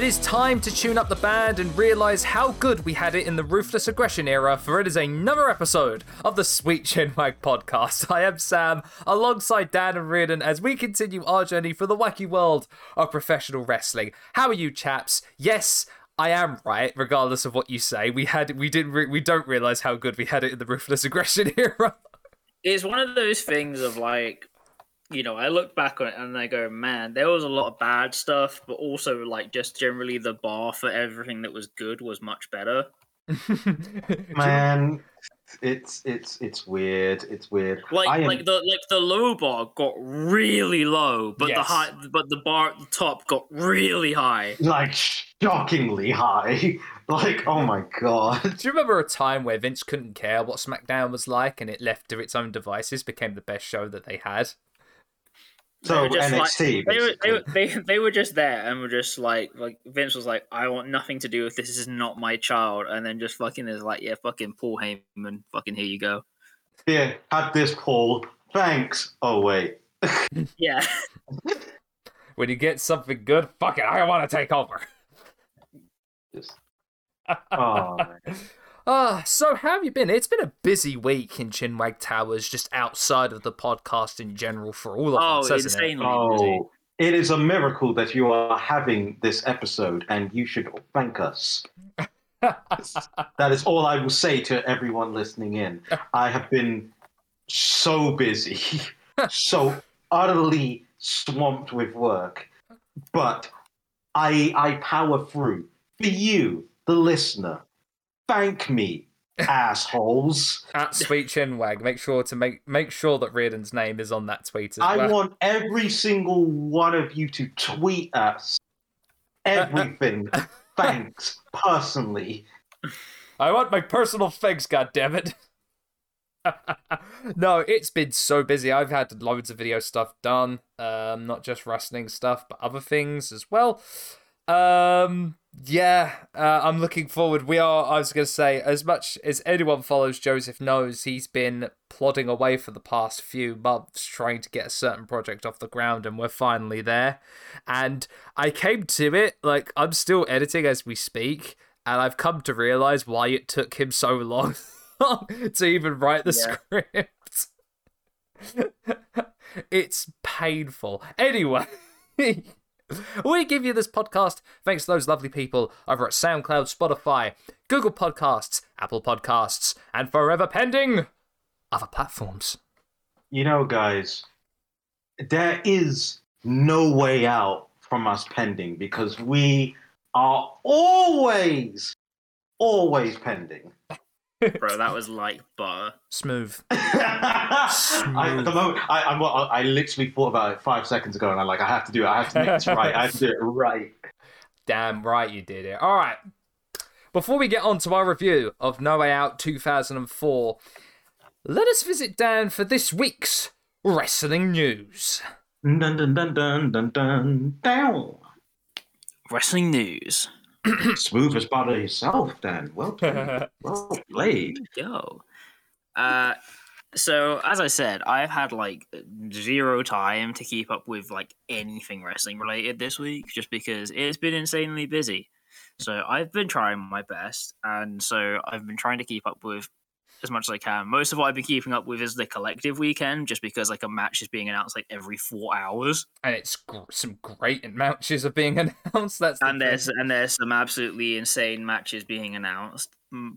It is time to tune up the band and realise how good we had it in the Ruthless Aggression era, for it is another episode of the Sweet Chinwag podcast. I am Sam, alongside Dan and Riordan, as we continue our journey for the wacky world of professional wrestling. How are you, chaps? Yes, I am right, regardless of what you say. We had, we didn't, re- we don't realise how good we had it in the Ruthless Aggression era. It's one of those things of like, you know, I look back on it and I go, man, there was a lot of bad stuff, but also like just generally the bar for everything that was good was much better. Man, it's it's it's weird. It's weird. Like am- like the like the low bar got really low, but the high but the bar at the top got really high. like shockingly high. Like, oh my god. Do you remember a time where Vince couldn't care what SmackDown was like and it left to its own devices became the best show that they had? They So were just like- NXT, They were, they, were, they, they were just there and were just like like Vince was like, I want nothing to do with this. This is not my child. And then just fucking is like, yeah, fucking Paul Heyman, fucking here you go. Yeah, had this Paul. Thanks. Oh wait. Yeah. When you get something good, fuck it, I want to take over. Just... Oh, man. Ah, so how have you been? It's been a busy week in Chinwag Towers, just outside of the podcast in general for all of Oh, us, hasn't it? insanely busy. oh, it is a miracle that you are having this episode, and you should thank us. That is all I will say to everyone listening in. I have been so busy, so utterly swamped with work, but I I power through for you, the listener. Thank me, assholes. At Sweet Chinwag, make sure to make make sure that Riordan's name is on that tweet as well. I well. want every single one of you to tweet us everything. Thanks personally. I want my personal things, goddammit. no, it's been so busy. I've had loads of video stuff done. Um, not just wrestling stuff, but other things as well. Um, yeah, uh, I'm looking forward. We are, I was going to say, as much as anyone follows Joseph knows, he's been plodding away for the past few months trying to get a certain project off the ground, and we're finally there. And I came to it, like, I'm still editing as we speak, and I've come to realize why it took him so long to even write the Yeah. script. it's painful. Anyway. We give you this podcast thanks to those lovely people over at SoundCloud, Spotify, Google Podcasts, Apple Podcasts, and forever pending other platforms. You know, guys, there is no way out from us pending because we are always, always pending. Bro, that was like butter. Smooth. I, at the moment, I, I'm, I literally thought about it five seconds ago, and I'm like, I have to do it. I have to make this right. I have to do it right. Damn right you did it. All right. Before we get on to our review of No Way Out 2004, let us visit Dan for this week's wrestling news. Dun dun dun dun dun dun down. Wrestling news. Smooth as butter yourself, Dan. Well played. Well played. Go. Uh, so as I said, I've had like zero time to keep up with like anything wrestling related this week, just because it's been insanely busy. So I've been trying my best, and so I've been trying to keep up with as much as I can. Most of what I've been keeping up with is the collective weekend, just because like a match is being announced like every four hours, and it's gr- some great matches are being announced. That's the and thing. there's and there's some absolutely insane matches being announced.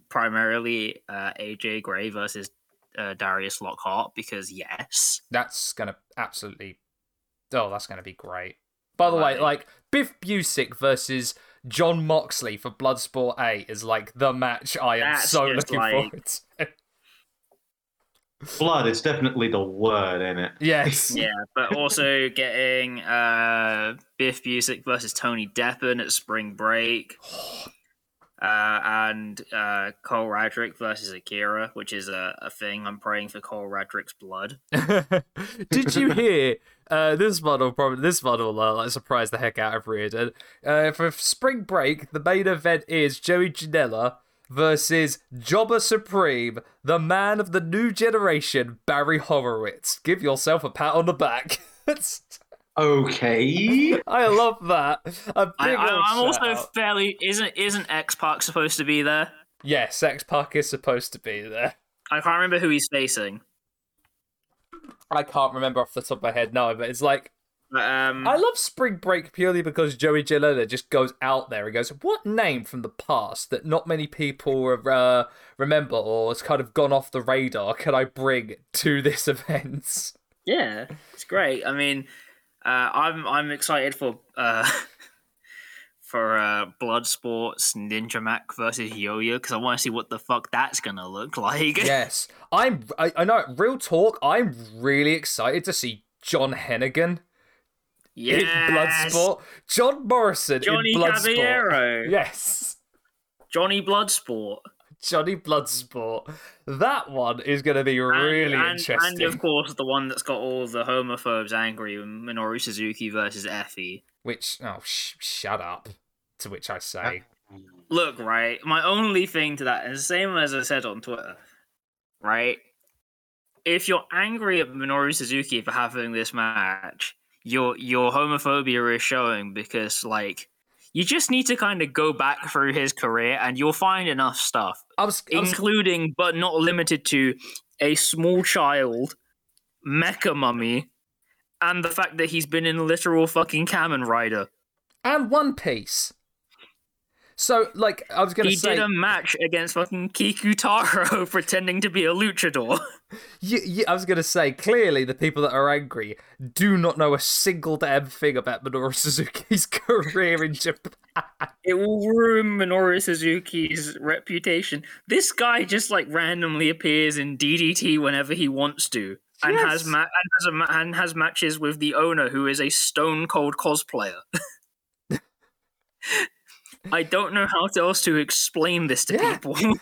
Primarily, uh, AJ Gray versus uh, Darius Lockhart, because yes. that's gonna absolutely oh that's gonna be great by the way like biff busick versus jon moxley for bloodsport 8 is like the match i am That's so looking like- forward to Blood is definitely the word in it. yes Yeah, but also getting uh, Biff Busick versus Tony Deppen at Spring Break, uh, and uh, Cole Radrick versus Akira, which is a, a thing. I'm praying for Cole Radrick's blood. did you hear uh, this one will probably this one will uh, like, surprise the heck out of Riordan. Uh, for spring break, the main event is Joey Janela versus Jobber Supreme, the man of the new generation, Barry Horowitz. Give yourself a pat on the back. Okay. I love that. A big I, I, I'm also shout-out. fairly isn't isn't X Pac supposed to be there? Yes, X Pac is supposed to be there. I can't remember who he's facing. I can't remember off the top of my head now, but it's like But, um, I love Spring Break purely because Joey Janela just goes out there and goes, "What name from the past that not many people uh, remember or has kind of gone off the radar can I bring to this event?" yeah, it's great. I mean, uh, I'm I'm excited for uh, for uh, Blood Sports Ninja Mack versus Yo-Yo because I want to see what the fuck that's gonna look like. yes, I'm. I, I know. Real talk. I'm really excited to see John Hennigan in Yes! Bloodsport. John Morrison Johnny in Bloodsport. Caballero. Yes. Johnny Bloodsport. Johnny Bloodsport. That one is going to be And- really and, interesting. And of course, the one that's got all the homophobes angry, Minoru Suzuki versus Effy. Which, oh, sh- shut up. To which I say, Look, right, my only thing to that is the same as I said on Twitter, right? If you're angry at Minoru Suzuki for having this match, your your homophobia is showing because like you just need to kind of go back through his career and you'll find enough stuff, I was, I was including but not limited to a small child, mecha mummy, and the fact that he's been in literal fucking Kamen Rider. and One Piece. So, like, I was going to say, he did a match against fucking Kikutaro pretending to be a luchador. Yeah, I was going to say, clearly the people that are angry do not know a single damn thing about Minoru Suzuki's career in Japan. It will ruin Minoru Suzuki's reputation. This guy just like randomly appears in DDT whenever he wants to, and has ma- and has, a ma- and has matches with the owner, who is a stone cold cosplayer. I don't know how else to explain this to Yeah. people.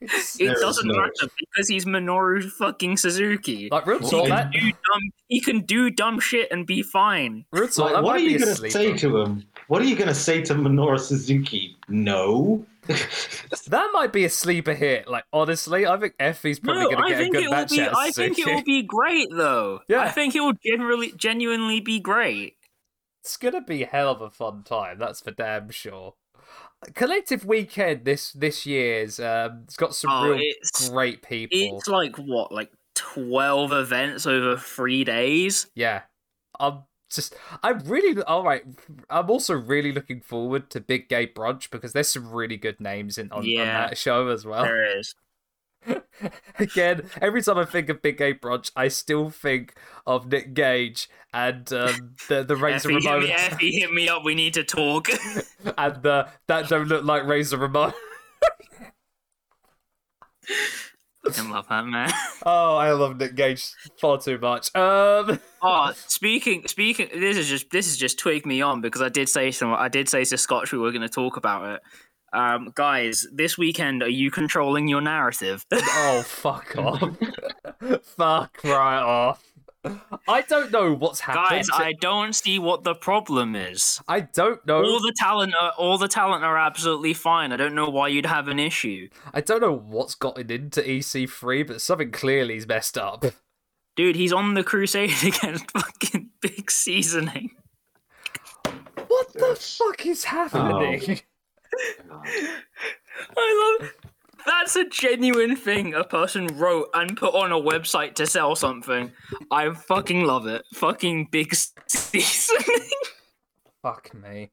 It's- it There is doesn't no- matter because he's Minoru fucking Suzuki. like, real he, can do dumb, he can do dumb shit and be fine. real Like, what are you gonna say to him? What are you gonna say to Minoru Suzuki? No. That might be a sleeper hit. Like, honestly, I think Effy's probably No, going to get a good match be. out of I think it will be great, though. Yeah. I think it will generally, genuinely be great. It's gonna be a hell of a fun time. That's for damn sure. Collective Weekend this this year's um, it's got some Oh, real great people. It's like what, like twelve events over three days. Yeah, I'm just I'm really all right. I'm also really looking forward to Big Gay Brunch because there's some really good names in on, on that show as well. There is. Again, every time I think of Big Gay Brunch, I still think of Nick Gage and um, the the Razor Effy, hit Ramon me, Effy, hit me up. We need to talk. and the that don't look like Razor Ramon. I love that man. Oh, I love Nick Gage far too much. Um, Oh, speaking, speaking. This is just this is just twig me on because I did say some. I did say to Scotch we were going to talk about it. Um, guys, this weekend, are you controlling your narrative? oh, fuck off. fuck right off. I don't know what's happening. Guys, I don't see what the problem is. I don't know. All the talent, are, all the talent are absolutely fine. I don't know why you'd have an issue, I don't know what's gotten into EC3, but something clearly is messed up. dude. He's on the crusade against fucking big seasoning. What the fuck is happening? I love. That's a genuine thing a person wrote and put on a website to sell something. I fucking love it. Fucking big seasoning. Fuck me.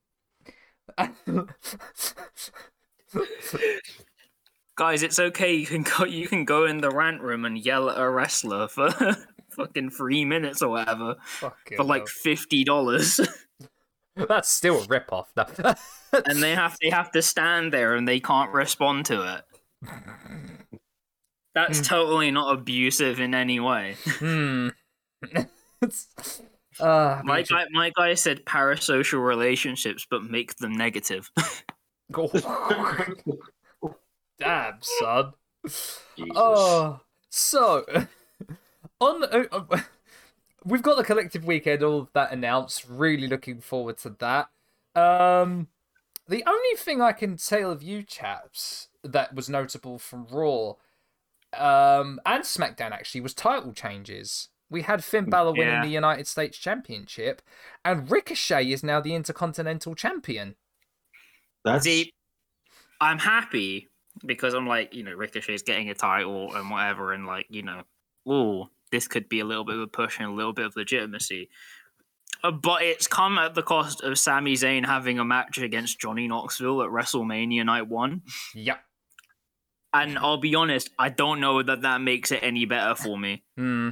Guys, it's okay. You can go. You can go in the rant room and yell at a wrestler for fucking three minutes or whatever Fucking for like hell. fifty dollars, That's still a rip-off. No. and they have they have to stand there and they can't respond to it. That's totally not abusive in any way. hmm. It's- uh, My guy, my guy said parasocial relationships, but make them negative. Damn, son. Jesus. Oh, so on uh, we've got the collective weekend, all of that announced. Really looking forward to that. Um, the only thing I can tell of you chaps that was notable from Raw, um, and SmackDown actually was title changes. We had Finn Balor winning Yeah. the United States Championship, and Ricochet is now the Intercontinental Champion. That's See, I'm happy because I'm like, you know, Ricochet's getting a title and whatever, and like, you know, oh, this could be a little bit of a push and a little bit of legitimacy. Uh, But it's come at the cost of Sami Zayn having a match against Johnny Knoxville at WrestleMania Night One. Yep. And I'll be honest, I don't know that that makes it any better for me. Hmm.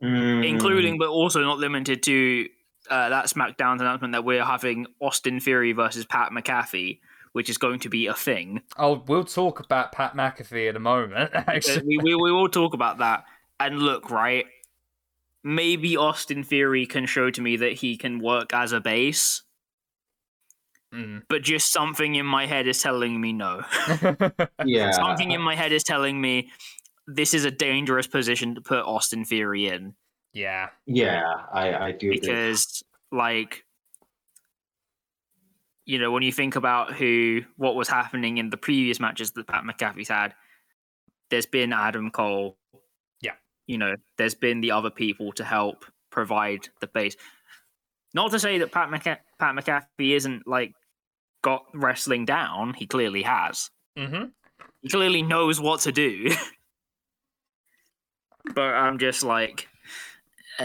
Mm. including but also not limited to uh, that SmackDown announcement that we're having Austin Theory versus Pat McAfee, which is going to be a thing. Oh, we'll talk about Pat McAfee in a moment. Uh, Actually, we, we we will talk about that. And look, right, maybe Austin Theory can show to me that he can work as a base, Mm. but just something in my head is telling me no. yeah. something in my head is telling me this is a dangerous position to put Austin Theory in. yeah. Yeah, I, I do agree. because like you know when you think about who what was happening in the previous matches that Pat McAfee's had there's been Adam Cole Yeah. You know there's been the other people to help provide the base not to say that Pat McA- Pat McAfee isn't like got wrestling down he clearly has Mm-hmm. he clearly knows what to do but I'm just like uh,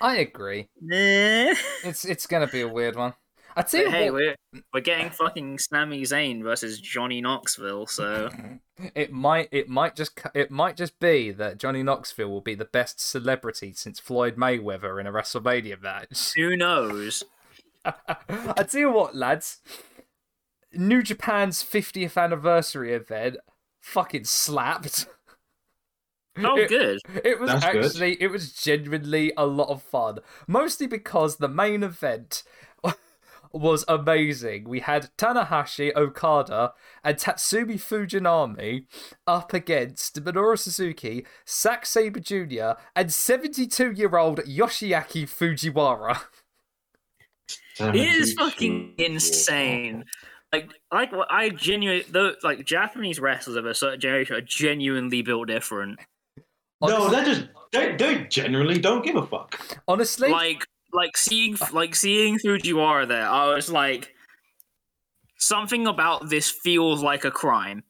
I agree. eh. It's it's gonna be a weird one. I tell But you hey, what, we're we're getting fucking Sami Zayn versus Johnny Knoxville, so it might it might just it might just be that Johnny Knoxville will be the best celebrity since Floyd Mayweather in a WrestleMania match. who knows? I tell you what, lads. New Japan's 50th anniversary event fucking slapped. Oh, It- good. It was That's good. actually it was genuinely a lot of fun. Mostly because the main event was amazing. We had Tanahashi, Okada, and Tatsumi Fujinami up against Minoru Suzuki, Zack Sabre Jr., and 72-year-old Yoshiaki Fujiwara. It is fucking insane. Like, like what I genuinely, though, like Japanese wrestlers of a certain generation are genuinely built different. No, they just they they generally don't give a fuck. Honestly, Like, like seeing, like seeing through Fujiwara there, I was like, something about this feels like a crime,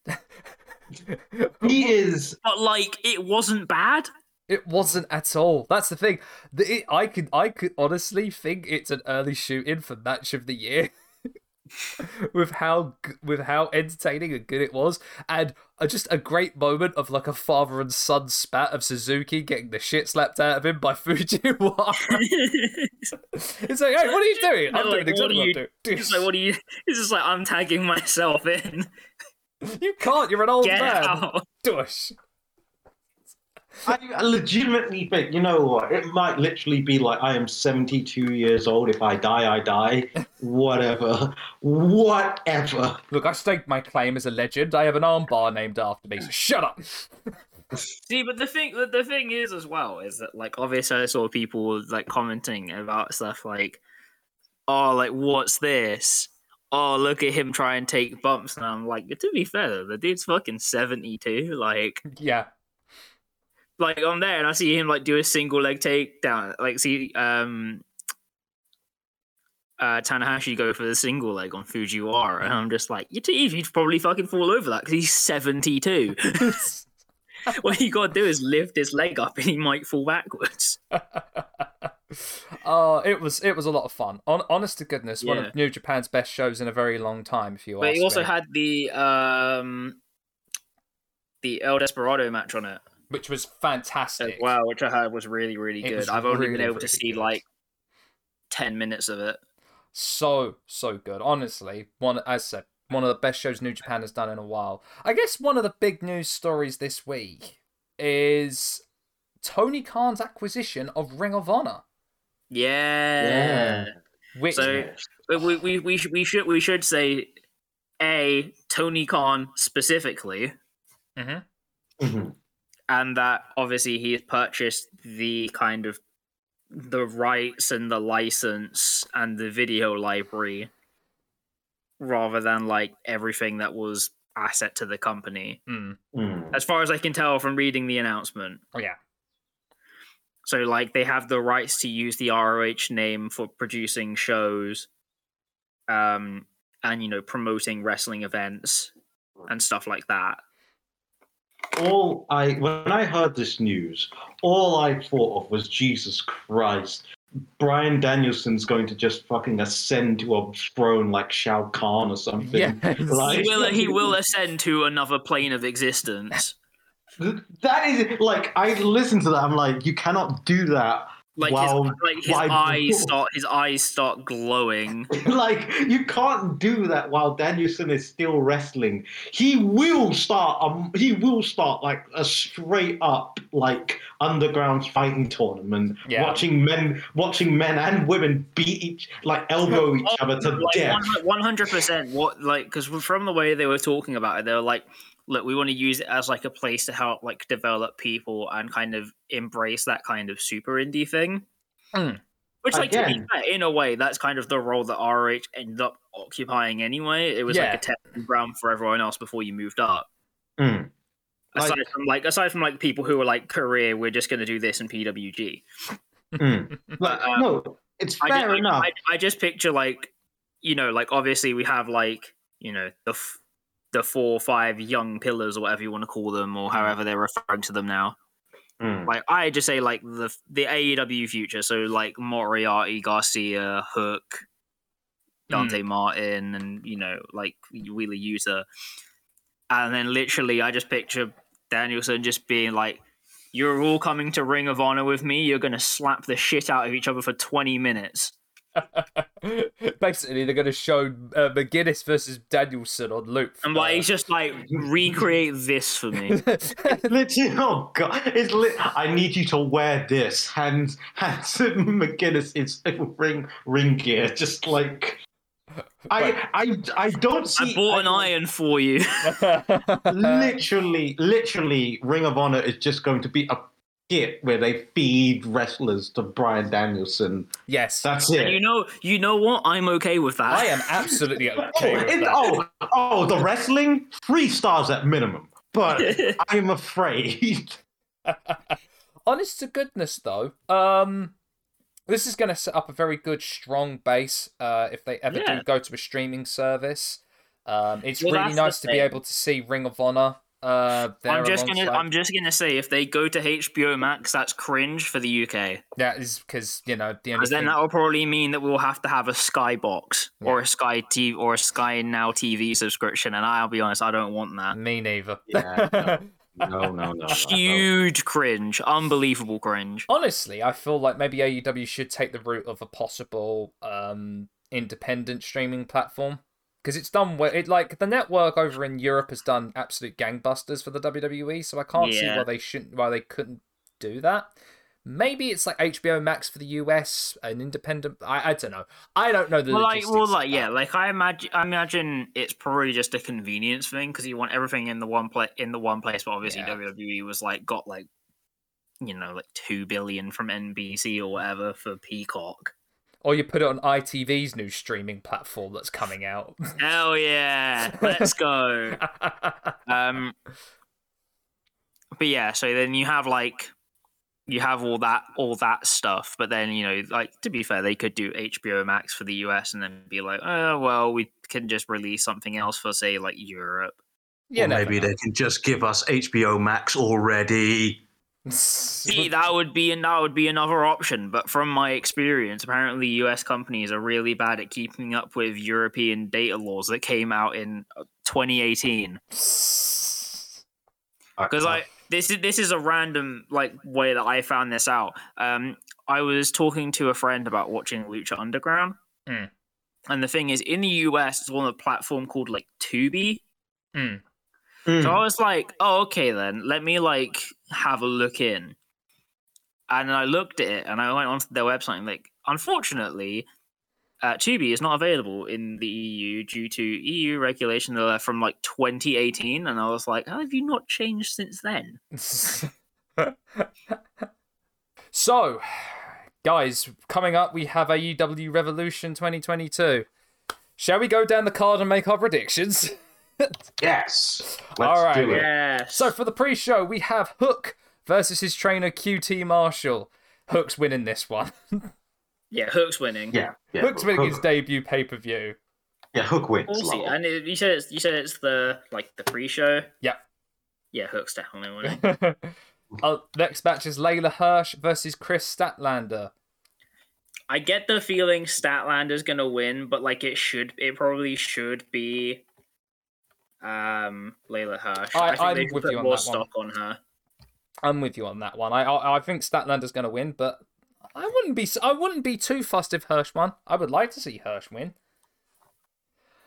He is but like it wasn't bad. It wasn't at all. That's the thing. The, it, I could, I could honestly think it's an early shoot-in for match of the year, with how, with how entertaining and good it was, and uh, just a great moment of like a father and son spat of Suzuki getting the shit slapped out of him by Fujiwara. it's like, hey, what are you doing? I'm No, doing exactly what what are I'm you- doing. It's like, what do you? It's just like I'm tagging myself in. You can't. You're an old Get man. out. Dush. I, I legitimately think, you know what? It might literally be like I am 72 years old. If I die, I die. Whatever. Whatever. Look, I staked my claim as a legend. I have an armbar named after me. So shut up. See, but the thing, the, the thing is as well is that like obviously I saw people like commenting about stuff like, oh, like what's this? Oh, look at him try and take bumps, and I'm like, to be fair, the dude's fucking seventy two. Like, Yeah. Like I'm there and I see him like do a single leg takedown. Like see um uh Tanahashi go for the single leg on Fujiwara, and I'm just like, you Steve, you'd probably fucking fall over that because he's 72. what you gotta do is lift his leg up and he might fall backwards. Oh, it was it was a lot of fun. On, honest to goodness, one of New Japan's best shows in a very long time. If you But he also me. had the um the El Desperado match on it which was as fantastic. well, which I heard was really, really It good. I've only been really, able to see good. like ten minutes of it. So so good. Honestly, one as I said, one of the best shows New Japan has done in a while. I guess one of the big news stories this week is Tony Khan's acquisition of Ring of Honor, Yeah. which So we, we, we, we, should, we should we should say a Tony Khan specifically, Mhm. And that obviously he has purchased the kind of the rights and the license and the video library rather than like everything that was asset to the company Mm, Mm. as far as i can tell from reading the announcement oh yeah. So like they have the rights to use the ROH name for producing shows, um, and you know promoting wrestling events and stuff like that. All I when I heard this news, all I thought of was Jesus Christ. Bryan Danielson's going to just fucking ascend to a throne like Shao Kahn or something. Yes. Like- He will he will ascend to another plane of existence. That is like I listened to that. I'm like, you cannot do that. Like Wow. his like his Why- eyes start his eyes start glowing. like you can't do that while Danielson is still wrestling. He will start. Um, he will start like a straight up like underground fighting tournament. Yeah. Watching men, watching men and women beat each, like elbow each other to like death. one hundred percent. What like because from the way they were talking about it, they were like, "Look, we want to use it as like a place to help like develop people and kind of embrace that kind of super indie thing." Mm. Which, like, to be fair, in a way, that's kind of the role that RH ended up occupying anyway. It was Yeah. like a testing ground for everyone else before you moved up. Mm. Like- Aside from like, aside from like people who were like, "Career, we're just going to do this in PWG." Mm. Like, Um, no, it's I fair just, enough. I, I just picture like, you know, like obviously we have like, you know, the f- the four or five young pillars or whatever you want to call them, or however they're referring to them now. Mm. Like I just say like the the AEW future, so like Moriarty, Garcia, Hook, Dante Martin, and you know like Wheeler Yuta, and then literally I just picture Danielson just being like. You're all coming to Ring of Honor with me. You're gonna slap the shit out of each other for 20 minutes. Basically, they're going to show uh, McGuinness versus Danielson on loop. And like he's just like recreate this for me. Literally, oh god! It's lit. I need you to wear this. Hands, hands. McGuinness is ring ring gear. Just like I, I, I don't see. I bought an I- iron for you. literally, literally, Ring of Honor is just going to be a skit where they feed wrestlers to Bryan Danielson. yes, That's And it. you know, you know what? I'm okay with that. I am absolutely oh, okay with it- that. oh, oh, the wrestling three stars at minimum. But I'm afraid. Honest to goodness, though, um, this is going to set up a very good, strong base. Uh, if they ever Yeah. do go to a streaming service, um, it's Well, really nice to be able to see Ring of Honor. Uh, I'm just gonna, I'm just gonna say, if they go to HBO Max, that's cringe for the UK, That is because you know the because then thing- that will probably mean that we'll have to have a Sky box or a Sky TV or a Sky Now TV subscription, and I'll be honest, I don't want that. me neither. Yeah, No, no, no. no. Huge cringe, unbelievable cringe. Honestly, I feel like maybe AEW should take the route of a possible um, independent streaming platform because it's done well. It like the network over in Europe has done absolute gangbusters for the WWE, so I can't see why they shouldn't, why they couldn't do that. Maybe it's like HBO Max for the US, an independent. I, I don't know. I don't know the Well, like, well, like, yeah, like I imagine, I imagine it's probably just a convenience thing because you want everything in the one place, in the one place. But obviously, Yeah. WWE was like got like, you know, like two billion from NBC or whatever for Peacock. Or you put it on ITV's new streaming platform that's coming out. Hell yeah, let's go. Um, but yeah, so then you have like, you have all that, all that stuff. But then you know, like to be fair, they could do HBO Max for the US and then be like, oh well, we can just release something else for say like Europe. yeah, Or maybe they can just give us HBO Max already. See, that would be and that would be another option. But from my experience, apparently U.S. companies are really bad at keeping up with European data laws that came out in uh, 2018. Because I this is this is a random like way that I found this out. Um, I was talking to a friend about watching Lucha Underground, Mm. and the thing is, in the U.S., it's on a platform called like Tubi. Mm. Mm. So I was like, oh, okay, then let me like have a look in. And I looked at it and I went onto their website and like, unfortunately, uh, Tubi is not available in the EU due to EU regulation that from like 2018. And I was like, how have you not changed since then? so, guys, coming up, we have AEW Revolution 2022. Shall we go down the card and make our predictions? Yes. Let's All right, do it. Yes. So, for the pre show, we have Hook versus his trainer QT Marshall. Hook's winning this one. Yeah, Hook's winning. Yeah, yeah. Hook's winning his debut pay per view. yeah, Hook wins. We'll see. lol. And it, you said it's you said it's the like the pre-show. Yeah. Yeah, Hook's definitely winning. uh, next match is Leyla Hirsch versus Kris Statlander. I get the feeling Statlander's gonna win, but like it should, it probably should be um Leyla Hirsch. I- think I'm they should with you on more that one. stock on her. I'm with you on that one. I I, I think Statlander's going to win, but I wouldn't be I wouldn't be too fussed if Hirsch won. I would like to see Hirsch win.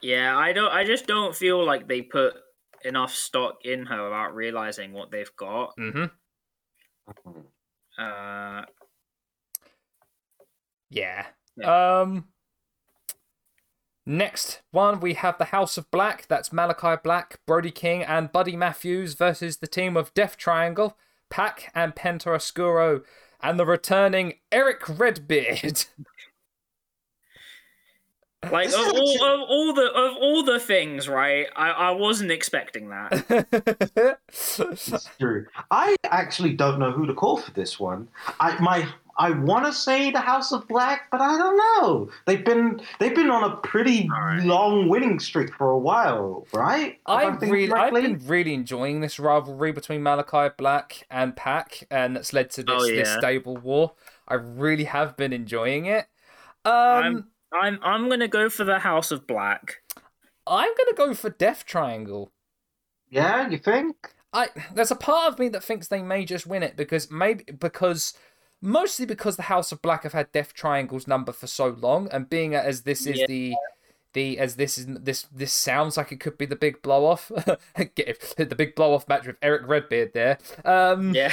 Yeah, I don't. I just don't feel like they put enough stock in her without realizing what they've got. Mm-hmm. Uh, Yeah. Um. Next one, we have the House of Black. That's Malachi Black, Brody King, and Buddy Matthews versus the team of Death Triangle, Pac and Penta Oscuro, and the returning Eric Redbeard. like of all, of all the of all the things, right? I I wasn't expecting that. It's true. I actually don't know who to call for this one. I my I want to say the House of Black, but I don't know. They've been they've been on a pretty Alright. long winning streak for a while, right? I really, I've been really enjoying this rivalry between Malachi Black and Pac, and that's led to this, Oh, this stable war. I really have been enjoying it. Um, I'm I'm I'm gonna go for the House of Black. I'm gonna go for Death Triangle. Yeah, you think? I there's a part of me that thinks they may just win it because maybe because mostly because the House of Black have had Death Triangle's number for so long, and being as this is Yeah. the the as this is this this sounds like it could be the big blow off, get the big blow off match with Eric Redbeard there. Um, Yeah,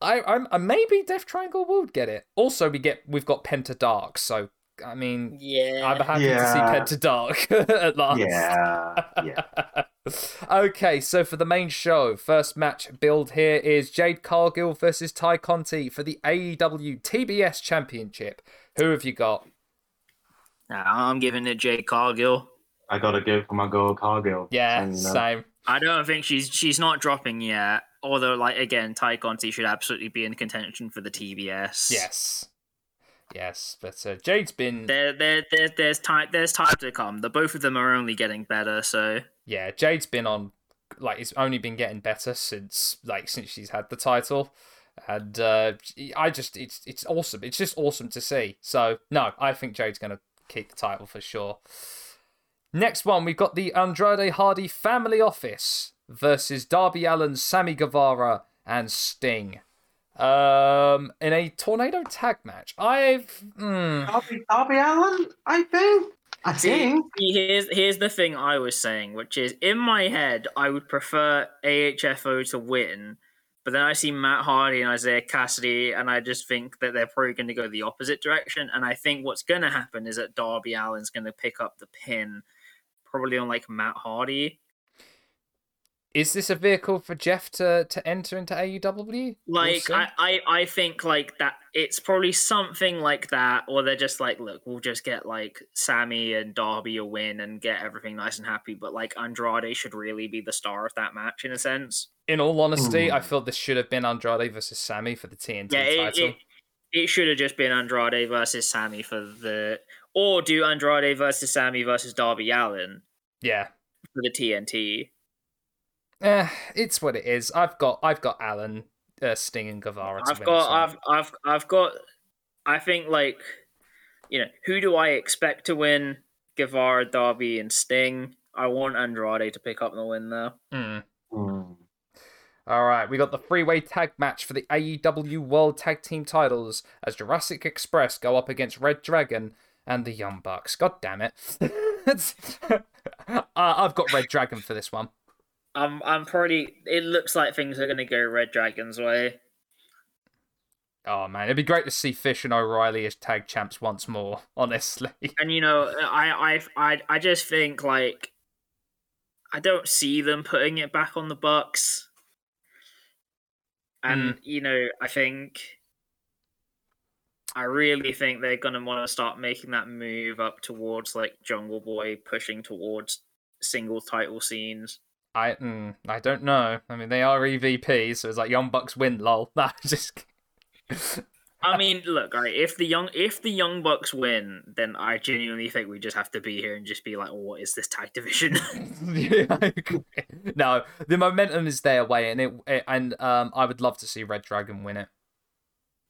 I I'm uh, maybe Death Triangle would get it. Also, we get we've got Penta Dark, so I mean. yeah. I'm happy Yeah. to see Penta Dark at last. Yeah, yeah. okay, so for the main show, first match build here is Jade Cargill versus Tay Conti for the AEW TBS Championship. Who have you got? I'm giving it Jade Cargill. I gotta go for my girl Cargill. Yeah, And, you know, same. I don't think she's she's not dropping yet. Although, like again, Tay Conti should absolutely be in contention for the TBS. Yes. Yes, but uh, Jade's been There, there, there, there's time. There's time to come. The both of them are only getting better. So yeah, Jade's been on like it's only been getting better since like since she's had the title. And uh, I just it's it's awesome. It's just awesome to see. So no, I think Jade's gonna keep the title for sure. Next one, we've got the Andrade Hardy Family Office versus Darby Allin, Sammy Guevara, and Sting. Um, in a tornado tag match. I've mm, Darby, Darby Allin, I think. I think. see, here's here's the thing I was saying, which is in my head I would prefer AHFO to win, but then I see Matt Hardy and Isiah Kassidy, and I just think that they're probably going to go the opposite direction. And I think what's going to happen is that Darby Allin's going to pick up the pin, probably on like Matt Hardy. Is this a vehicle for Jeff to to enter into AEW? Like. I, I, I think like that it's probably something like that, or they're just like, look, we'll just get like Sammy and Darby a win and get everything nice and happy. But like Andrade should really be the star of that match in a sense. In all honesty, I Hmm. feel this should have been Andrade versus Sammy for the TNT Yeah, it, title. it, it should have just been Andrade versus Sammy for the, or do Andrade versus Sammy versus Darby Allin Yeah. for the TNT. Eh, it's what it is. I've got I've got Allin, uh, Sting, and Guevara. I've win got, this. I've, I've, I've got. I think like, you know, who do I expect to win? Guevara, Darby, and Sting. I want Andrade to pick up the win though. Mm. Hmm. All right, we got the three-way tag match for the AEW World Tag Team titles as Jurassic Express go up against Red Dragon and the Young Bucks. God damn it! Uh, I've got Red Dragon for this one. I'm, I'm pretty. It looks like things are gonna go Red Dragon's way. Oh man, it'd be great to see Fish and O'Reilly as tag champs once more. Honestly, And you know, I, I, I, I just think like, I don't see them putting it back on the Bucks. And hmm. you know, I think, I really think they're gonna want to start making that move up towards like Jungle Boy, pushing towards single title scenes. I mm, I don't know. I mean, they are EVP, so it's like Young Bucks win. Lol. Nah, just I mean, look, all right. If the young if the young bucks win, then I genuinely think we just have to be here and just be like, oh, what is this tag division? yeah, No, the momentum is their way, and it, it and um, I would love to see Red Dragon win it.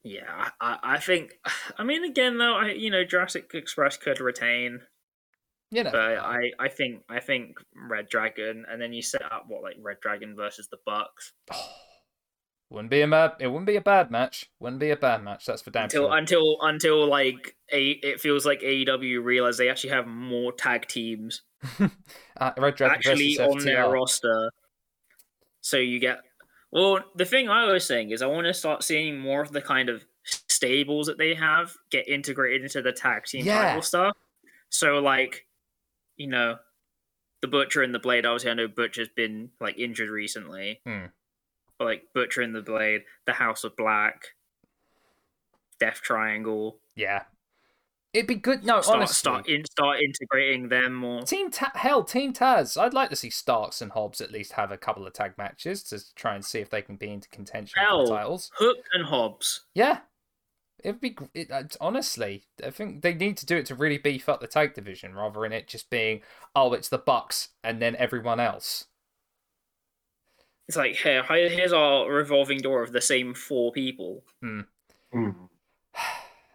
yeah, I, I think. I mean, again, though, I you know, Jurassic Express could retain, You know, but I I think I think Red Dragon, and then you set up what like Red Dragon versus the Bucks wouldn't be a bad. It wouldn't be a bad match. Wouldn't be a bad match. That's for damn until sure. until until like a it feels like AEW realize they actually have more tag teams Uh, Red Dragon actually on their roster. So you get well. The thing I was saying is I want to start seeing more of the kind of stables that they have get integrated into the tag team Yeah. title stuff. So like, you know, the Butcher and the Blade. Obviously, I know Butcher's been like injured recently. Hmm. But like Butcher and the Blade, the House of Black, Death Triangle. Yeah, it'd be good. No, Start honestly, start in, start integrating them more. Team Ta- hell, Team Taz. I'd like to see Starks and Hobbs at least have a couple of tag matches to try and see if they can be into contention for Hell. the titles. Hook and Hobbs. Yeah, it'd be. gr- It, uh, honestly, I think they need to do it to really beef up the tag division, rather than it just being, oh, it's the Bucks and then everyone else. It's like here, here- here's our revolving door of the same four people. Hmm.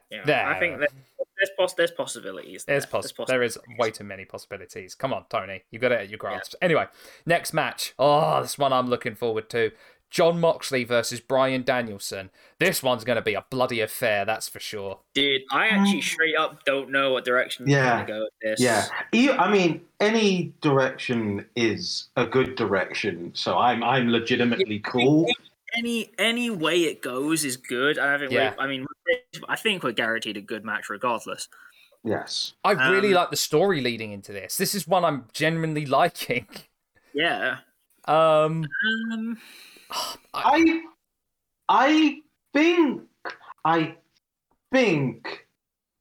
Yeah, There. I think there's poss- there's possibilities. There. There's poss- there is way too many possibilities. Come on, Tony, you've got it at your grasp. Anyway, next match. Oh, this one I'm looking forward to. Jon Moxley versus Bryan Danielson. This one's going to be a bloody affair, that's for sure. Dude, I actually straight up don't know what direction you're Yeah. gonna go with this. Yeah, I mean, any direction is a good direction, so I'm I'm legitimately cool. Any any way it goes is good. I think. Yeah. we I mean, I think we're guaranteed a good match regardless. Yes. I really Um, like the story leading into this. This is one I'm genuinely liking. Yeah. Um, Um. I I think I think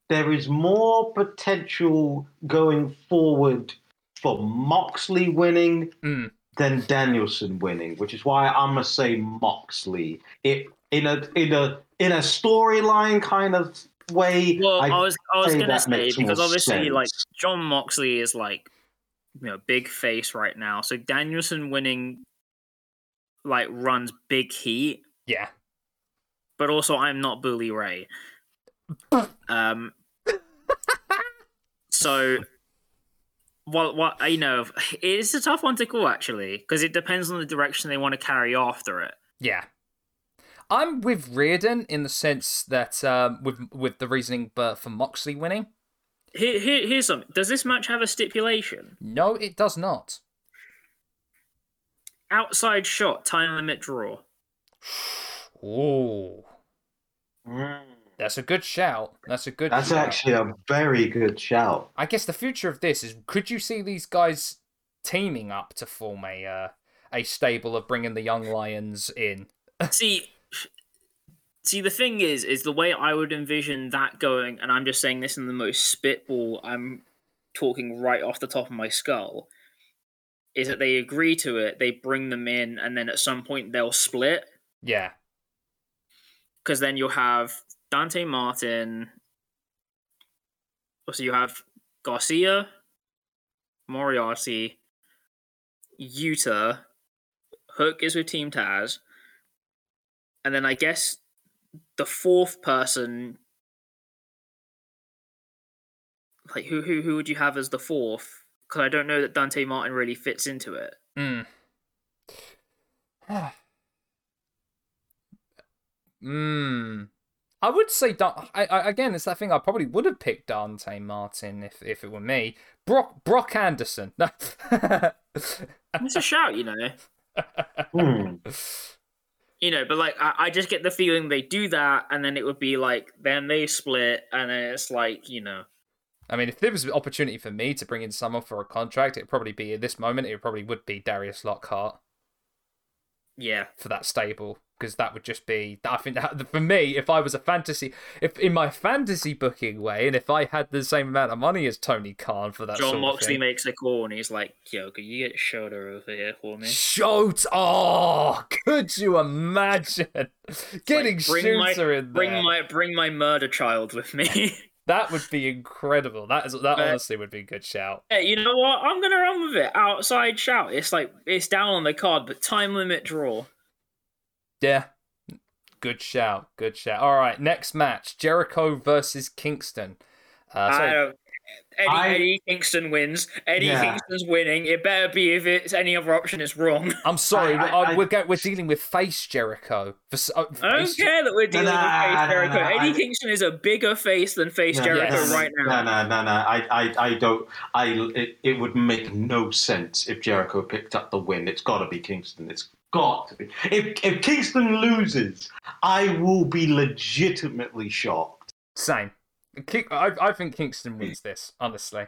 there is more potential going forward for Moxley winning mm, than Danielson winning, which is why I'm gonna say Moxley. It in a in a in a storyline kind of way. Well, I, I was I was gonna say because more obviously, like. Jon Moxley is like you know big face right now, so Danielson winning like runs big heat, yeah. but also I'm not Bully Ray. Um. so, what what you know, it's a tough one to call actually because it depends on the direction they want to carry after it. Yeah. I'm with Riordan in the sense that um, with with the reasoning but for Moxley winning. Here, here, here's something. Does this match have a stipulation? No, it does not. Outside shot, time limit draw. Ooh, Mm. that's a good shout. That's a good. That's shout. actually a very good shout. I guess the future of this is: could you see these guys teaming up to form a uh, a stable of bringing the young lions in? see see the thing is is the way i would envision that going and i'm just saying this in the most spitball i'm talking right off the top of my skull is that they agree to it they bring them in and then at some point they'll split. Yeah, because then you'll have dante martin so you have garcia moriarty yuta hook is with team taz and then I guess the fourth person, like who who who would you have as the fourth? Because I don't know that Dante Martin really fits into it. Mm. mm. I would say Dan- I, I again it's that thing I probably would have picked Dante Martin if if it were me. Brock Brock Anderson. It's a shout, you know, Hmm. you know. But like, I, I just get the feeling they do that, and then it would be like, then they split, and then it's like, you know, I mean, if there was an opportunity for me to bring in someone for a contract, it'd probably be at this moment. It probably would be Darius Lockhart. Yeah. for that stable because that would just be I think that for me if I was a fantasy if in my fantasy booking way and if I had the same amount of money as Tony Khan for that John sort of Moxley thing. makes a call and he's like, "Yo, could you get Shoulder over here for me?" Shoot! Oh, could you imagine getting Like, bring my- in there? Bring my bring my murder child with me. That would be incredible. That is that honestly would be a good shout. hey, you know what? I'm gonna run with it. Outside shout. It's like it's down on the card, but time limit draw. Yeah. Good shout. Good shout. All right, next match: Jericho versus Kingston. Uh, I don't. Eddie, I- Eddie Kingston wins. Eddie Yeah. Kingston's winning. It better be if it's any other option, it's wrong. I'm sorry. I- I- I- I- we're go- we're dealing with face Jericho. For, s- uh, I don't face- care that we're dealing Nah, with face nah, Jericho. nah, Eddie I- Kingston is a bigger face than face No, Jericho yes. right No, now. no, no, no. I, I, I don't. I. It, it would make no sense if Jericho picked up the win. It's got to be Kingston. It's got to be. If if Kingston loses, I will be legitimately shocked. Same. Ki- I, I think Kingston wins this, honestly.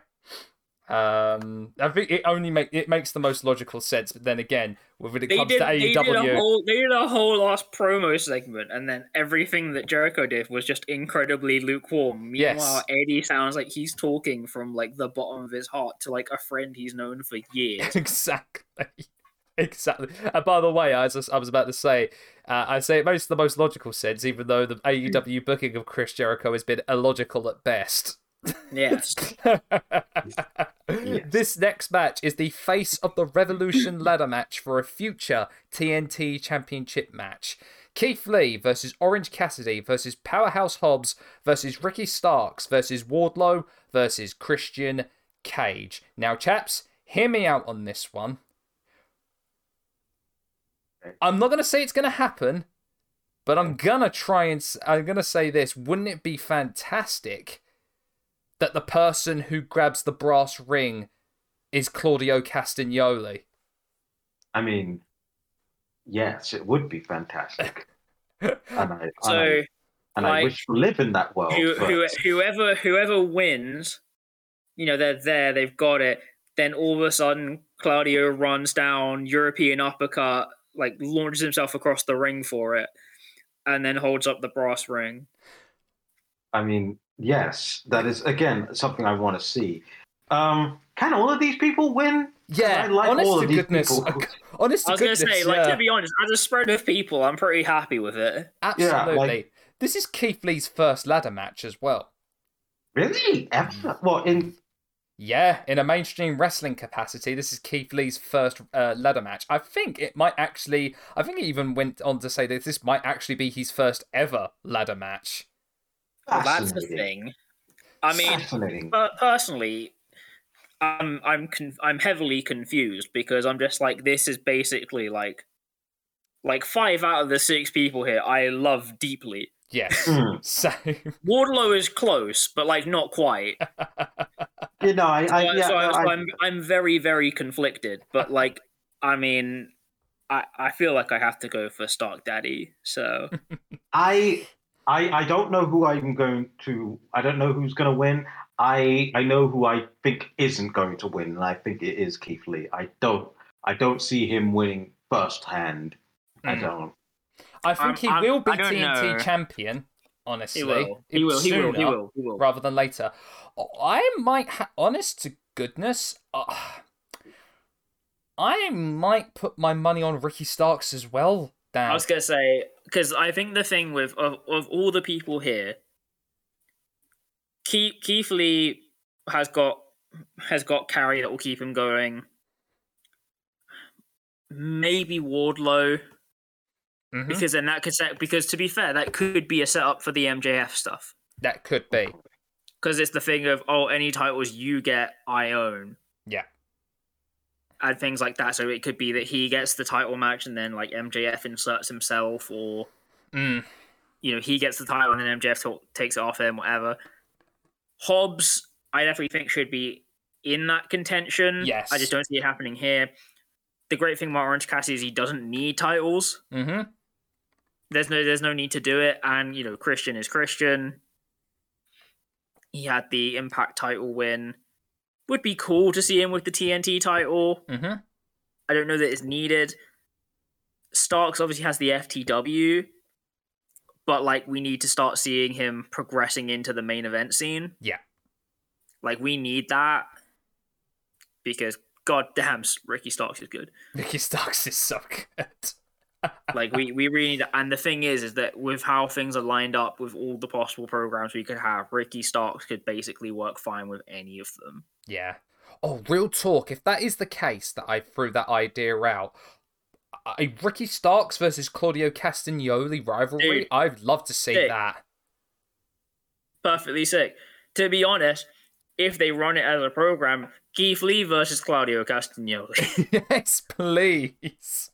Um, I think it only make it makes the most logical sense. But then again, when it They comes did, to they, did a AEW, whole, they did a whole last promo segment, and then everything that Jericho did was just incredibly lukewarm. Yes. Meanwhile, Eddie sounds like he's talking from like the bottom of his heart to like a friend he's known for years. exactly, exactly. And by the way, as I was- I was about to say, uh, I say it makes the most logical sense, even though the AEW booking of Chris Jericho has been illogical at best. yes. This next match is the face of the Revolution ladder match for a future TNT Championship match. Keith Lee versus Orange Cassidy versus Powerhouse Hobbs versus Ricky Starks versus Wardlow versus Christian Cage. Now, chaps, hear me out on this one. I'm not going to say it's going to happen, but I'm going to try and I'm going to say this. Wouldn't it be fantastic that the person who grabs the brass ring is Claudio Castagnoli? I mean, yes, it would be fantastic, and I, and So I, and I wish to live in that world. who, who, whoever whoever wins, you know, they're there, they've got it. Then all of a sudden, Claudio runs down European uppercut, like launches himself across the ring for it, and then holds up the brass ring. I mean, yes, that is again something I want to see. Um, can all of these people win? Yeah, I like honest all to of these goodness. people. Honest to I was gonna goodness, say, like yeah, to be honest, as a spread of people, I'm pretty happy with it. absolutely. like- This is Keith Lee's first ladder match as well. Really? Ever? Well, in Yeah, in a mainstream wrestling capacity, this is Keith Lee's first uh, ladder match. I think it might actually. I think he even went on to say that this might actually be his first ever ladder match. Well, that's the thing. I mean, fascinating. But personally, I'm I'm con- I'm heavily confused because I'm just like this is basically like like five out of the six people here I love deeply. Yes, Hmm. same. Wardlow is close, but like not quite. You know, I, So, I, yeah, so, no, so I- I'm I'm very very conflicted. But like, I mean, I I feel like I have to go for Stark Daddy. So I, I, I don't know who I'm going to. I don't know who's going to win. I, I know who I think isn't going to win, and I think it is Keith Lee. I don't, I don't see him winning firsthand. I Hmm. don't. I think I'm- he I'm- will be TNT know. champion. Honestly, he will, he will, he will, he will, he will. rather than later. I might, ha- honest to goodness, uh, I might put my money on Ricky Starks as well. Dan. I was gonna say because I think the thing with of, of all the people here, Keith, Keith Lee has got has got carry that will keep him going. Maybe Wardlow Mhm. because then that could set because to be fair that could be a setup for the MJF stuff That could be. because it's the thing of oh any titles you get I own Yeah. and things like that. So it could be that he gets the title match and then like MJF inserts himself or Mm. you know, he gets the title and then MJF ta- takes it off him, whatever. Hobbs, I definitely think should be in that contention. Yes. I just don't see it happening here. The great thing about Orange Cassidy is he doesn't need titles. Mm-hmm. There's no there's no need to do it. And, you know, Christian is Christian. He had the Impact title win. Would be cool to see him with the TNT title. Mm-hmm. I don't know that it's needed. Starks obviously has the FTW, but like we need to start seeing him progressing into the main event scene. Yeah. Like we need that because god damn Ricky Starks is good. Ricky Starks is so good. Like we we really need and the thing is is that with how things are lined up with all the possible programs we could have ricky starks could basically work fine with any of them Yeah. Oh, real talk. If that is the case that I threw that idea out, a Ricky Starks versus Claudio Castagnoli rivalry, Dude. I'd love to see Sick. that. perfectly sick to be honest if they run it as a program keith lee versus claudio castagnoli yes, please.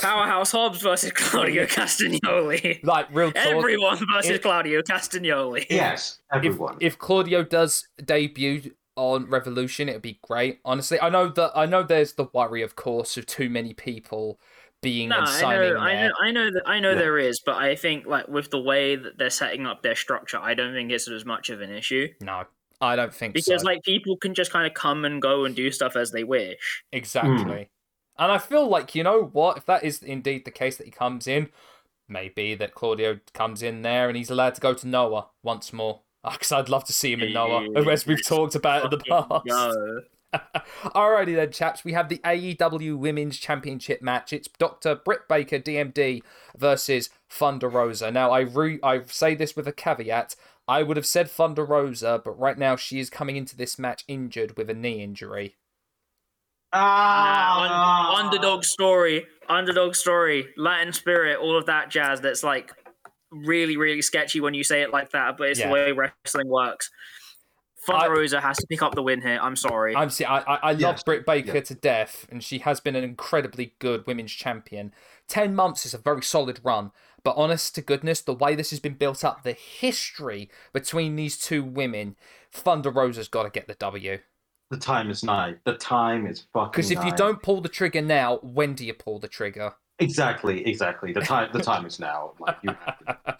Powerhouse hobbs versus claudio castagnoli Like real talk. everyone versus If- claudio castagnoli Yes, if, everyone. if Claudio does debut on Revolution, it'd be great. Honestly, I know that I know there's the worry, of course, of too many people being No, and I signing know, I know, I know that I know Yeah. there is, but I think like with the way that they're setting up their structure, I don't think it's as much of an issue No, I don't think so. because so. like people can just kind of come and go and do stuff as they wish. Exactly. Hmm. And I feel like, you know what, if that is indeed the case that he comes in, maybe that Claudio comes in there and he's allowed to go to Noah once more. Because I'd love to see him in Noah, as we've talked about in the past. go. Alrighty then, chaps. We have the AEW Women's Championship match. It's Dr. Britt Baker, DMD, versus Thunder Rosa. Now, I re- I say this with a caveat. I would have said Thunder Rosa, but right now she is coming into this match injured with a knee injury. Ah, Nah, un- underdog story, underdog story, Latin spirit, all of that jazz. That's like really, really sketchy when you say it like that, but it's Yeah. the way wrestling works. Thunder Rosa has to pick up the win here. I'm sorry. I'm see, I, I, I love Yes, Britt Baker yeah. to death, and she has been an incredibly good women's champion. Ten months is a very solid run, but honest to goodness, the way this has been built up, the history between these two women, Thunder Rosa's got to get the W. The time is nigh. The time is fucking. Because if you don't pull the trigger now, when do you pull the trigger? exactly, exactly. The time, the time is now. Like you have to.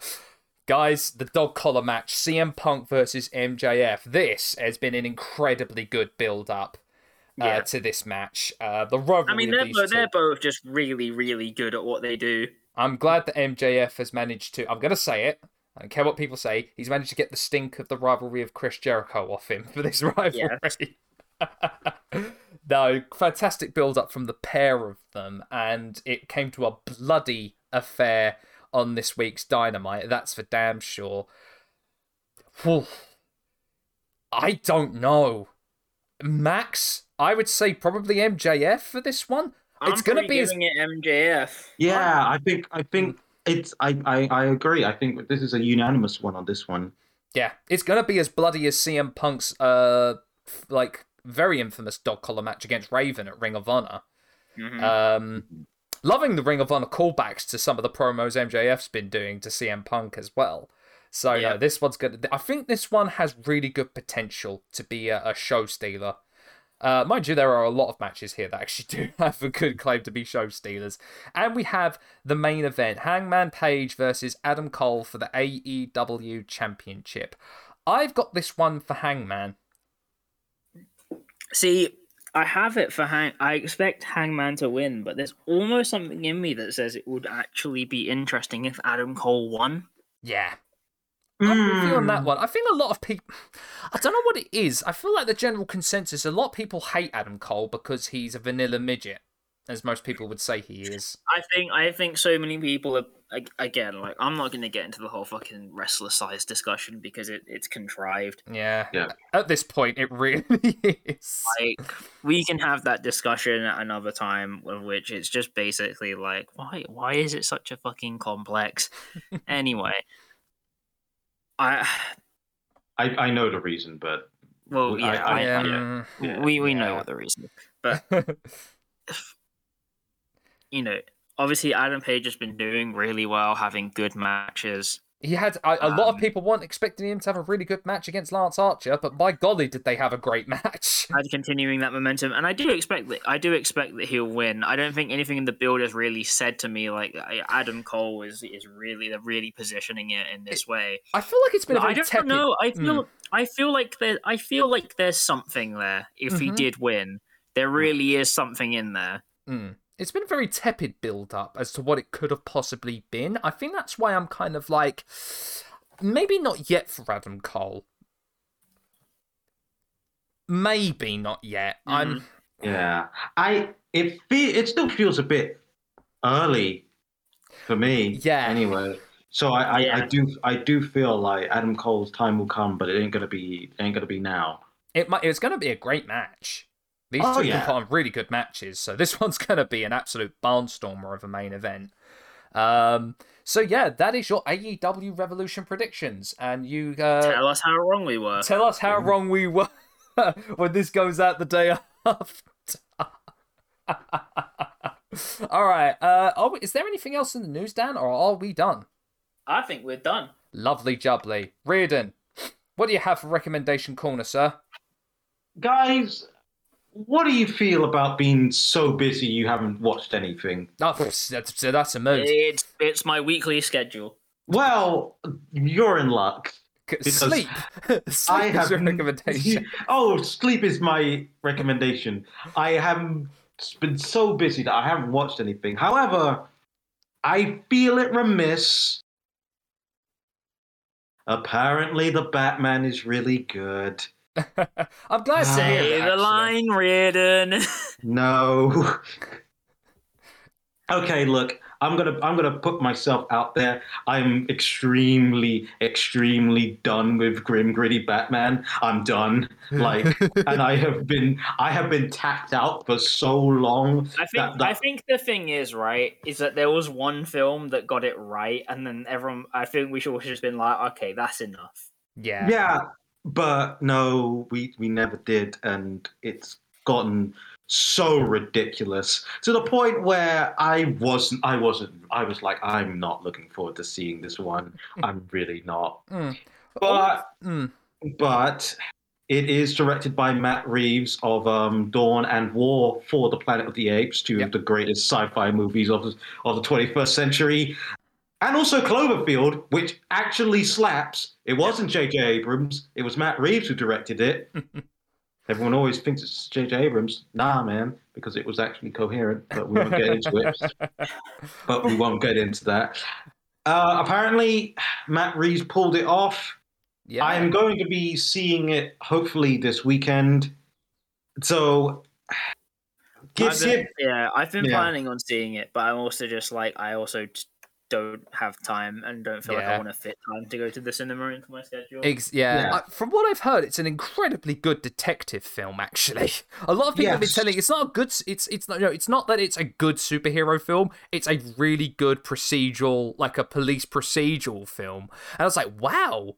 Guys, the dog collar match, CM Punk versus MJF. This has been an incredibly good build up uh, to this match. Uh, the rivalry I mean, they're, these bo- two. they're both just really, really good at what they do. I'm glad that MJF has managed to. I'm going to say it. I don't care what people say. He's managed to get the stink of the rivalry of Chris Jericho off him for this rivalry. no, fantastic build up from the pair of them, and it came to a bloody affair on this week's Dynamite. That's for damn sure. Whew. I don't know. Max, I would say probably MJF for this one. It's I'm gonna probably be as- giving it MJF. Yeah, I think. I think it's. I, I. I agree. I think this is a unanimous one on this one. Yeah, it's gonna be as bloody as CM Punk's uh f- like very infamous dog collar match against Raven at Ring of Honor. Mhm. Um, loving the Ring of Honor callbacks to some of the promos MJF's been doing to CM Punk as well. So Yeah. no, this one's good. I think this one has really good potential to be a, a show stealer. Uh, mind you, there are a lot of matches here that actually do have a good claim to be show stealers. And we have the main event Hangman Page versus Adam Cole for the AEW Championship. I've got this one for Hangman. See, I have it for Hang. I expect Hangman to win, but there's almost something in me that says it would actually be interesting if Adam Cole won. Yeah. I'm with you on Hmm. that one. I think a lot of people. I don't know what it is. I feel like the general consensus a lot of people hate Adam Cole because he's a vanilla midget, as most people would say he is. I think I think so many people are again like I'm not going to get into the whole fucking wrestler size discussion because it, it's contrived. Yeah. Yeah. At this point, it really is. Like we can have that discussion at another time, of which it's just basically like why why is it such a fucking complex? anyway, I I. I know the reason, but well I- yeah, I- I, yeah. yeah. Yeah. we we know what the reason. But you know, obviously Adam Page has been doing really well, having good matches. he had a, a lot of Um, people weren't expecting him to have a really good match against Lance Archer, but by golly, did they have a great match? and continuing that momentum. And I do expect that I do expect that he'll win. I don't think anything in the build has really said to me like Adam Cole is is really they're really positioning it in this way. I feel like it's been a very I don't tepid. know. I feel I feel like there I feel like there's something there. If he Mhm. did win, there really is something in there. Mm. It's been a very tepid build up as to what it could have possibly been. I think that's why I'm kind of like maybe not yet for Adam Cole. Maybe not yet. Mm. I'm Yeah, I it fe- it still feels a bit early for me. Yeah. Anyway, so I, I, I do I do feel like Adam Cole's time will come, but it ain't gonna be it ain't gonna be now. it might it's going to be a great match. These Oh, two yeah. can put on really good matches, so this one's going to be an absolute barnstormer of a main event. Um, so yeah, that is your AEW Revolution predictions, and you uh, Tell us how wrong we were. Tell us how wrong we were when this goes out the day after. All right. Uh, are we, is there anything else in the news, Dan, or are we done? I think we're done. Lovely jubbly. Riordan, what do you have for recommendation corner, sir? Guys, what do you feel about being so busy you haven't watched anything? Oh, that's, that's, that's a mood. It's it's my weekly schedule. Well, you're in luck. Sleep. Sleep I is have your recommendation. Oh, sleep is my recommendation. I have been so busy that I haven't watched anything. However, I feel it remiss. Apparently, the Batman is really good. I'm glad to hear Say the line, Riordan. No. okay, look, I'm gonna I'm gonna put myself out there. I'm extremely, extremely done with grim gritty Batman. I'm done. Like, and I have been I have been tapped out for so long. I think that- that- I think the thing is right is that there was one film that got it right, and then everyone. I think we should have just been like, okay, that's enough. Yeah. Yeah, but no, we we never did, and it's gotten so ridiculous to the point where I wasn't. I wasn't. I was like, I'm not looking forward to seeing this one. I'm really not. Mm. But Mm. but it is directed by Matt Reeves of um, Dawn and War for the Planet of the Apes, two Yep. of the greatest sci-fi movies of the, of the 21st century, and also Cloverfield, which actually slaps. It wasn't J.J. Abrams; it was Matt Reeves who directed it. Everyone always thinks it's J.J. Abrams. Nah, man, because it was actually coherent, but we won't get into it. But we won't get into that. Uh, apparently, Matt Reeves pulled it off. Yeah. I'm going to be seeing it hopefully this weekend. So, give, I've been, yeah, I've been Yeah. planning on seeing it, but I'm also just like I also don't have time and don't feel like I want to fit time to go to the cinema into my schedule. Ex- yeah, Yeah. I- from what I've heard, it's an incredibly good detective film. Actually, a lot of people have been Yes. telling it's not a good. It's it's not no, it's not that it's a good superhero film. It's a really good procedural, like a police procedural film. And I was like, wow,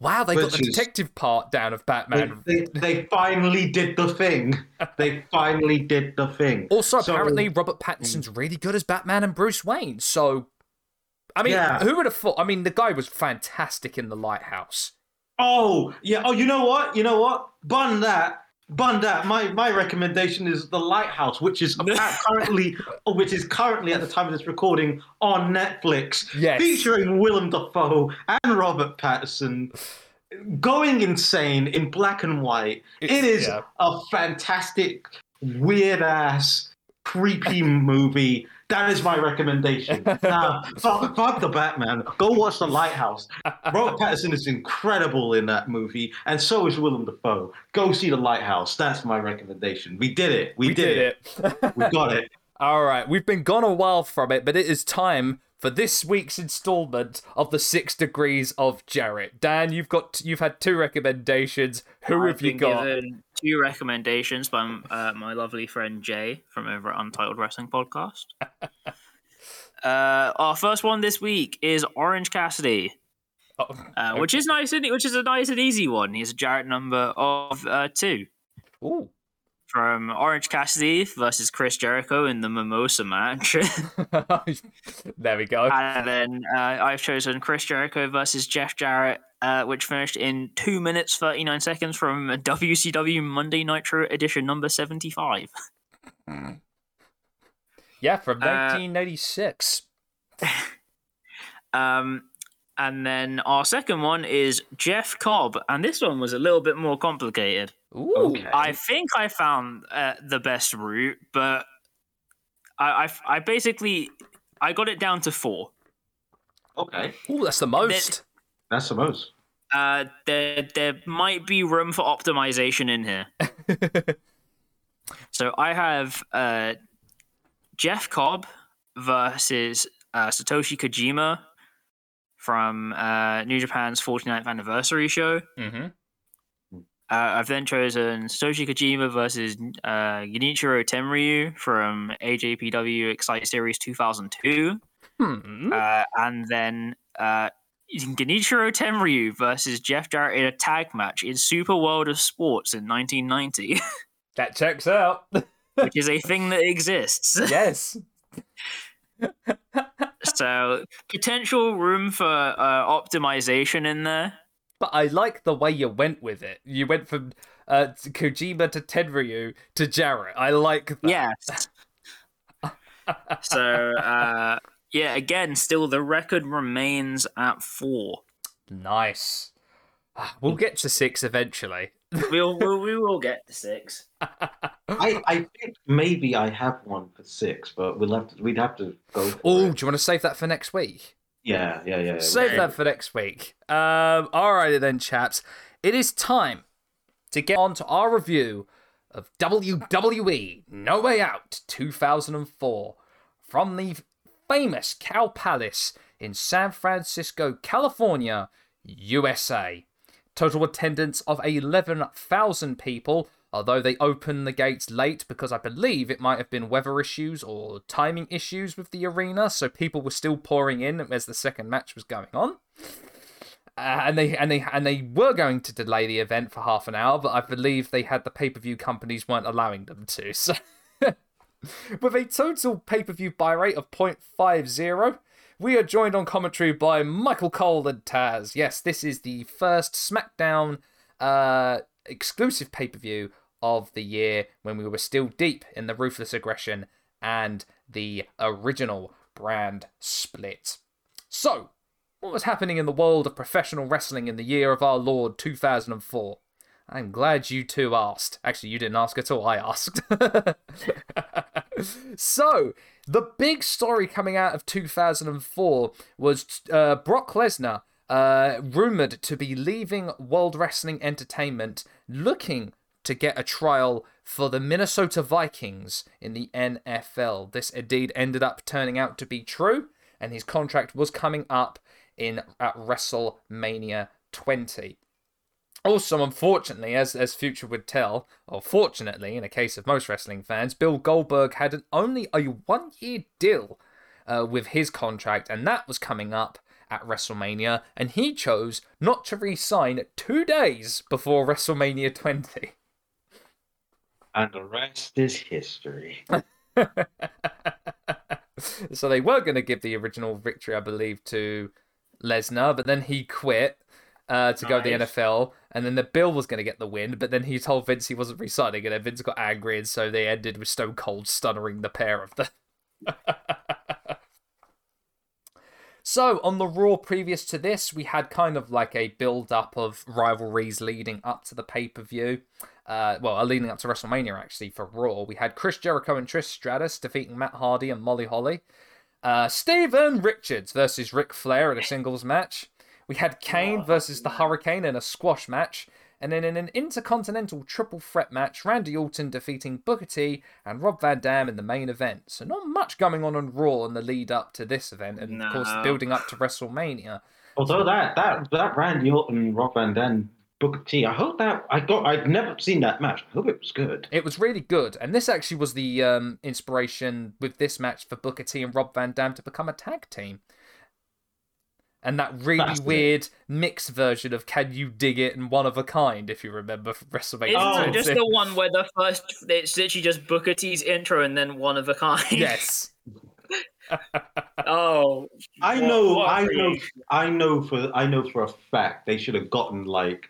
wow, they got Which the is- detective part down of they, Batman. they, they finally did the thing. They finally did the thing. Also, So- apparently, Robert Pattinson's mm. really good as Batman and Bruce Wayne. So, I mean, Yeah. who would have thought? I mean, the guy was fantastic in The Lighthouse. Oh, yeah. Oh, you know what? You know what? Bun that. Bun that. My my recommendation is The Lighthouse, which is currently which is currently at the time of this recording on Netflix. Yes. featuring Willem Dafoe and Robert Pattinson going insane in black and white. It's- it is yeah. a fantastic, weird ass, creepy movie. That is my recommendation. Now, fuck, fuck the Batman. Go watch The Lighthouse. Robert Pattinson is incredible in that movie, and so is Willem Dafoe. Go see The Lighthouse. That's my recommendation. We did it. We, did, it. We got it. All right, we've been gone a while from it, but it is time for this week's installment of the Six Degrees of Jarrett. Dan, you've got you've had two recommendations. Who I've have you got? given two recommendations by uh, my lovely friend Jay from over at Untitled Wrestling Podcast. uh, our first one this week is Orange Cassidy, Oh, uh, which is nice, and which is a nice and easy one. He's a Jarrett number of uh, two Ooh. from Orange Cassidy versus Chris Jericho in the Mimosa match. there we go. And then uh, I've chosen Chris Jericho versus Jeff Jarrett, uh, which finished in two minutes thirty nine seconds from WCW Monday Nitro Edition number seventy five. Yeah, from Uh, Um, and then our second one is Jeff Cobb, and this one was a little bit more complicated. Ooh. Okay. I think I found uh, the best route, but I, I, I basically I got it down to four. Okay, Oh, that's the most. That's the most. Uh, there there might be room for optimization in here. So I have uh, Jeff Cobb versus uh, Satoshi Kojima from uh, New Japan's 49th anniversary show. mm-hmm. Uh, I've then chosen Satoshi Kojima versus uh, Genichiro Tenryu from AJPW Excite Series 2002. Hmm. Uh, and then uh, Genichiro Tenryu versus Jeff Jarrett in a tag match in Super World of Sports in 1990, That checks out. which is a thing that exists. yes. so potential room for uh, optimization in there. But I like the way you went with it. You went from uh, Kojima to Tenryu to Jarrett. I like that. Yes. so uh, yeah, again, still the record remains at four. Nice. Ah, We'll get to six eventually. We'll, we'll we will get to six. I, I think maybe I have one for six, but we'll have to. We'd have to go. Oh, it. do you want to save that for next week? yeah, yeah, yeah. Save Okay. that for next week. Um, alrighty then, chaps. It is time to get on to our review of WWE No Way Out 2004 from the famous Cow Palace in San Francisco, California, USA. Total attendance of 11,000 people, although they opened the gates late because I believe it might have been weather issues or timing issues with the arena, so people were still pouring in as the second match was going on. Uh, and they and they and they were going to delay the event for half an hour, but I believe they had the pay per view companies weren't allowing them to. So, with a total pay per view buy rate of 0.50, we are joined on commentary by Michael Cole and Taz. Yes, this is the first SmackDown uh, exclusive pay per view of the year when we were still deep in the Ruthless Aggression and the original brand split. So, what was happening in the world of professional wrestling in the year of our Lord 2004? I'm glad you two asked. Actually, you didn't ask at all, I asked. so, the big story coming out of 2004 was uh, Brock Lesnar, uh, rumored to be leaving World Wrestling Entertainment, looking to get a trial for the Minnesota Vikings in the NFL. This indeed ended up turning out to be true, and his contract was coming up in at WrestleMania 20. Also, unfortunately, as as future would tell, or fortunately, in a case of most wrestling fans, Bill Goldberg had an, only a one year deal uh, with his contract, and that was coming up at WrestleMania, and he chose not to re sign two days before WrestleMania 20. And the rest is history. so they were going to give the original victory, I believe, to Lesnar, but then he quit uh, to go to the NFL, and then the Bill was going to get the win, but then he told Vince he wasn't resigning, and then Vince got angry, and so they ended with Stone Cold stunnering the pair of them. So, on the Raw previous to this, we had kind of like a build up of rivalries leading up to the pay per view. Uh, well, uh, leading up to WrestleMania, actually, for Raw. We had Chris Jericho and Trish Stratus defeating Matt Hardy and Molly Holly. Uh, Steven Richards versus Ric Flair in a singles match. We had Kane versus the Hurricane in a squash match. And then in an intercontinental triple threat match, Randy Orton defeating Booker T and Rob Van Dam in the main event. So not much going on on Raw in the lead up to this event, and of course building up to WrestleMania. Although that that that Randy Orton, Rob Van Dam, Booker T. I hope that I got. I'd never seen that match. I hope it was good. It was really good, and this actually was the um, inspiration with this match for Booker T and Rob Van Dam to become a tag team. And that really Fascinating. weird mixed version of "Can You Dig It" and "One of a Kind," if you remember from WrestleMania. Isn't Oh. it just the one where the first it's literally just Booker T's intro and then one of a kind? yes, Oh, I know. what I know. creation. I know for. I know for a fact they should have gotten like,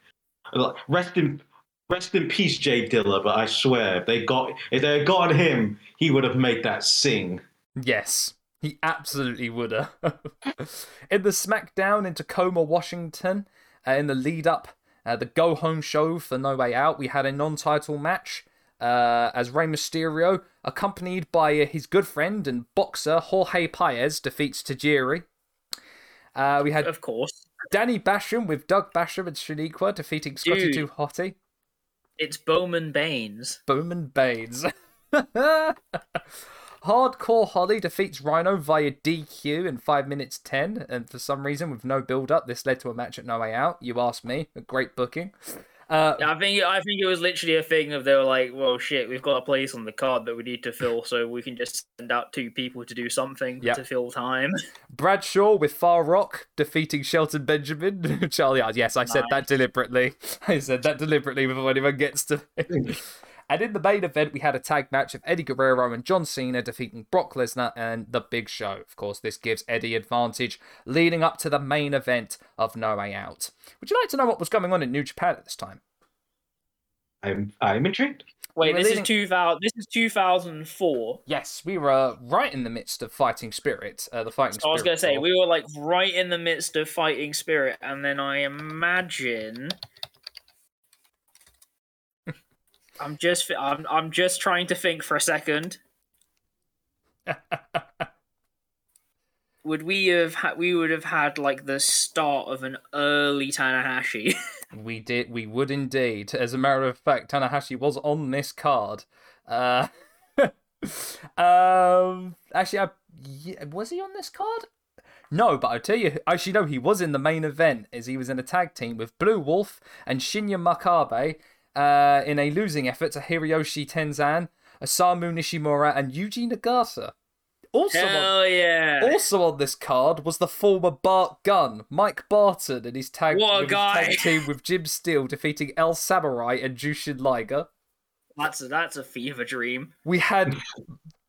like, rest in. Rest in peace, J Dilla. But I swear, if they got if they had gotten him, he would have made that sing. yes, he absolutely would have. in the SmackDown in Tacoma, Washington, uh, in the lead up, uh, the go home show for No Way Out, we had a non-title match. uh, as Rey Mysterio, accompanied by his good friend and boxer Jorge Paez, defeats Tajiri. Uh, we had Of course, Danny Basham with Doug Basham and Shaniqua defeating Scotty. Too Hottie. it's Bowman Baines. Bowman Baines. Hardcore Holly defeats Rhino via DQ in 5 minutes 10, and for some reason, with no build up, this led to a match at No Way Out. You asked me. A great booking. Uh, I think I think it was literally a thing of they were like, well, shit, we've got a place on the card that we need to fill, so we can just send out two people to do something Yep. to fill time. Bradshaw with Far Rock defeating Shelton Benjamin. Charlie, yes, I said that deliberately. I said that deliberately before anyone gets to me. And in the main event, we had a tag match of Eddie Guerrero and John Cena defeating Brock Lesnar and The Big Show. Of course, this gives Eddie advantage leading up to the main event of No Way Out. Would you like to know what was going on in New Japan at this time? I'm I'm intrigued. Wait, this leading- is two thousand. This is two thousand four. Yes, we were uh, right in the midst of Fighting Spirit. Uh, the Fighting So I was gonna say we were like right in the midst of fighting spirit, and then I imagine. I'm just I'm I'm just trying to think for a second. would we have had we would have had like the start of an early Tanahashi? We did. We would indeed. As a matter of fact, Tanahashi was on this card. Uh, um, actually, I, yeah, was he on this card? No, but I tell you, actually, no, he was in the main event as he was in a tag team with Blue Wolf and Shinya Makabe uh, in a losing effort to Hiroshi Tenzan, Osamu Nishimura, and Yuji Nagata. Also, on- yeah! also on this card was the former Bart Gunn, Mike Barton, and his tag, What a with his tag team with Jim Steele defeating El Samurai and Jushin Liger. That's a, that's a fever dream. We had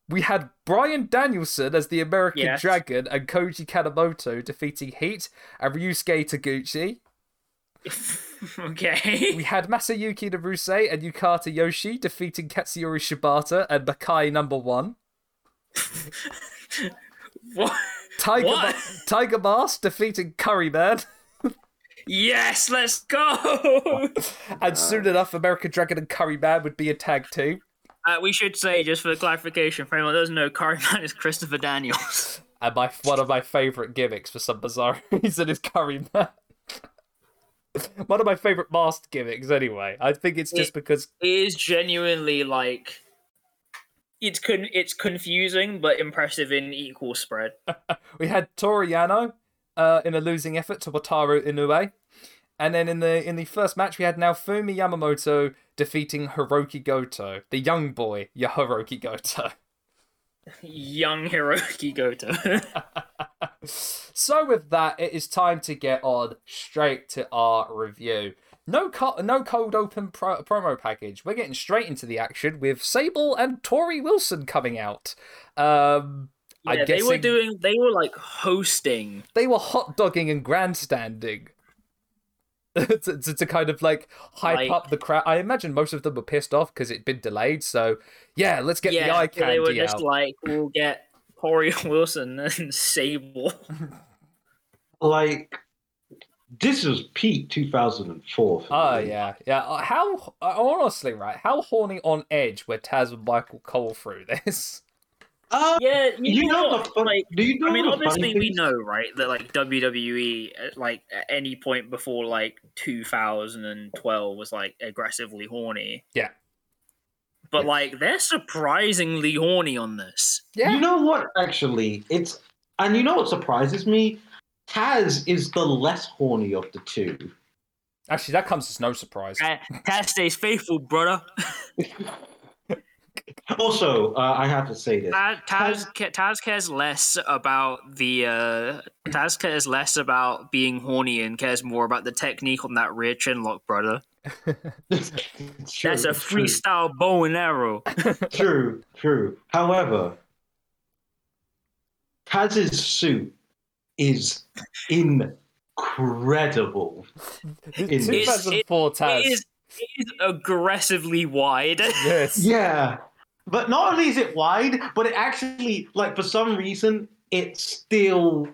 we had Bryan Danielson as the American Yes. Dragon and Koji Kanemoto defeating Heat and Ryusuke Taguchi. okay. We had Masayuki Naruse and Yukata Yoshi defeating Katsuyori Shibata and Makai number one. what? Tiger, What? Ma- Tiger Mask defeating Curryman. Yes, let's go. And soon enough, American Dragon and Curryman would be a tag team. Uh, we should say, just for clarification, for anyone that doesn't know, Curry Man is Christopher Daniels. And my one of my favourite gimmicks for some bizarre reason is Curryman. one of my favourite masked gimmicks, anyway. I think it's just It- because It is genuinely like it's con- it's confusing but impressive in equal spread. we had Toriano uh, in a losing effort to Wataru Inoue. And then in the in the first match, we had Naofumi Yamamoto defeating Hiroki Goto, the young boy, Hiroki Goto. Young Hiroki Goto. so with that, it is time to get on straight to our review. No, co- no cold open pro- promo package. We're getting straight into the action with Sable and Torrie Wilson coming out. Um, yeah, I'm they were doing. They were like hosting. they were hot dogging and grandstanding. to, to, to kind of like hype Like- up the crowd. I imagine most of them were pissed off because it'd been delayed. So yeah, let's get the yeah, eye they were just out. like, we'll get Torrie Wilson and Sable. Like this was peak 2004. Oh me. yeah, yeah. Uh, How uh, honestly, right? How horny on edge were Taz and Michael Cole through this? Uh, yeah, you, you know what? the fun, like, do you know I mean, the obviously we know, right, that like WWE, like at any point before like 2012 was like aggressively horny. Yeah. But Yeah. like they're surprisingly horny on this. Yeah, You know what? Actually, it's and you know what surprises me. Taz is the less horny of the two. actually, that comes as no surprise. Ta- Taz stays faithful, brother. Also, uh, I have to say this. Ta- Taz, Taz cares less about the uh, Taz cares less about being horny and cares more about the technique on that rear chin lock, brother. True, That's a it's true. freestyle bow and arrow. True, true. However, Taz's suit is incredible. The It's- 2004 Taz. It is, it is aggressively wide. Yes. Yeah. But not only is it wide, but it actually, like, for some reason, it still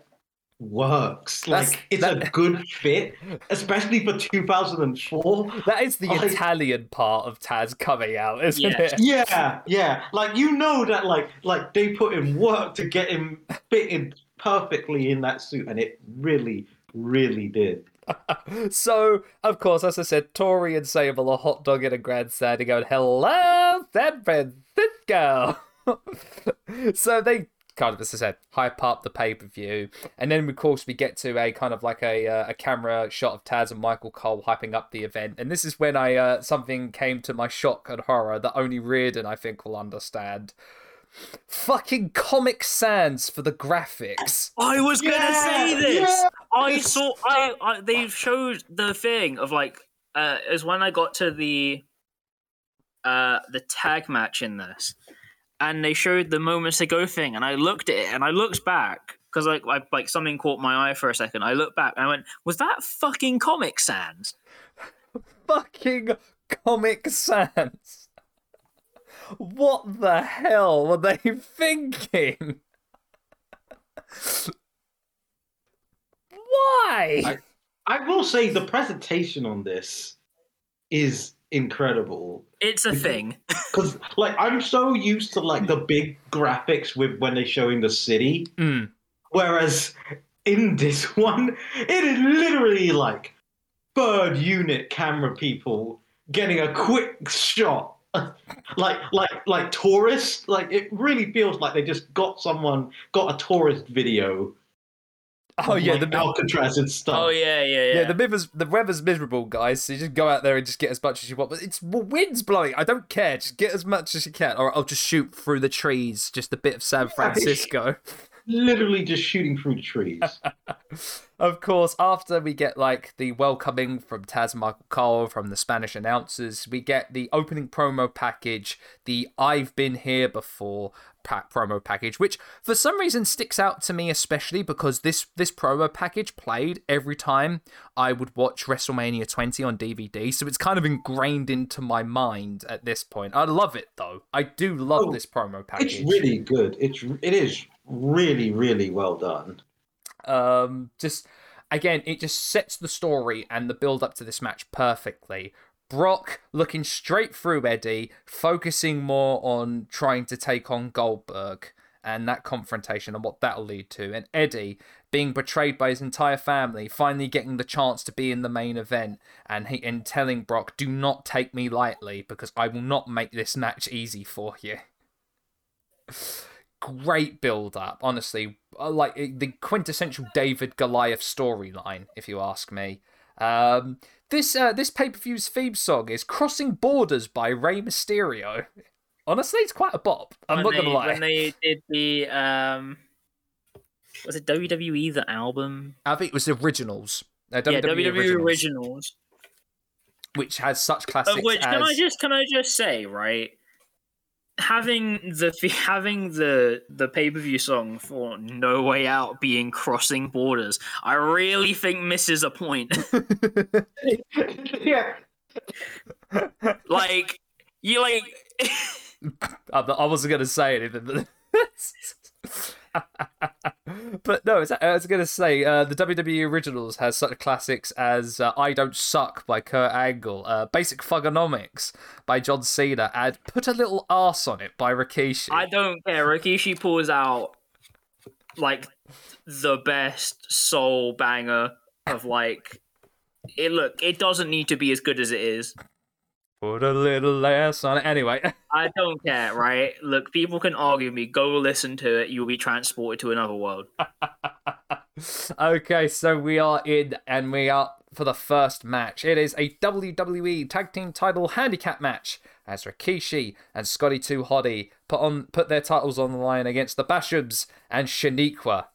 works. That's- Like it's that- a good fit, especially for 2004. That is the Like- Italian part of Taz coming out, isn't Yeah. it? Yeah, yeah. Like you know that like like they put in work to get him fitted perfectly in that suit, and it really, really did. So, of course, as I said, Torrie and Sable are hot dogging a grandstand and going, Hello, San Francisco. so they kind of, as I said, hype up the pay per view. And then, of course, we get to a kind of like a, uh, a camera shot of Taz and Michael Cole hyping up the event. And this is when I uh, something came to my shock and horror that only Riordan, I think, will understand. Fucking Comic Sans for the graphics. I was gonna Yeah, say this. yeah. I saw. I, I they showed the thing of like. Uh, is when I got to the. Uh, the tag match in this, and they showed the moments ago thing, and I looked at it, and I looked back because like I, like something caught my eye for a second. I looked back and I went, "Was that fucking Comic Sans?" fucking Comic Sans. What the hell were they thinking? Why? I- I will say the presentation on this is incredible It's a thing. because like I'm so used to like the big graphics with when they're showing the city, Mm. whereas in this one it is literally like bird unit camera people getting a quick shot. like like like tourists like it really feels like they just got someone got a tourist video Oh of, yeah, like, the alcatraz and stuff Oh yeah, yeah, yeah. yeah, the weather's the weather's miserable, guys. So you just go out there and just get as much as you want. But it's well, wind's blowing. I don't care. Just get as much as you can, or I'll just shoot through the trees, just a bit of San Francisco. literally just shooting through the trees Of course, after we get like the welcoming from Taz Michael Cole from the Spanish announcers, we get the opening promo package, the I've been here before pa- promo package, which for some reason sticks out to me especially because this this promo package played every time I would watch WrestleMania 20 on DVD, so it's kind of ingrained into my mind at this point. I love it though. I do love Oh, this promo package. It's really good. It's it is really really well done. um just again it just sets the story and the build up to this match perfectly. Brock looking straight through eddie focusing more on trying to take on goldberg and that confrontation and what that'll lead to. And eddie being betrayed by his entire family finally getting the chance to be in the main event and he and telling brock do not take me lightly because i will not make this match easy for you great build up honestly Uh, like uh, the quintessential david goliath storyline if you ask me um this uh, this pay-per-view's theme song is crossing borders by Rey mysterio honestly it's quite a bop i'm when not they, gonna lie When they did the um, was it WWE the album? i think it was the originals uh, yeah, WWE, WWE originals, originals. which has such classics Of which can I just can I just say right? Having the having the the pay per view song for No Way Out being crossing borders, I really think misses a point. yeah. like you like I'm not- I wasn't going to say anything, but. but no, I was going to say uh, the WWE originals has such classics as uh, "I Don't Suck" by Kurt Angle, uh, "Basic Thugonomics" by John Cena, and "Put a Little Arse on It" by Rikishi. I don't care. Rikishi pulls out like the best soul banger of like it. Look, it doesn't need to be as good as it is. Put a little less on it. Anyway, I don't care, right? Look, people can argue me. Go listen to it. You'll be transported to another world. okay, so we are in, and we are for the first match. It is a WWE Tag Team Title Handicap match as Rikishi and Scotty Too Hottie put on put their titles on the line against the Bashams and Shaniqua.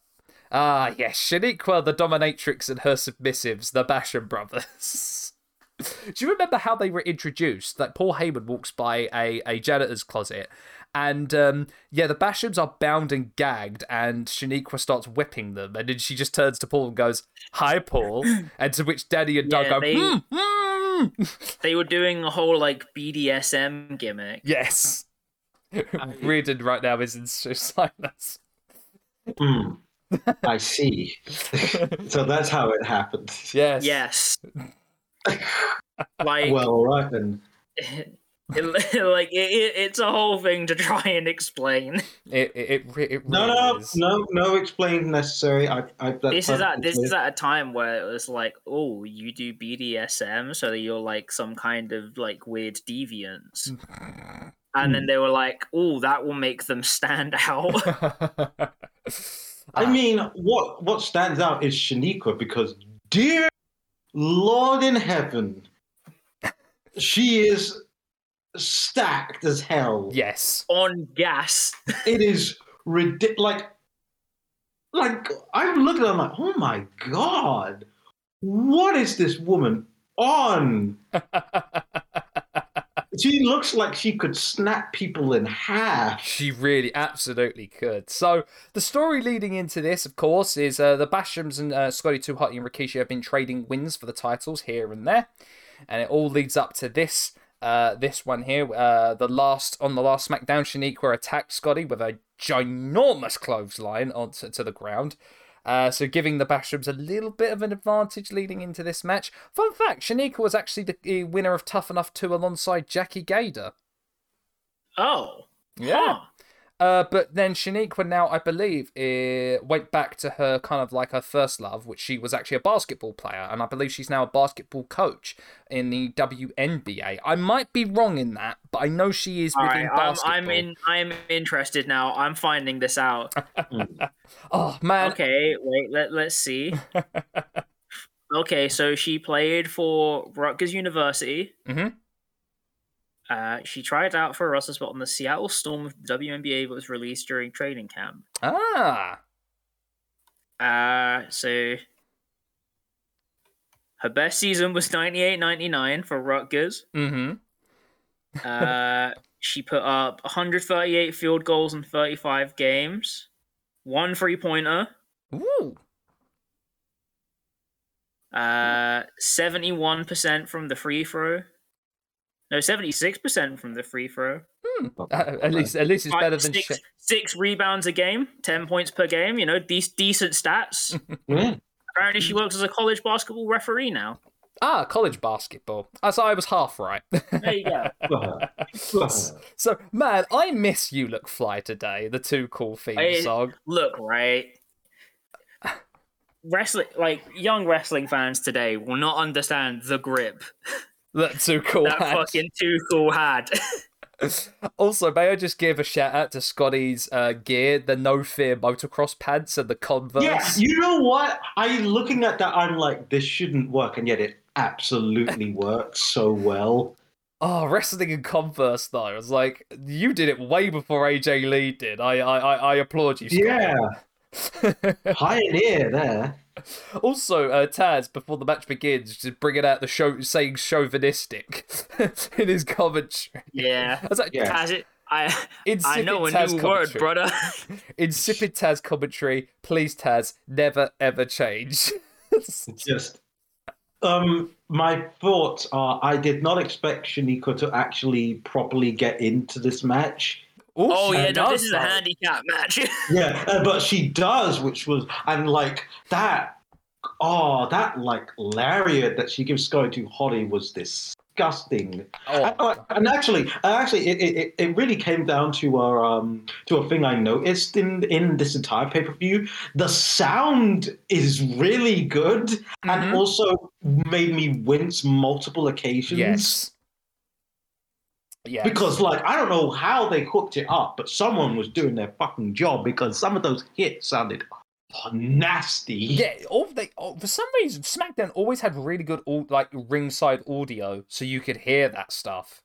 Ah, yes, Shaniqua, the dominatrix, and her submissives, the Basham brothers. Do you remember how they were introduced? Like Paul Heyman walks by a, a janitor's closet, and um, yeah, the Bashams are bound and gagged, and Shaniqua starts whipping them, and then she just turns to Paul and goes, "Hi, Paul," and to which Danny and Doug Yeah, go, they- "Hmm, hmm." They were doing a whole like BDSM gimmick. Yes. Riordan right now is in silence. Mm. I see. so that's how it happened. yes. Yes. like, Well, all right then. it, like it, it, it's a whole thing to try and explain. It it it, re- it No, really no, is. no, no explain necessary. I, I, this is at perfectly this is at a time where it was like, oh, you do BDSM, so you're like some kind of like weird deviance, and Hmm. then they were like, oh, that will make them stand out. I Ah, mean, what what stands out is Shaniqua because, dear Lord in heaven, she is stacked as hell. yes. on gas. It is ridiculous. Like, like I'm looking at her, I'm like, oh my god, what is this woman on? She looks like she could snap people in half. She really absolutely could. So the story leading into this, of course, is uh, the Bashams and uh, Scotty Hotty and Rikishi have been trading wins for the titles here and there, and it all leads up to this. Uh, this one here, uh, the last on the last SmackDown, Shaniqua attacked Scotty with a ginormous clothesline onto to the ground. Uh, so giving the Bashams a little bit of an advantage leading into this match. Fun fact: Shaniqua was actually the winner of Tough Enough Two alongside Jackie Gayda. Oh, Yeah. huh. Uh, but then Shaniqua now, I believe, uh, went back to her kind of like her first love, which she was actually a basketball player, and I believe she's now a basketball coach in the WNBA. I might be wrong in that, but I know she is All within right, I'm, basketball. I'm in. I'm interested now. I'm finding this out. Oh man, Okay, wait. Let Let's see. Okay, so she played for Rutgers University. Mhm. Uh, she tried out for a roster spot on the Seattle Storm of the WNBA, but was released during training camp. ah, Uh, so her best season was 98-99 for Rutgers. mm-hmm. Uh, she put up 138 field goals in 35 games, one three pointer, Ooh, uh, 71% from the free throw. No, 76% from the free throw. uh, at least at least it's Five- better than six, shit. six rebounds a game, 10 points per game. You know, these decent stats. Yeah. Apparently, she works as a college basketball referee now. Ah, college basketball. As I was half right. There you go. so man, I miss "You Look Fly" today. The too cool theme I- song. Look, right. Wrestling, like young wrestling fans today, will not understand the grip That too cool. that had. fucking Too Cool had. Also, may I just give a shout out to Scotty's uh, gear, the No Fear motocross pants and the Converse. Yeah, you know what? I looking at that, I'm like, this shouldn't work, and yet it absolutely works so well. Oh, wrestling in Converse though. I was like, you did it way before AJ Lee did. I I I, I applaud you. Scotty. Yeah, pioneer there. also, uh, Taz, before the match begins, just bringing out the show, saying chauvinistic in his commentary. yeah. I was like, Yeah. Has it? I I know a Taz new word, brother. Insipid Taz commentary. Please, Taz, never ever change. Just, um, my thoughts are, I did not expect Shaniqua to actually properly get into this match. Ooh, oh yeah, no, this is a handicap match. Yeah, uh, but she does, which was, and like that, oh, that like lariat that she gives Scotty Too Hotty was disgusting. Oh, And, uh, and actually, uh, actually, it, it, it really came down to a um to a thing I noticed in in this entire pay per view. The sound is really good, and Mhm. also made me wince multiple occasions. yes. Yes. Because like I don't know how they hooked it up, but someone was doing their fucking job because some of those hits sounded nasty. Yeah, all they oh, for some reason SmackDown always had really good au- like ringside audio, so you could hear that stuff.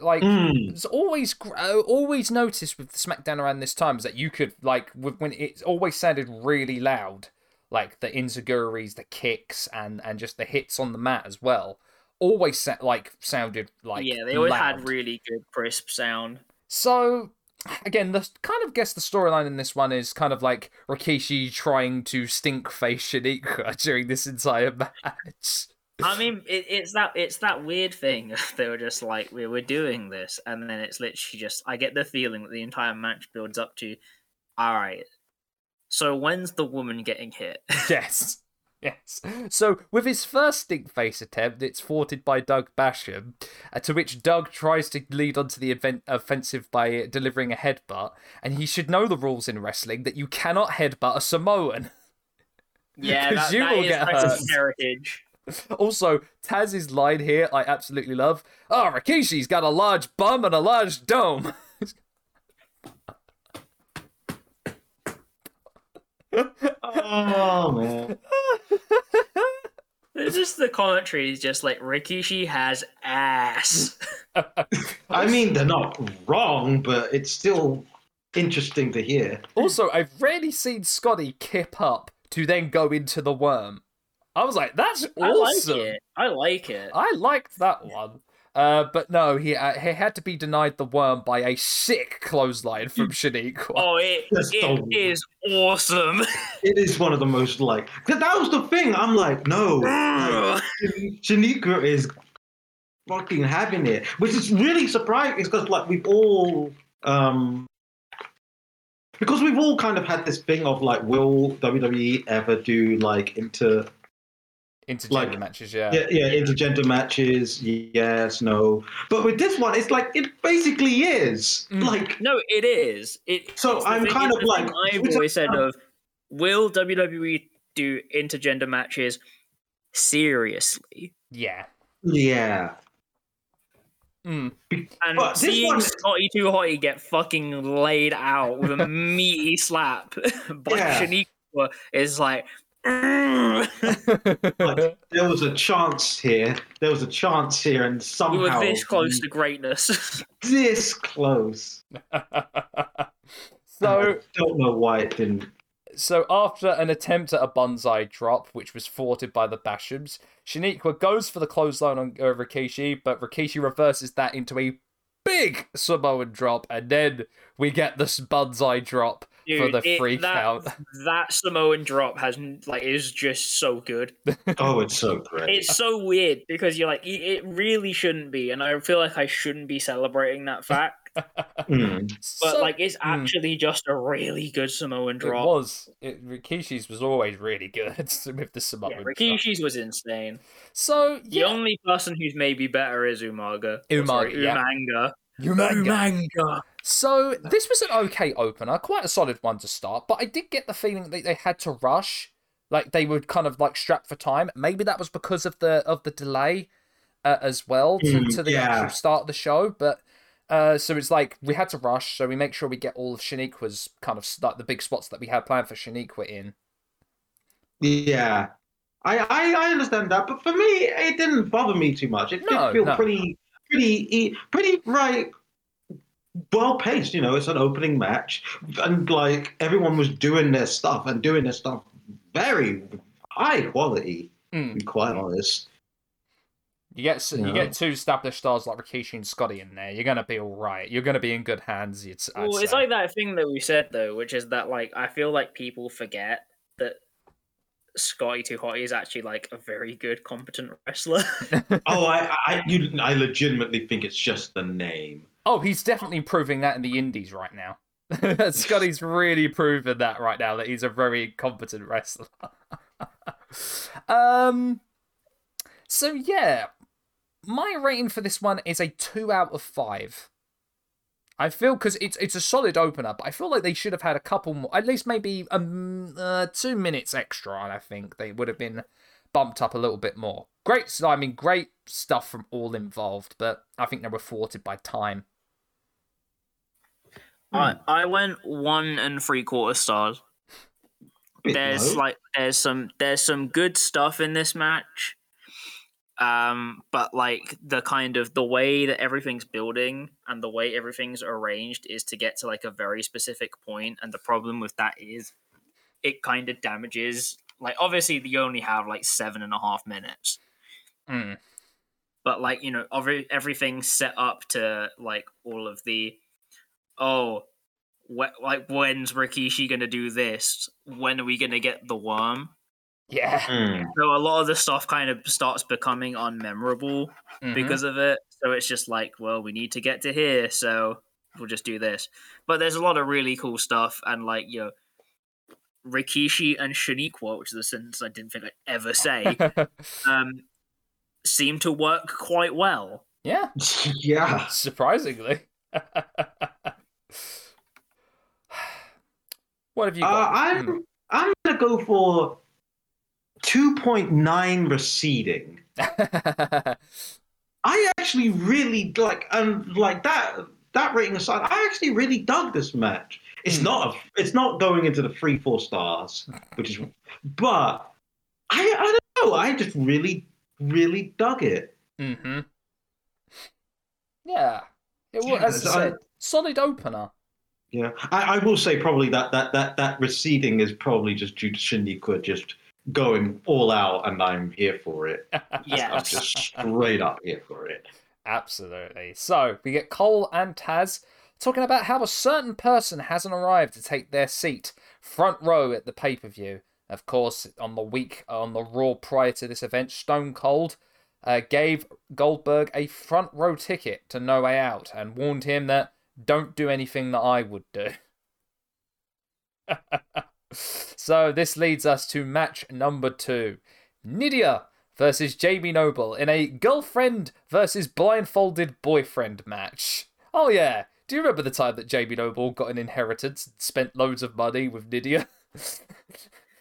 Like Mm. it's always I always noticed with SmackDown around this time is that you could like with, when it always sounded really loud, like the enzuigiris, the kicks, and and just the hits on the mat as well. Always sa- like sounded like yeah, they always loud. had really good crisp sound. So again, the kind of guess the storyline in this one is kind of like Rikishi trying to stink face Shaniqua during this entire match. I mean, it, it's that it's that weird thing. they were just like, we were doing this, and then it's literally just. I get the feeling that the entire match builds up to, all right. So when's the woman getting hit? Yes. Yes. So, with his first stink face attempt, it's thwarted by Doug Basham, uh, to which Doug tries to lead onto the event offensive by delivering a headbutt. And he should know the rules in wrestling that you cannot headbutt a Samoan. Yeah, that, you that will is get hurt. heritage. Also, Taz's line here, I absolutely love. Oh, Rikishi's got a large bum and a large dome. Oh man. It's just the commentary is just like Rikishi has ass. I mean, they're not wrong, but it's still interesting to hear. Also, I've rarely seen Scotty kip up to then go into the worm. I was like, that's awesome. I like it. I like it. I liked that one. Uh, but no, he uh, he had to be denied the worm by a sick clothesline from Shaniqua. Oh, it, Just it don't- is awesome. It is one of the most like. Cause that was the thing. I'm like, no, like, Shaniqua is fucking having it, which is really surprising because like we've all um because we've all kind of had this thing of like, will WWE ever do like into Intergender like- matches, yeah. yeah, yeah intergender matches? Yes, no. But with this one, it's like it basically is Mm. like no, it is. It. So I'm thing- kind of like- I've always said I'm- of, will WWE do intergender matches seriously? Yeah. yeah. Mm. And But this seeing one- Scotty Too Hotty get fucking laid out with a meaty slap by Yeah. Shaniqua is like. Like, there was a chance here. There was a chance here, and we somehow were this close to greatness. this close. so I don't know why it didn't. So after an attempt at a Banzai drop, which was thwarted by the Bashams, Shaniqua goes for the clothesline on uh, Rikishi, but Rikishi reverses that into a big Samoan drop, and then we get this Banzai drop for the it- free that, count. that Samoan drop has like is just so good. Oh, it's so great. It's so weird because you're like, it it really shouldn't be, and I feel like I shouldn't be celebrating that fact. Mm. But So- like, it's mm. actually just a really good Samoan it drop. was it, Rikishi's was always really good with the Samoan Yeah, drop. Rikishi's was insane. So The only person who's maybe better is Umaga. Umaga, sorry, Umaga, yeah. Umanga. Umanga. Umanga. So this was an okay opener, quite a solid one to start, but I did get the feeling that they had to rush, like they were kind of like strapped for time. Maybe that was because of the of the delay uh, as well to, Mm, to the yeah. actual start of the show. But uh, so it's like we had to rush, so we make sure we get all of Shaniqua's kind of like the big spots that we had planned for Shaniqua in. Yeah. I, I I understand that, but for me, it didn't bother me too much. It did feel no. pretty, pretty, pretty right, well paced. You know, it's an opening match, and like everyone was doing their stuff and doing their stuff very high quality. Mm. To be quite honest. You get you Yeah. get two established stars like Rikishi and Scotty in there. You're gonna be all right. You're gonna be in good hands. It's Well, it's like that thing that we said though, which is that like I feel like people forget that Scotty Too Hotty is actually like a very good, competent wrestler. Oh, I, I, you, I legitimately think it's just the name. Oh, he's definitely proving that in the indies right now. Scotty's really proven that right now that he's a very competent wrestler. um so yeah, my rating for this one is a 2 out of 5. I feel cuz it's it's a solid opener, but I feel like they should have had a couple more at least maybe um uh, 2 minutes extra and I think they would have been bumped up a little bit more. Great, I mean great stuff from all involved, but I think they were thwarted by time. I I went one and three quarter stars. There's low. like there's some there's some good stuff in this match. Um, but like the kind of the way that everything's building and the way everything's arranged is to get to like a very specific point, and the problem with that is it kind of damages. Like obviously, you only have like seven and a half minutes, Mm. but like you know, every, everything's set up to like all of the oh, wh- like when's Rikishi gonna do this? When are we gonna get the worm? Yeah. Mm. So a lot of the stuff kind of starts becoming unmemorable Mhm. because of it. So it's just like, well, we need to get to here, so we'll just do this. But there's a lot of really cool stuff, and like you know, Rikishi and Shaniqua, which is a sentence I didn't think I'd ever say, um, seem to work quite well. yeah, yeah. surprisingly. what have you Uh, got? I'm I'm gonna go for two point nine receding. Hmm. I actually really like and like that that rating aside, I actually really dug this match. It's Hmm. not a, it's not going into the three four stars, which is but I I don't know. I just really really dug it. mm-hmm. Yeah. It was, Yeah, as I I- solid opener. Yeah, I, I will say probably that that that that receding is probably just due to Shaniqua just going all out, and I'm here for it. I'm just straight up here for it. Absolutely. So we get Cole and Taz talking about how a certain person hasn't arrived to take their seat front row at the pay per view. Of course, on the week on the Raw prior to this event, Stone Cold uh, gave Goldberg a front row ticket to No Way Out and warned him that don't do anything that I would do. so this leads us to match number two. Nydia versus Jamie Noble in a girlfriend versus blindfolded boyfriend match. Oh yeah, do you remember the time that Jamie Noble got an inheritance and spent loads of money with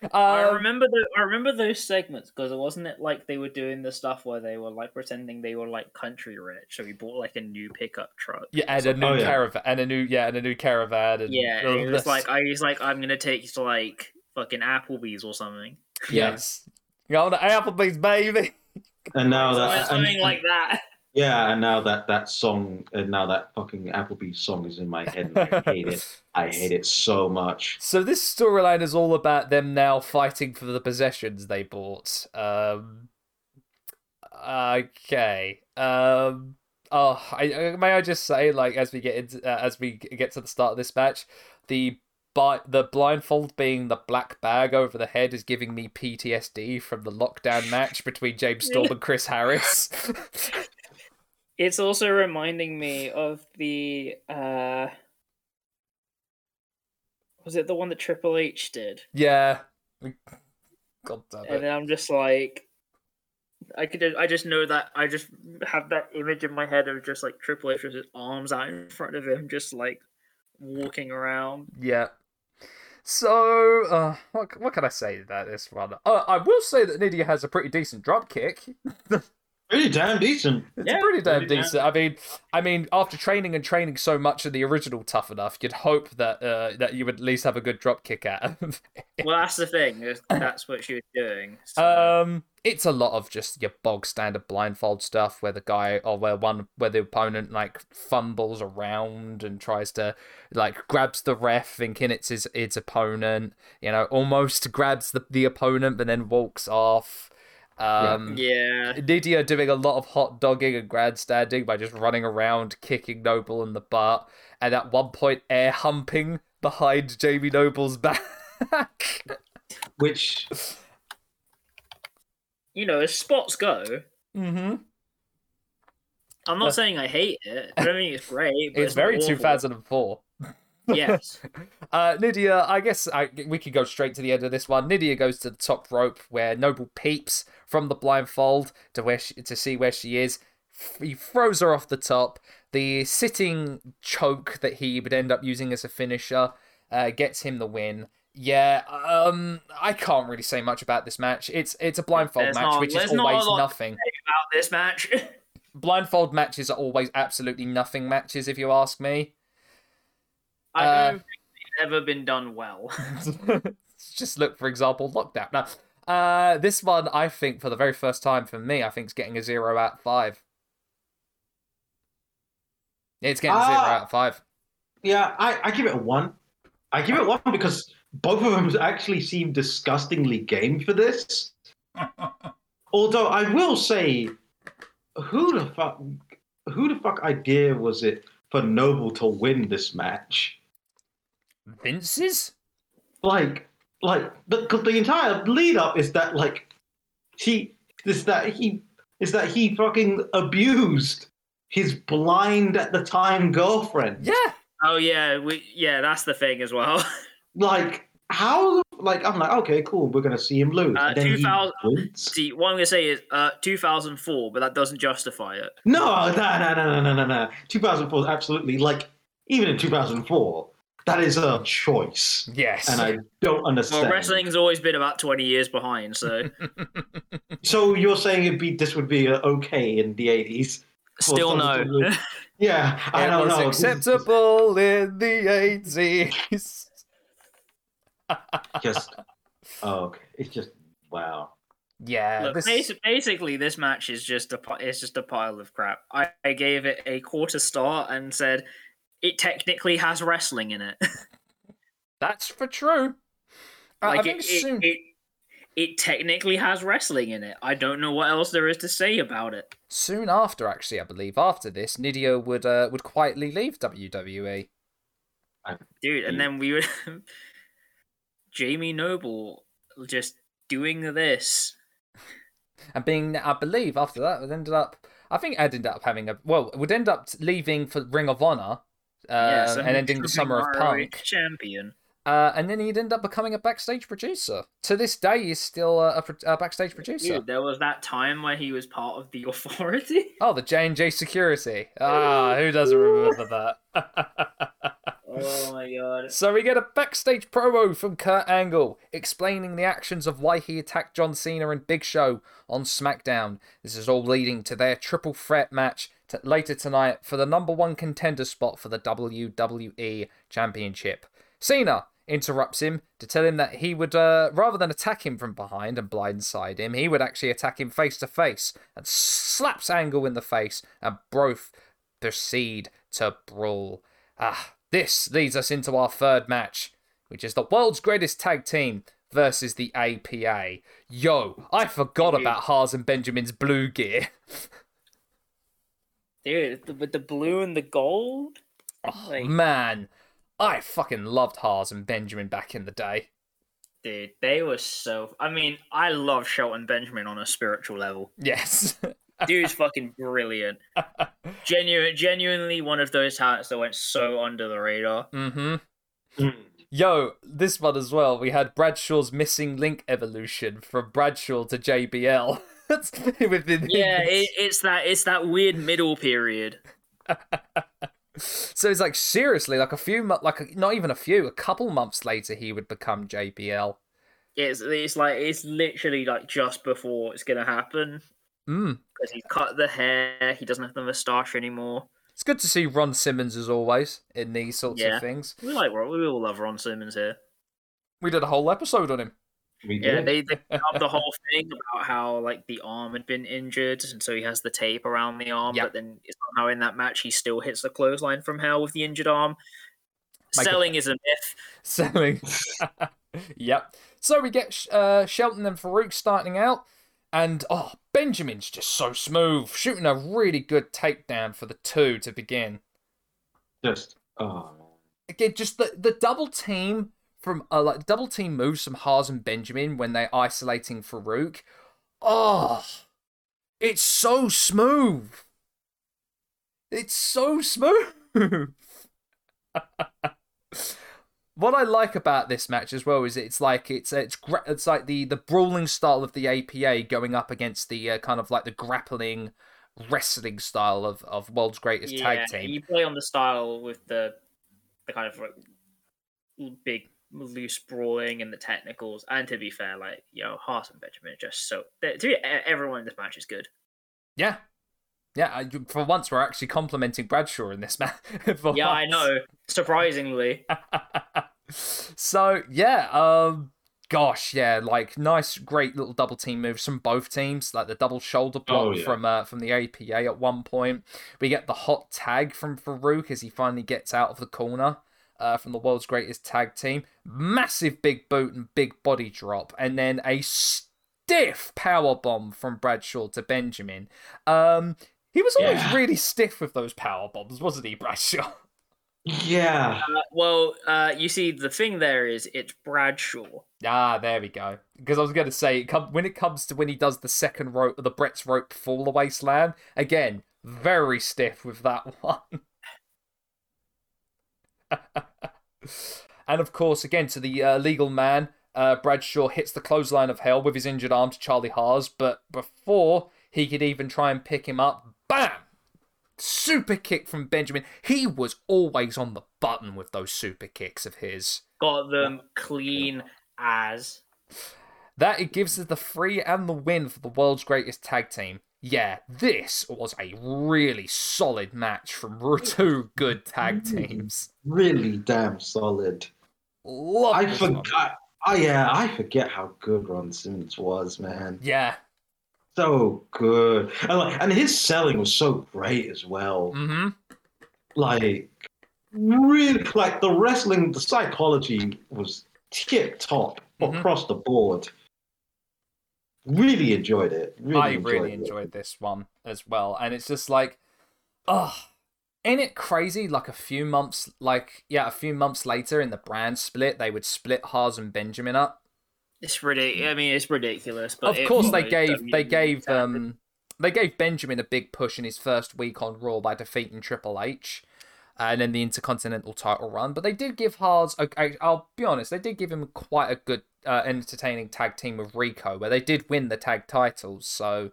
Nydia? I Um, remember the I remember those segments because it wasn't it like they were doing the stuff where they were like pretending they were like country rich, so he bought like a new pickup truck. yeah, and a new Oh, yeah. caravan, and a new yeah, and a new caravan, and Yeah, all and he was like, I was like, I'm gonna take you to like fucking Applebee's or something. yes, go on to Applebee's, baby. And now that something and- like that. Yeah, and now that that song and now that fucking Applebee's song is in my head, and I hate it. I hate it so much. So this storyline is all about them now fighting for the possessions they bought. Um, okay. Um, oh, I, I- may I just say, like, as we get into, uh, as we get to the start of this match, the the blindfold being the black bag over the head is giving me PTSD from the lockdown match between James Storm and Chris Harris. It's also reminding me of the uh was it the one that Triple H did? yeah. God damn it. And then I'm just like I could I just know that I just have that image in my head of just like Triple H with his arms out in front of him, just like walking around. Yeah. So, uh, what what can I say about this one? Uh, I will say that Nydia has a pretty decent drop kick. Pretty damn decent. It's Yeah, pretty damn pretty damn decent. I mean, I mean, after training and training so much in the original Tough Enough, you'd hope that uh, that you would at least have a good drop kick at him. Well, that's the thing. That's what she was doing. So. um, it's a lot of just your bog standard blindfold stuff, where the guy or where one where the opponent like fumbles around and tries to like grabs the ref, thinking it's his its opponent. You know, almost grabs the the opponent, but then walks off. Um, yeah. Nydia doing a lot of hot dogging and grandstanding by just running around, kicking Noble in the butt, and at one point air humping behind Jamie Noble's back. Which You know, as spots go, mm-hmm. I'm not saying I hate it. I don't think it's great. But It's, it's, not very awful. 2004. Yes. Uh, Nydia, I guess I, we could go straight to the end of this one. Nydia goes to the top rope where Noble peeps from the blindfold to where she, to see where she is. He throws her off the top. The sitting choke that he would end up using as a finisher uh, gets him the win. Yeah, um, I can't really say much about this match. It's it's a blindfold There's match, not- which is not always to nothing. About this match. Blindfold matches are always absolutely nothing matches, if you ask me. I Uh, don't think it's ever been done well. Just look, for example, Lockdown. Now, uh, this one, I think, for the very first time for me, I think it's getting a zero out of five. It's getting a zero Ah. out of five. yeah, I, I give it a one. I give it one because both of them actually seem disgustingly game for this. Although I will say, who the fuck, who the fuck idea was it for Noble to win this match? Vince's? Like, like the 'cause the entire lead up is that like he is that he is that he fucking abused his blind at the time girlfriend. Yeah. oh yeah, we yeah, that's the thing as well. Like, how like I'm like okay cool we're gonna see him lose. Uh, and then he 2000 wins? See, what I'm gonna say is uh, 2004, but that doesn't justify it. No, no, no, no, no, no, no, no. 2004 is absolutely like even in 2004 that is a choice, Yes. and I don't understand. Well, wrestling's always been about 20 years behind, so So you're saying it'd be this would be uh, okay in the 80s? still no. Well, Yeah, I it don't was know. acceptable in the 80s. Just oh, okay. It's just wow. Yeah. Look, this... basi- basically, this match is just a pi- it's just a pile of crap. I, I gave it a quarter star and said it technically has wrestling in it. That's for true. I- I like think it, soon- it, it, it technically has wrestling in it. I don't know what else there is to say about it. soon after, actually, I believe after this, Nydia would uh, would quietly leave. WWE. dude. Mm. And then we would Jamie Noble just doing this. and being I believe after that it ended up I think Ed ended up having a well would end up leaving for Ring of Honor uh, Yes, and ending the summer of Punk champion. uh, and then he'd end up becoming a backstage producer to this day he's still a, a, a backstage producer Dude, there was that time where he was part of the Authority. oh the J&J security ah who doesn't remember that Oh my god. So we get a backstage promo from Kurt Angle explaining the actions of why he attacked John Cena and Big Show on SmackDown. This is all leading to their triple threat match t- later tonight for the number one contender spot for the WWE Championship. Cena interrupts him to tell him that he would, uh, rather than attack him from behind and blindside him, he would actually attack him face to face and slaps Angle in the face, and both proceed to brawl. Ah, this leads us into our third match, which is the world's greatest tag team versus the APA. Yo, I forgot about Haas and Benjamin's blue gear. Dude, with the blue and the gold? Oh, Like- man, I fucking loved Haas and Benjamin back in the day. Dude, they were so. I mean, I love Shelton Benjamin on a spiritual level. Yes. Dude's fucking brilliant. Genuine, genuinely one of those talents that went so under the radar. mm-hmm. Mm. Yo, this one as well. We had Bradshaw's missing link evolution from Bradshaw to JBL. Within Yeah, it, it's that it's that weird middle period. So it's like seriously, like a few, like not even a few, a couple months later, he would become JBL It's it's like it's literally like just before it's gonna happen Mm. because he's cut the hair. He doesn't have the moustache anymore. It's good to see Ron Simmons as always in these sorts Yeah. of things. We like Ron- we all love Ron Simmons here. We did a whole episode on him. We Yeah, did. they they have the whole thing about how like the arm had been injured, and so he has the tape around the arm. Yep. But then somehow in that match, he still hits the clothesline from hell with the injured arm. Michael- Selling is a myth. Selling. yep. So we get uh, Shelton and Farouk starting out, and oh, Benjamin's just so smooth, shooting a really good takedown for the two to begin. Just oh man. again, just the, the double team from uh, like double team moves from Haas and Benjamin when they're isolating Farouk. Oh, it's so smooth. It's so smooth. what I like about this match as well is it's like it's it's it's like the the brawling style of the APA going up against the uh, kind of like the grappling wrestling style of of world's greatest tag team. you play on the style with the the kind of like big loose brawling and the technicals. And to be fair, like you know, Haas and Benjamin are just so. they- To be, everyone in this match is good. Yeah. Yeah, I- for once we're actually complimenting Bradshaw in this match. For Yeah, I know. Surprisingly, so yeah, um, gosh, yeah, like nice, great little double team moves from both teams, like the double shoulder block Oh, yeah. from uh, from the APA at one point. We get the hot tag from Farouk as he finally gets out of the corner. Uh, from the world's greatest tag team, massive big boot and big body drop, and then a stiff power bomb from Bradshaw to Benjamin. Um, he was always Yeah. really stiff with those power bombs, wasn't he, Bradshaw? Yeah. uh, well, uh, you see, the thing there is it's Bradshaw. Ah, there we go. Because I was going to say, when it comes to when he does the second rope, the Brett's rope fall away slam, again, very stiff with that one. And of course, again, to the uh, legal man, uh, Bradshaw hits the clothesline of hell with his injured arm to Charlie Haas. But before he could even try and pick him up, bam! Super kick from Benjamin. He was always on the button with those super kicks of his. Got them clean as. That it gives us the free and the win for the world's greatest tag team. Yeah, this was a really solid match from two good tag teams. Really damn solid. Love I forgot. Oh yeah, I forget how good Ron Simmons was, man. Yeah. So good, and like, and his selling was so great as well. Mm-hmm. Like, really, like the wrestling, the psychology was tip top Mhm. across the board. Really enjoyed it. Really I enjoyed really it. enjoyed this one as well. And it's just like, oh, ain't it crazy? Like a few months, like, yeah, a few months later in the brand split, they would split Haas and Benjamin up. It's ridiculous. I mean, it's ridiculous. But of course, they gave, they gave, standard. um, they gave Benjamin a big push in his first week on Raw by defeating Triple H. And then the Intercontinental title run, but they did give Haas. I- I- I'll be honest, they did give him quite a good, uh, entertaining tag team with Rico, where they did win the tag titles. So,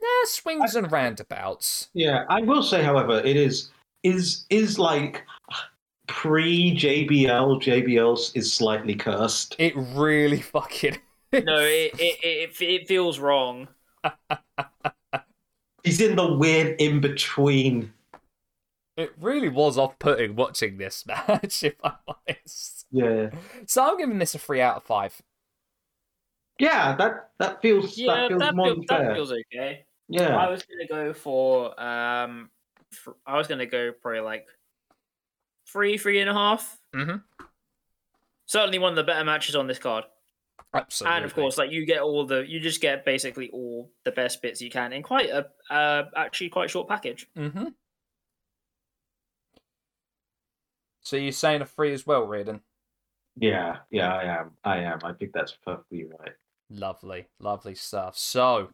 yeah, swings and roundabouts. Yeah, I will say, however, it is is is like pre JBL. JBL is slightly cursed. It really fucking. No, it, it, it, it feels wrong. He's in the weird in between. It really was off-putting watching this match, if I'm honest. Yeah, So I'm giving this a three out of five. yeah, that that feels Yeah, that feels that, more feel, than that feels okay. yeah, I was gonna go for um, fr I was gonna go probably like three, three and a half. Mhm. Certainly one of the better matches on this card, Absolutely. and of course, like you get all the, you just get basically all the best bits you can in quite a, uh, actually quite short package. Mm-hmm. So you're saying a three as well, Riordan? yeah, yeah. I am. I am. I think that's perfectly right. Lovely, lovely stuff. So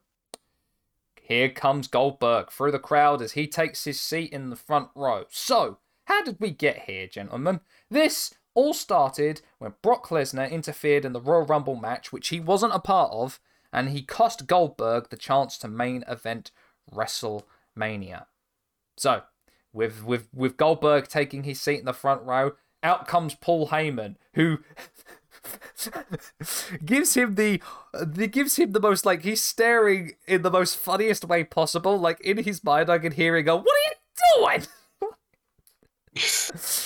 here comes Goldberg through the crowd as he takes his seat in the front row. So, how did we get here, gentlemen? This all started when Brock Lesnar interfered in the Royal Rumble match, which he wasn't a part of, and he cost Goldberg the chance to main event WrestleMania. So, with with with Goldberg taking his seat in the front row, out comes Paul Heyman, who gives him the, the gives him the most like he's staring in the most funniest way possible. Like in his mind, I can hear him go, "What are you doing?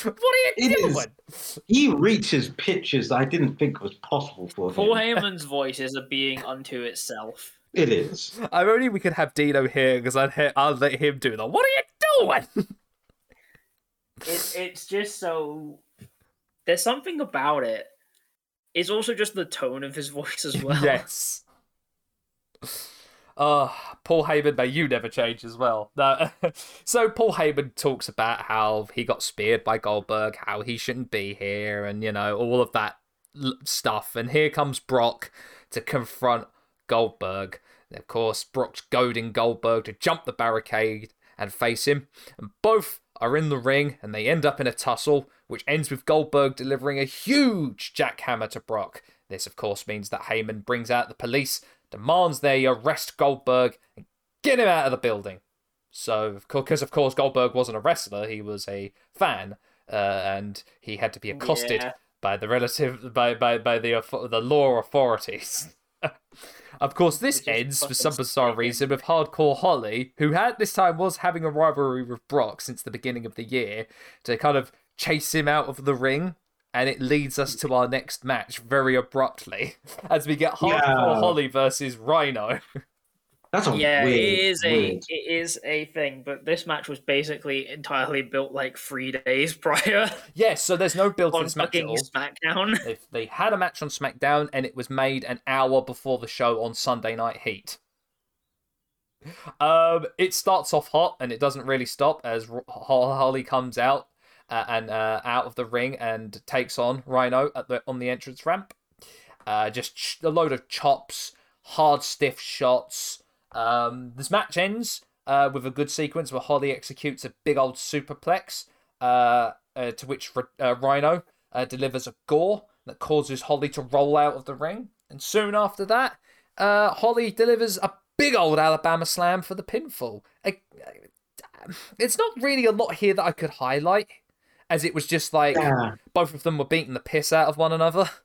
what are you It is- doing?" He reaches pitches I didn't think was possible for Paul him. Heyman's voice is a being unto itself. It is. I'm only we could have Dino here because I'd he- I'll let him do the. What are you doing? It, it's just so. There's something about it. It's also just the tone of his voice as well. yes. Uh, Paul Heyman, may you never change as well. No. so Paul Heyman talks about how he got speared by Goldberg, how he shouldn't be here, and you know all of that l- stuff. And here comes Brock to confront Goldberg. And of course, Brock's goading Goldberg to jump the barricade and face him. And both are in the ring, and they end up in a tussle, which ends with Goldberg delivering a huge jackhammer to Brock. This, of course, means that Heyman brings out the police, demands they arrest Goldberg, and get him out of the building. So, because of course Goldberg wasn't a wrestler, he was a fan, uh, and he had to be accosted Yeah. by the relative by by by the the law authorities. of course, this Which ends for some bizarre stupid. reason with Hardcore Holly, who at this time was having a rivalry with Brock since the beginning of the year, to kind of chase him out of the ring. And it leads us to our next match very abruptly as we get Hardcore Yeah. Holly versus Rhino. That's a yeah, weird, it is a weird. it is a thing, but this match was basically entirely built like three days prior Yes, so there's no build to on this match at all. SmackDown. They, they had a match on SmackDown and it was made an hour before the show on Sunday Night Heat. Um, it starts off hot and it doesn't really stop as Holly comes out uh, and uh, out of the ring and takes on Rhino at the on the entrance ramp. Uh, just ch- a load of chops, hard stiff shots. Um, this match ends uh, with a good sequence where Holly executes a big old superplex, uh, uh, to which uh, Rhino uh, delivers a gore that causes Holly to roll out of the ring. And soon after that, uh, Holly delivers a big old Alabama slam for the pinfall. I- It's not really a lot here that I could highlight, as it was just like Yeah, both of them were beating the piss out of one another.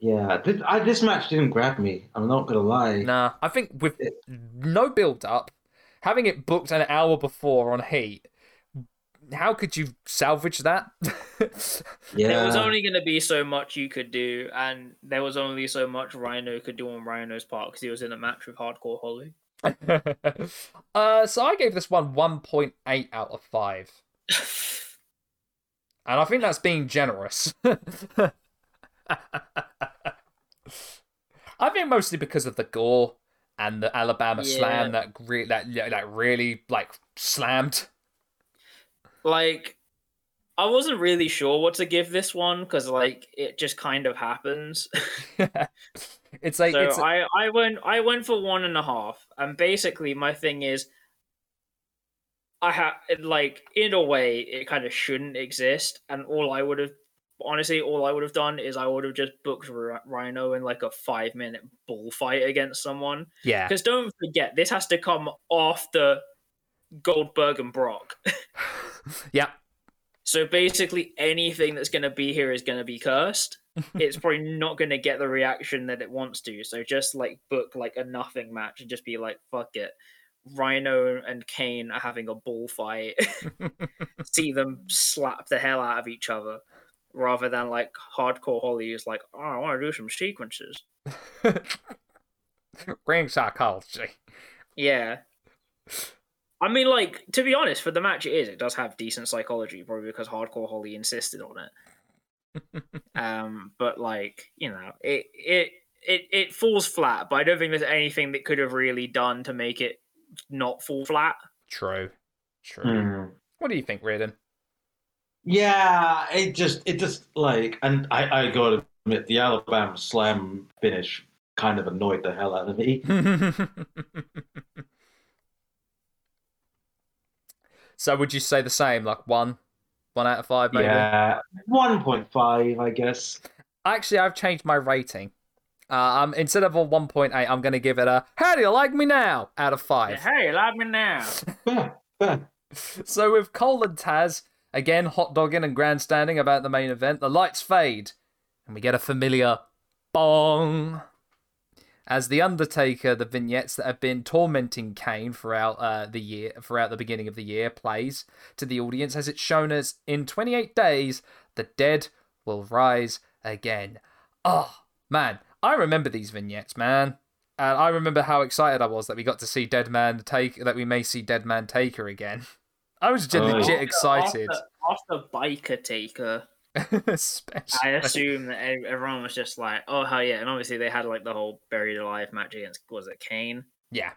yeah. This, I, this match didn't grab me. I'm not gonna lie. Nah, I think with no build up, having it booked an hour before on Heat, how could you salvage that? Yeah, There was only going to be so much you could do, and there was only so much Rhino could do on Rhino's part because he was in a match with Hardcore Holly. uh, so I gave this one 1.8 out of 5. And I think that's being generous. I think mostly because of the gore and the Alabama slam that re- that that really like slammed. like, I wasn't really sure what to give this one because, like, it just kind of happens. it's like so it's I, I went I went for one and a half, and basically my thing is, I have like in a way it kind of shouldn't exist, and all I would have honestly all I would have done is I would have just booked Rhino in like a five minute bullfight against someone. yeah. Because don't forget this has to come after Goldberg and Brock. Yeah. So basically, anything that's going to be here is going to be cursed. it's probably not going to get the reaction that it wants to. So just like book like a nothing match and just be like, fuck it. Rhino and Kane are having a bullfight. See them slap the hell out of each other, rather than like hardcore Holly is like, oh, I want to do some sequences. Ring psychology. Yeah. I mean, like to be honest, for the match it is, it does have decent psychology, probably because Hardcore Holly insisted on it. um, but like you know, it it it it falls flat. But I don't think there's anything that could have really done to make it not fall flat. True. True. Hmm. What do you think, Riordan? Yeah, it just it just like, and I I gotta admit, the Alabama Slam finish kind of annoyed the hell out of me. so would you say the same, like one, one out of five, maybe? Yeah, one point five, I guess. Actually, I've changed my rating. Uh, um, instead of a 1.8, I'm going to give it a "How do you like me now?" out of five. Hey, love me now. Yeah, yeah. So with Cole and Taz again hot dogging and grandstanding about the main event, the lights fade, and we get a familiar bong. As the Undertaker, the vignettes that have been tormenting Kane throughout uh, the year, throughout the beginning of the year, plays to the audience as it's shown us in 28 days, the dead will rise again. Oh man, I remember these vignettes, man. And I remember how excited I was that we got to see Dead Man take that we may see Dead Man Taker again. I was just Oh, legit excited. After, after Biker Taker, I assume that everyone was just like, "Oh hell yeah!" And obviously they had like the whole buried alive match against was it Kane? Yeah.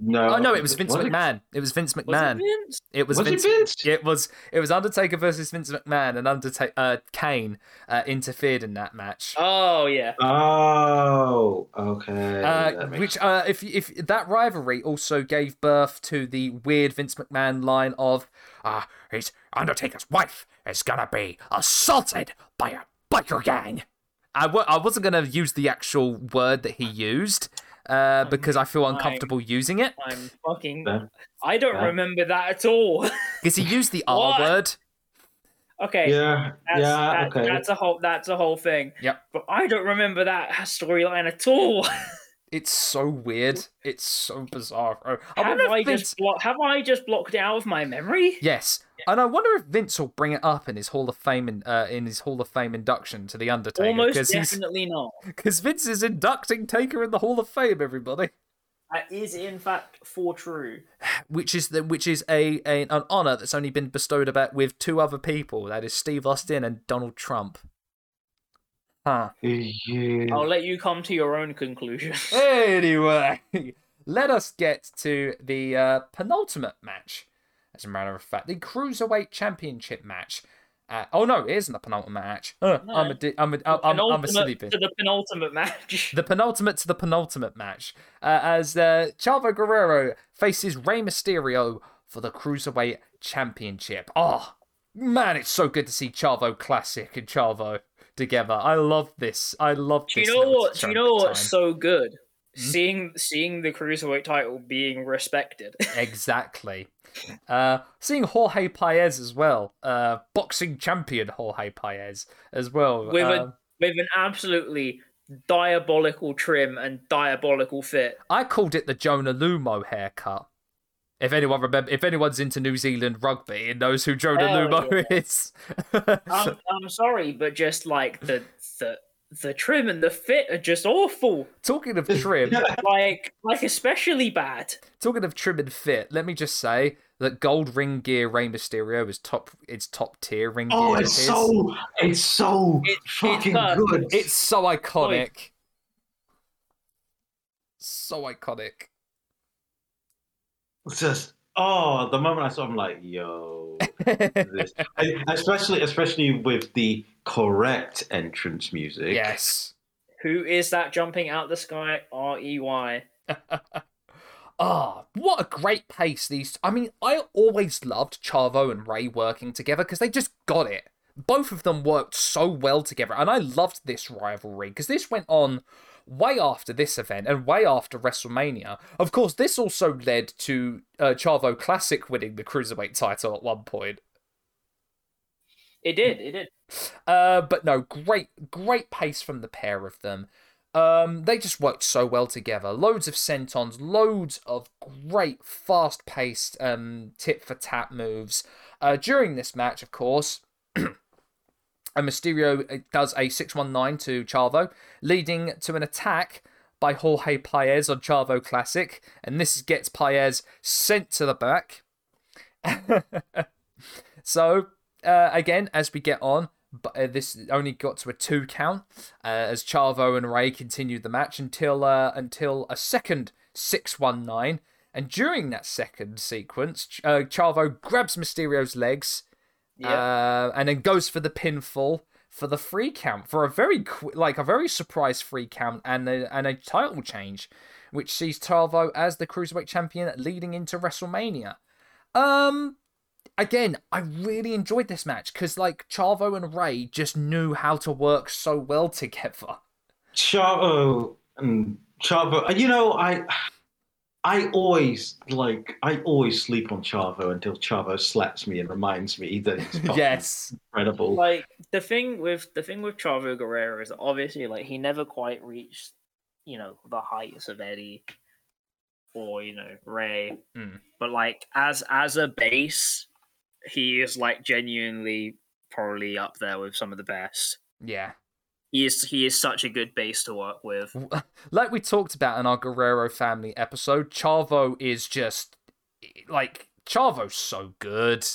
No, Oh no, it was Vince was McMahon. It was Vince Was McMahon. it Vince? It was, Was it Vince. Vince? It was it was Undertaker versus Vince McMahon, and Undertaker uh, Kane uh, interfered in that match. Oh yeah. Oh, okay. Uh, makes which, uh, if if that rivalry also gave birth to the weird Vince McMahon line of, "Ah, his Undertaker's wife is gonna be assaulted by a biker gang." I w- I wasn't gonna use the actual word that he used, uh, because I feel Fine. uncomfortable using it. I'm fucking. I don't Fair. remember that at all. Because he used the R word. okay. Yeah, That's, yeah, that- okay. That's a whole. That's a whole thing. Yep. But I don't remember that storyline at all. It's so weird. It's so bizarre. bro. I have I Vince. just blo- have I just blocked it out of my memory? Yes, and I wonder if Vince will bring it up in his Hall of Fame in, uh, in his Hall of Fame induction to the Undertaker Almost because he's definitely not. because Vince is inducting Taker in the Hall of Fame. Everybody, That is in fact for true. which is the which is a, a an honor that's only been bestowed about with two other people. That is Steve Austin and Donald Trump. Huh. Yeah. I'll let you come to your own conclusion. Anyway, let us get to the uh, penultimate match. As a matter of fact, the Cruiserweight Championship match. Uh, oh no, it isn't the penultimate match. Uh, No. I'm a di- I'm a, I'm, I'm a Penultimate silly bit. to the penultimate match. The penultimate to the penultimate match, uh, as uh, Chavo Guerrero faces Rey Mysterio for the Cruiserweight Championship. Oh, man, it's so good to see Chavo Classic and Chavo together. I love this. I love Do this. you know what? Do you know what's so good? Hmm? Seeing seeing the cruiserweight title being respected. Exactly. Uh, seeing Jorge Paez as well, uh, boxing champion Jorge Paez as well. With a- Um, with an absolutely diabolical trim and diabolical fit. I called it the Jonah Lomu haircut. If anyone remember, if anyone's into New Zealand rugby and knows who Jonah Hell Lomu yeah. is, I'm, I'm sorry, but just like the the the trim and the fit are just awful. talking of trim, Like like especially bad. talking of trim and fit, let me just say that gold ring gear Rey Mysterio is top. It's top tier ring Oh, gear. it's of so it's so It- it's fucking perfect. good. It's so iconic. So iconic. It's just oh, the moment I saw, him, I'm like, yo, this. Especially especially with the correct entrance music. yes. Who is that jumping out the sky? R E Y. Ah, what a great pace these. I mean, I always loved Chavo and Rey working together because they just got it. Both of them worked so well together, and I loved this rivalry because this went on way after this event and way after WrestleMania. Of course, this also led to uh, Chavo Classic winning the Cruiserweight title at one point. It did. It did. Uh, but no, great, great pace from the pair of them. Um, they just worked so well together. Loads of sentons, loads of great, fast-paced um, tit for tat moves. Uh, during this match, of course, a Mysterio uh, does a six one nine to Chavo, leading to an attack by Jorge Paez on Chavo Classic, and this gets Paez sent to the back. so uh, again, as we get on, but uh, this only got to a two count uh, as Chavo and Rey continued the match until uh, until a second six one nine, and during that second sequence, Ch- uh, Chavo grabs Mysterio's legs Yeah. uh, and then goes for the pinfall for the free count for a very qu- like a very surprise free count and a, and a title change, which sees Chavo as the cruiserweight champion leading into WrestleMania. Um, again, I really enjoyed this match because like Chavo and Rey just knew how to work so well together. Chavo and Chavo. You know, I I always like I always sleep on Chavo until Chavo slaps me and reminds me that he's fucking yes, incredible. like the thing with the thing with Chavo Guerrero is obviously like he never quite reached you know the heights of Eddie or you know Rey, Mm. but like as as a base, he is like genuinely probably up there with some of the best. yeah. He is he is such a good base to work with. like we talked about in our Guerrero family episode, Chavo is just like Chavo's so good.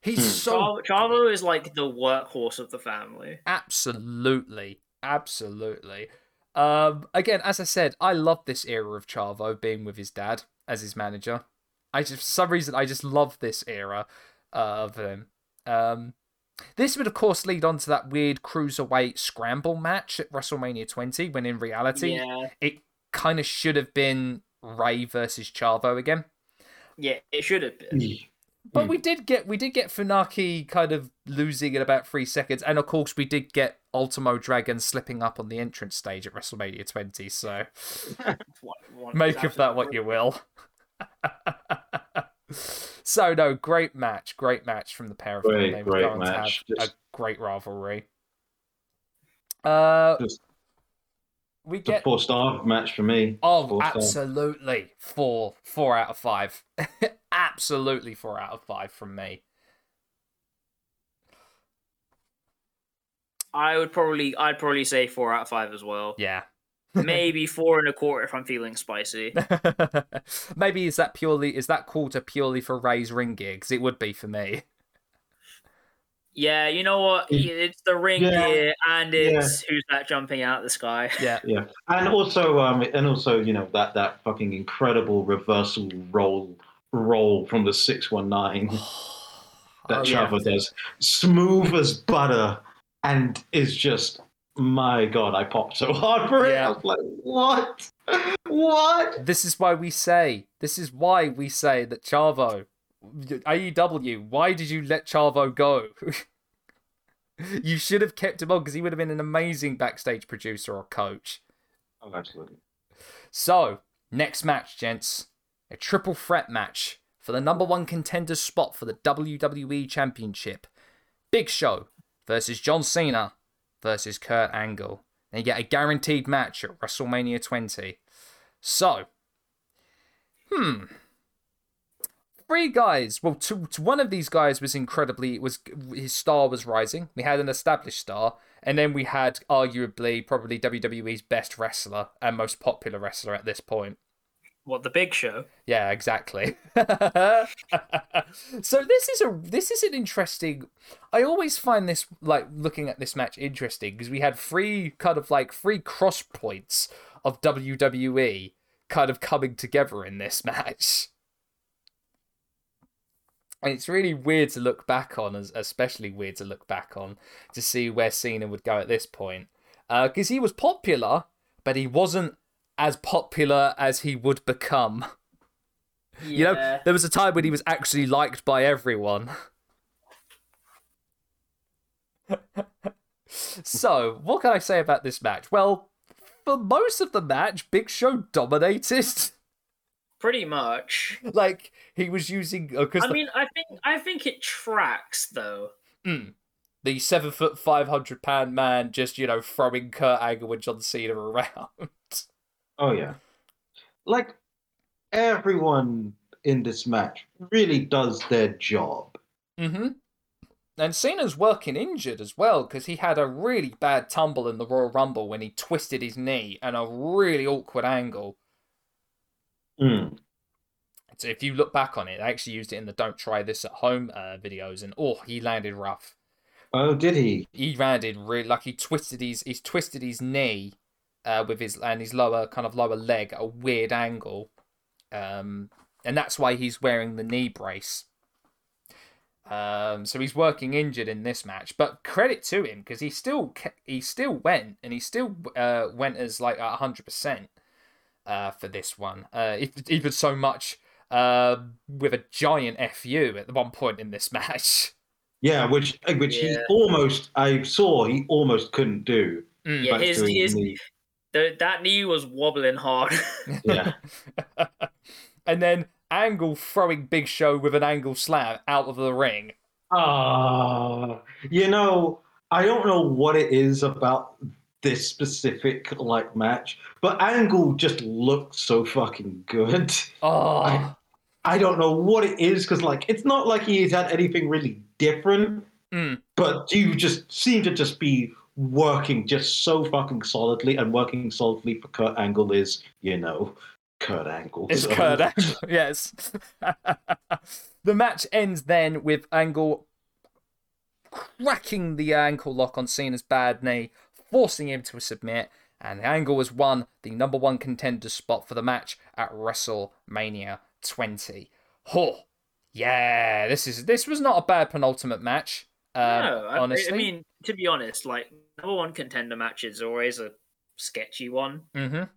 He's Hmm. so Chavo, Chavo is like the workhorse of the family. absolutely, absolutely. Um, again, as I said, I love this era of Chavo being with his dad as his manager. I just for some reason I just love this era uh, of him. Um, this would of course lead on to that weird cruiserweight scramble match at WrestleMania 20, when in reality Yeah, it kind of should have been Rey versus Chavo again. yeah, it should have been. But we did get we did get Funaki kind of losing in about three seconds, and of course we did get Ultimo Dragon slipping up on the entrance stage at WrestleMania 20. So What- what- make of that what you will. so no, great match, great match from the pair of them. Great, They were great going to match. have Just- a great rivalry. Uh, Just- we get four star match for me. Oh, Four star. absolutely. Four. Four out of five. absolutely four out of five from me. I would probably I'd probably say four out of five as well. Yeah. Maybe four and a quarter if I'm feeling spicy. Maybe is that purely is that quarter purely for Rey's ring gigs? It would be for me. Yeah, you know what? It's the ring Yeah. gear and it's who's that jumping out of the sky. Yeah. Yeah, and also, um, and also, you know that that fucking incredible reversal roll roll from the six one nine that Oh, yeah. Does, smooth as butter, and is just my god. I popped so hard for it. Yeah. I was like, what, what? This is why we say. This is why we say that Chavo AEW, why did you let Chavo go? you should have kept him on because he would have been an amazing backstage producer or coach. Oh, absolutely. So, next match, gents. A triple threat match for the number one contender spot for the WWE Championship. Big Show versus John Cena versus Kurt Angle. And you get a guaranteed match at WrestleMania 20. So, hmm. Three guys. Well, to, to one of these guys was incredibly was his star was rising. We had an established star, and then we had arguably probably WWE's best wrestler and most popular wrestler at this point. What the Big Show? Yeah, exactly. so this is a this is an interesting. I always find this like looking at this match interesting because we had three kind of like three cross points of WWE kind of coming together in this match. And it's really weird to look back on, especially weird to look back on to see where Cena would go at this point, because uh, he was popular, but he wasn't as popular as he would become. Yeah. You know, there was a time when he was actually liked by everyone. so, what can I say about this match? Well, for most of the match, Big Show dominated. Pretty much. like he was using. Uh, I mean, I think I think it tracks though. Mm. The seven foot five hundred pound man just you know throwing Kurt Angle and John Cena around. Oh yeah, like everyone in this match really does their job. Mm-hmm. And Cena's working injured as well because he had a really bad tumble in the Royal Rumble when he twisted his knee and a really awkward angle. Mm. So if you look back on it, I actually used it in the "Don't Try This at Home" uh, videos, and oh, he landed rough. Oh, did he? He landed really like he twisted his he's twisted his knee uh, with his and his lower kind of lower leg at a weird angle, um, and that's why he's wearing the knee brace. Um, so he's working injured in this match, but credit to him because he still he still went and he still uh, went as like hundred percent uh, for this one. Uh, even so much uh, with a giant fu at the one point in this match. Yeah, which which Yeah. he almost I saw he almost couldn't do. Mm. Yeah, his, his knee. the, that knee was wobbling hard. Yeah. and then Angle throwing Big Show with an angle slam out of the ring. Ah, you know, I don't know what it is about this specific like match, but Angle just looked so fucking good. Oh, I- I don't know what it is because like it's not like he's had anything really different, Mm. but you just seem to just be working just so fucking solidly, and working solidly for Kurt Angle is, you know, Kurt Angle. it's So- Kurt Angle. Yes. the match ends then with Angle cracking the ankle lock on Cena's bad knee, forcing him to submit, and Angle has won the number one contender spot for the match at WrestleMania 20. Oh, yeah, this is this was not a bad penultimate match. Um, no, I, honestly, I mean to be honest, like number one contender matches are always a sketchy one. hmm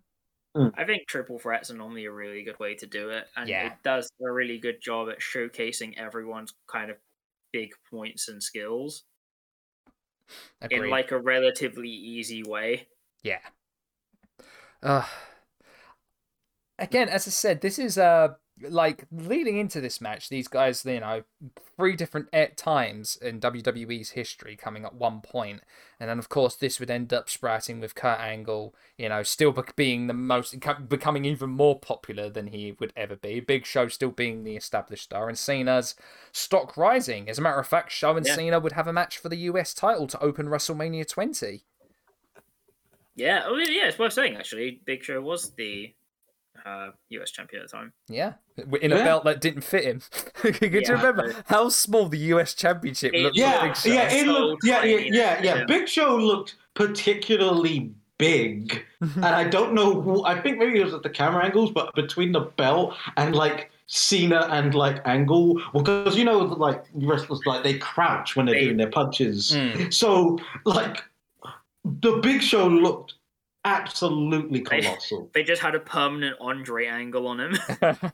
I think triple threats are normally a really good way to do it, and Yeah. it does a really good job at showcasing everyone's kind of big points and skills in like a relatively easy way. Yeah. Uh, again, as I said, this is uh like leading into this match. These guys, you know, three different times in WWE's history coming at one point, and then of course this would end up sprouting with Kurt Angle, you know, still being the most becoming even more popular than he would ever be. Big Show still being the established star, and Cena's stock rising. As a matter of fact, Show and Yeah. Cena would have a match for the US title to open WrestleMania 20. Yeah, oh, yeah, it's worth saying actually. Big Show was the uh, US champion at the time. Yeah, in a Yeah. belt that didn't fit him. Could you Yeah. remember how small the US Championship It- looked? Yeah, Big Show? yeah, it So looked, yeah, yeah, yeah, yeah. Yeah. Big Show looked particularly big, and I don't know. Who, I think maybe it was at the camera angles, but between the belt and like Cena and like Angle, because you know, like wrestlers like they crouch when they're doing their punches. Mm. So like the Big Show looked absolutely colossal. They just had a permanent Andre angle on him.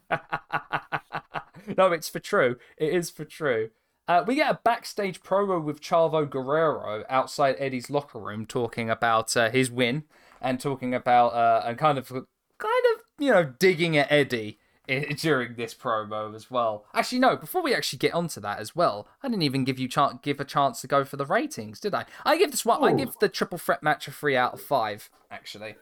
no, it's for true. It is for true. Uh, we get a backstage promo with Chavo Guerrero outside Eddie's locker room, talking about uh, his win and talking about uh, and kind of, kind of, you know, digging at Eddie i- during this promo as well. Actually, no. Before we actually get onto that as well, I didn't even give you chan give a chance to go for the ratings, did I? I give this one. I Oh. give the triple threat match a three out of five. Actually,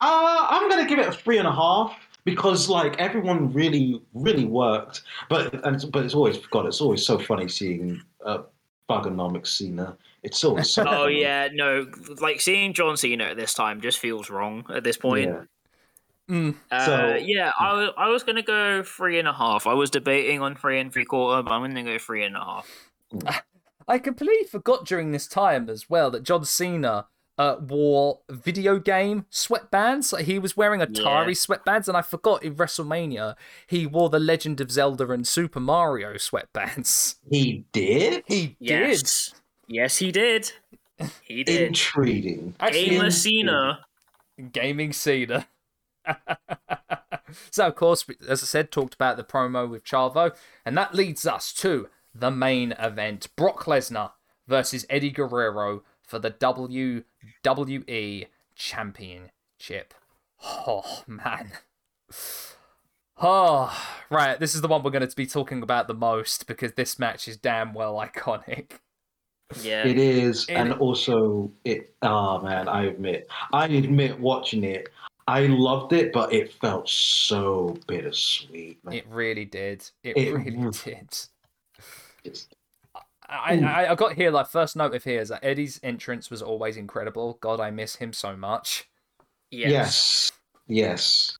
Uh, I'm gonna give it a three and a half because like everyone really, really worked. But and it's- but it's always God, it's always so funny seeing uh, Thuganomics Cena. It's always so. Oh funny. yeah, no, like seeing John Cena at this time just feels wrong at this point. Yeah. Mm, Uh, So- yeah, I was, gonna go three and a half. I was debating on three and three quarter, but I'm gonna go three and a half. I completely forgot during this time as well that John Cena uh, wore video game sweatbands. Like he was wearing Atari sweatbands, and I forgot in WrestleMania he wore the Legend of Zelda and Super Mario sweatbands. He did. He Yes, yes, he did. He did. Intriguing. did. Actually, Gamer Cena. gaming Cena. so, of course, as I said, talked about the promo with Chavo, and that leads us to the main event Brock Lesnar versus Eddie Guerrero for the WWE Championship. Oh, man. Oh, right. This is the one we're going to be talking about the most because this match is damn well iconic. Yeah. It is, It- and also it. Oh man, I admit, I admit, watching it, I loved it, but it felt so bittersweet. Man. It really did. It, It really re- did. It's- I, I I got here like first note of here is that Eddie's entrance was always incredible. God, I miss him so much. Yes. yes, yes.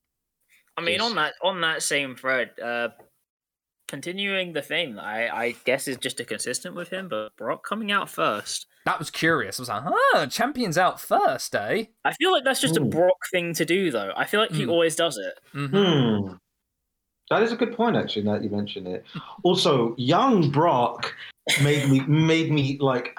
I mean, Yes. on that on that same thread, uh, continuing the thing, I I guess is just a consistent with him, but Brock coming out first. That was curious. I was like, huh, champions out first, eh? I feel like that's just a Brock thing to do, though. I feel like he Hmm. always does it. hmm Hmm. That is a good point, actually. Now that you mention it. Also, young Brock made me made me like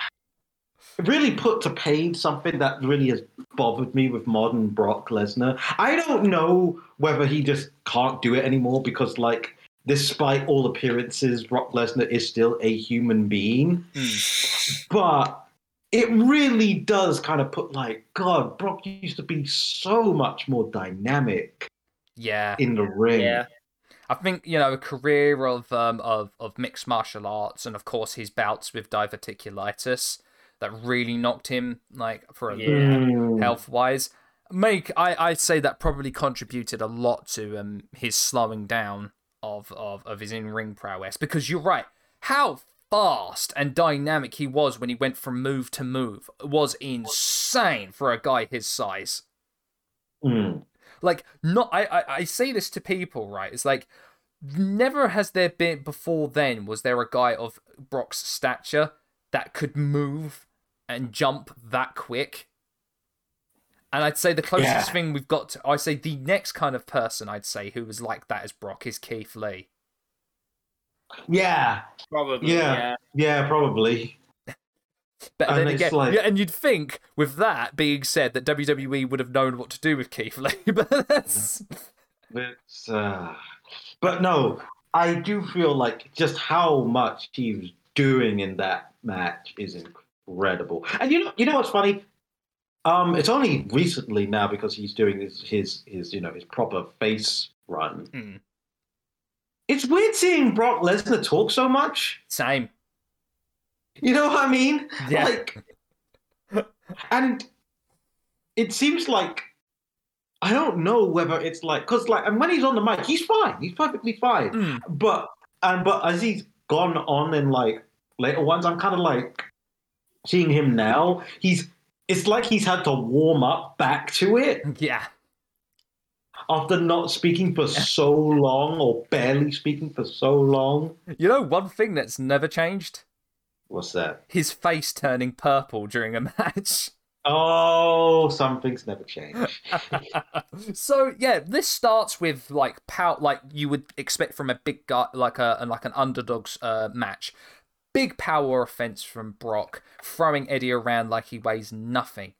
really put to pain something that really has bothered me with modern Brock Lesnar. I don't know whether he just can't do it anymore because, like, despite all appearances, Brock Lesnar is still a human being. But it really does kind of put like, God, Brock used to be so much more dynamic Yeah, in the ring. Yeah. I think you know a career of um of of mixed martial arts and of course his bouts with diverticulitis that really knocked him like for a Yeah. Mm. health wise. Make I I'd say that probably contributed a lot to um his slowing down of of of his in ring prowess because you're right how fast and dynamic he was when he went from move to move. Was insane for a guy his size. Mm. like not I, I i say this to people right? It's like never has there been before then was there a guy of brock's stature that could move and jump that quick. And i'd say the closest Yeah. thing we've got to i say the next kind of person i'd say who was like that as brock is keith lee Yeah, Probably. Yeah. Yeah. yeah, probably. but And then again like- yeah, and you'd think with that being said that wwe would have known what to do with keith lee but that's It's, uh... But no, I do feel like just how much he was doing in that match is incredible. And you know, you know what's funny? Um, it's only recently now because he's doing his his, his you know his proper face run. Hmm. It's weird seeing Brock Lesnar talk so much. same You know what I mean? Yeah. Like, and it seems like I don't know whether it's like because like and when he's on the mic, he's fine. He's perfectly fine. Mm. But and but as he's gone on in like later ones, I'm kind of like seeing him now. He's it's like he's had to warm up back to it yeah after not speaking for so long or barely speaking for so long. You know, one thing that's never changed? What's that? His face turning purple during a match. Oh, some things never change. so yeah, this starts with like pow like you would expect from a big guy like a and like an underdog's uh, match. Big power offense from Brock, throwing Eddie around like he weighs nothing.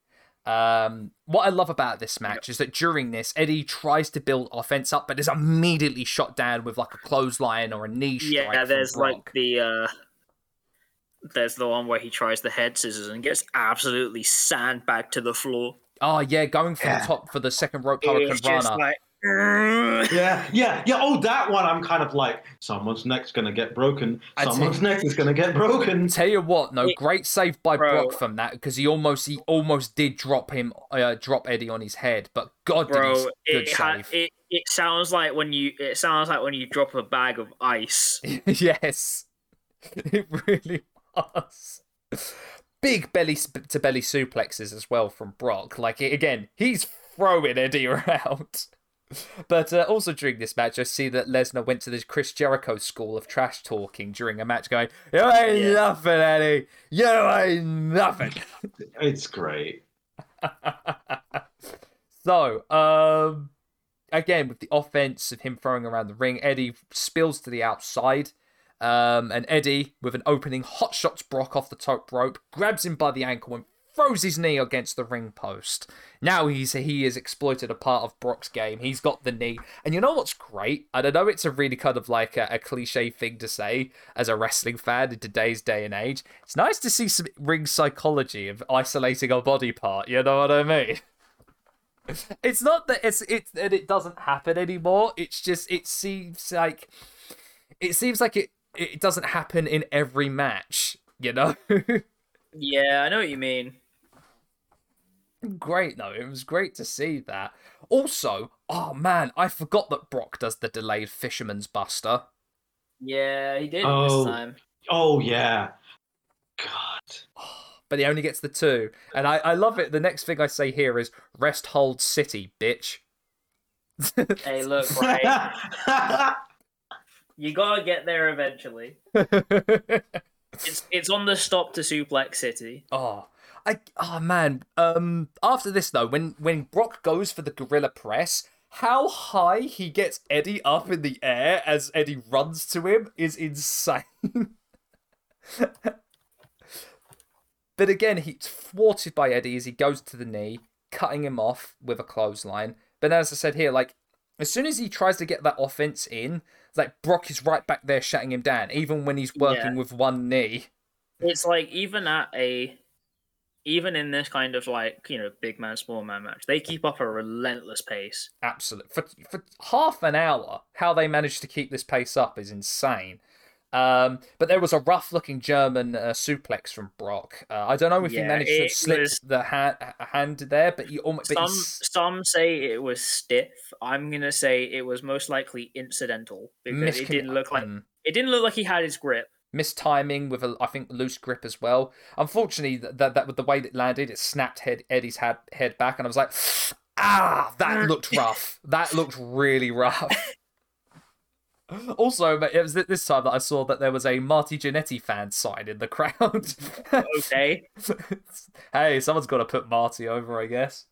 Um, what I love about this match is that during this, Eddie tries to build offense up, but is immediately shot down with like a clothesline or a knee strike. Yeah, there's like the uh there's the one where he tries the head scissors and gets absolutely sandbagged to the floor. oh yeah, going for Yeah. the top for the second rope hurricanrana. like. Yeah, yeah, yeah. Oh, that one. I'm kind of like, someone's neck's gonna get broken. Someone's neck is gonna get broken. Tell you what, no, great save by Bro. Brock from that because he almost he almost did drop him, uh, drop Eddie on his head, but God bro, did he good it, ha- save. it it sounds like when you it sounds like when you drop a bag of ice. yes, it really was. Big belly sp- to belly suplexes as well from Brock. Like again, he's throwing Eddie around. But uh, also during this match, I see that Lesnar went to the Chris Jericho school of trash talking during a match, going, "You ain't Yeah. nothing, Eddie. You ain't nothing." It's great. so, um, again with the offense of him throwing around the ring, Eddie spills to the outside. Um, and Eddie, with an opening, hot shots Brock off the top rope, grabs him by the ankle and throws his knee against the ring post. Now he's he has exploited a part of Brock's game. He's got the knee, and you know what's great? And I know it's a really kind of like a, a cliche thing to say as a wrestling fan in today's day and age. It's nice to see some ring psychology of isolating a body part. You know what I mean? It's not that it's it's that it doesn't happen anymore. It's just it seems like it seems like it it doesn't happen in every match. You know. Yeah, I know what you mean. Great though. It was great to see that. Also, oh man, I forgot that Brock does the delayed Fisherman's Buster. Yeah, he did Oh. this time. Oh yeah. God. But he only gets the two. And I, I love it. The next thing I say here is rest hold city, bitch. Hey, look, right? you gotta get there eventually. It's it's on the stop to Suplex City. Oh, I oh man. Um, after this though, when when Brock goes for the gorilla press, how high he gets Eddie up in the air as Eddie runs to him is insane. but again, he's thwarted by Eddie as he goes to the knee, cutting him off with a clothesline. But as I said here, like as soon as he tries to get that offense in, like Brock is right back there shutting him down, even when he's working Yeah. with one knee. It's like even at a even in this kind of like, you know, big man, small man match, they keep up a relentless pace. absolutely for for half an hour, how they managed to keep this pace up is insane. Um, but there was a rough-looking German uh, suplex from Brock. Uh, I don't know if he managed to slip was- the hand hand there, but he almost. Some some say it was stiff. I'm gonna say it was most likely incidental because it didn't look like mm, it didn't look like he had his grip. Mistiming with a, I think, loose grip as well. Unfortunately, that that, that with the way it landed, it snapped head Eddie's head head back, and I was like, ah, that looked rough. that looked really rough. Also, it was th- this time that I saw that there was a Marty Jannetty fan sign in the crowd. Okay. hey, someone's got to put Marty over, I guess.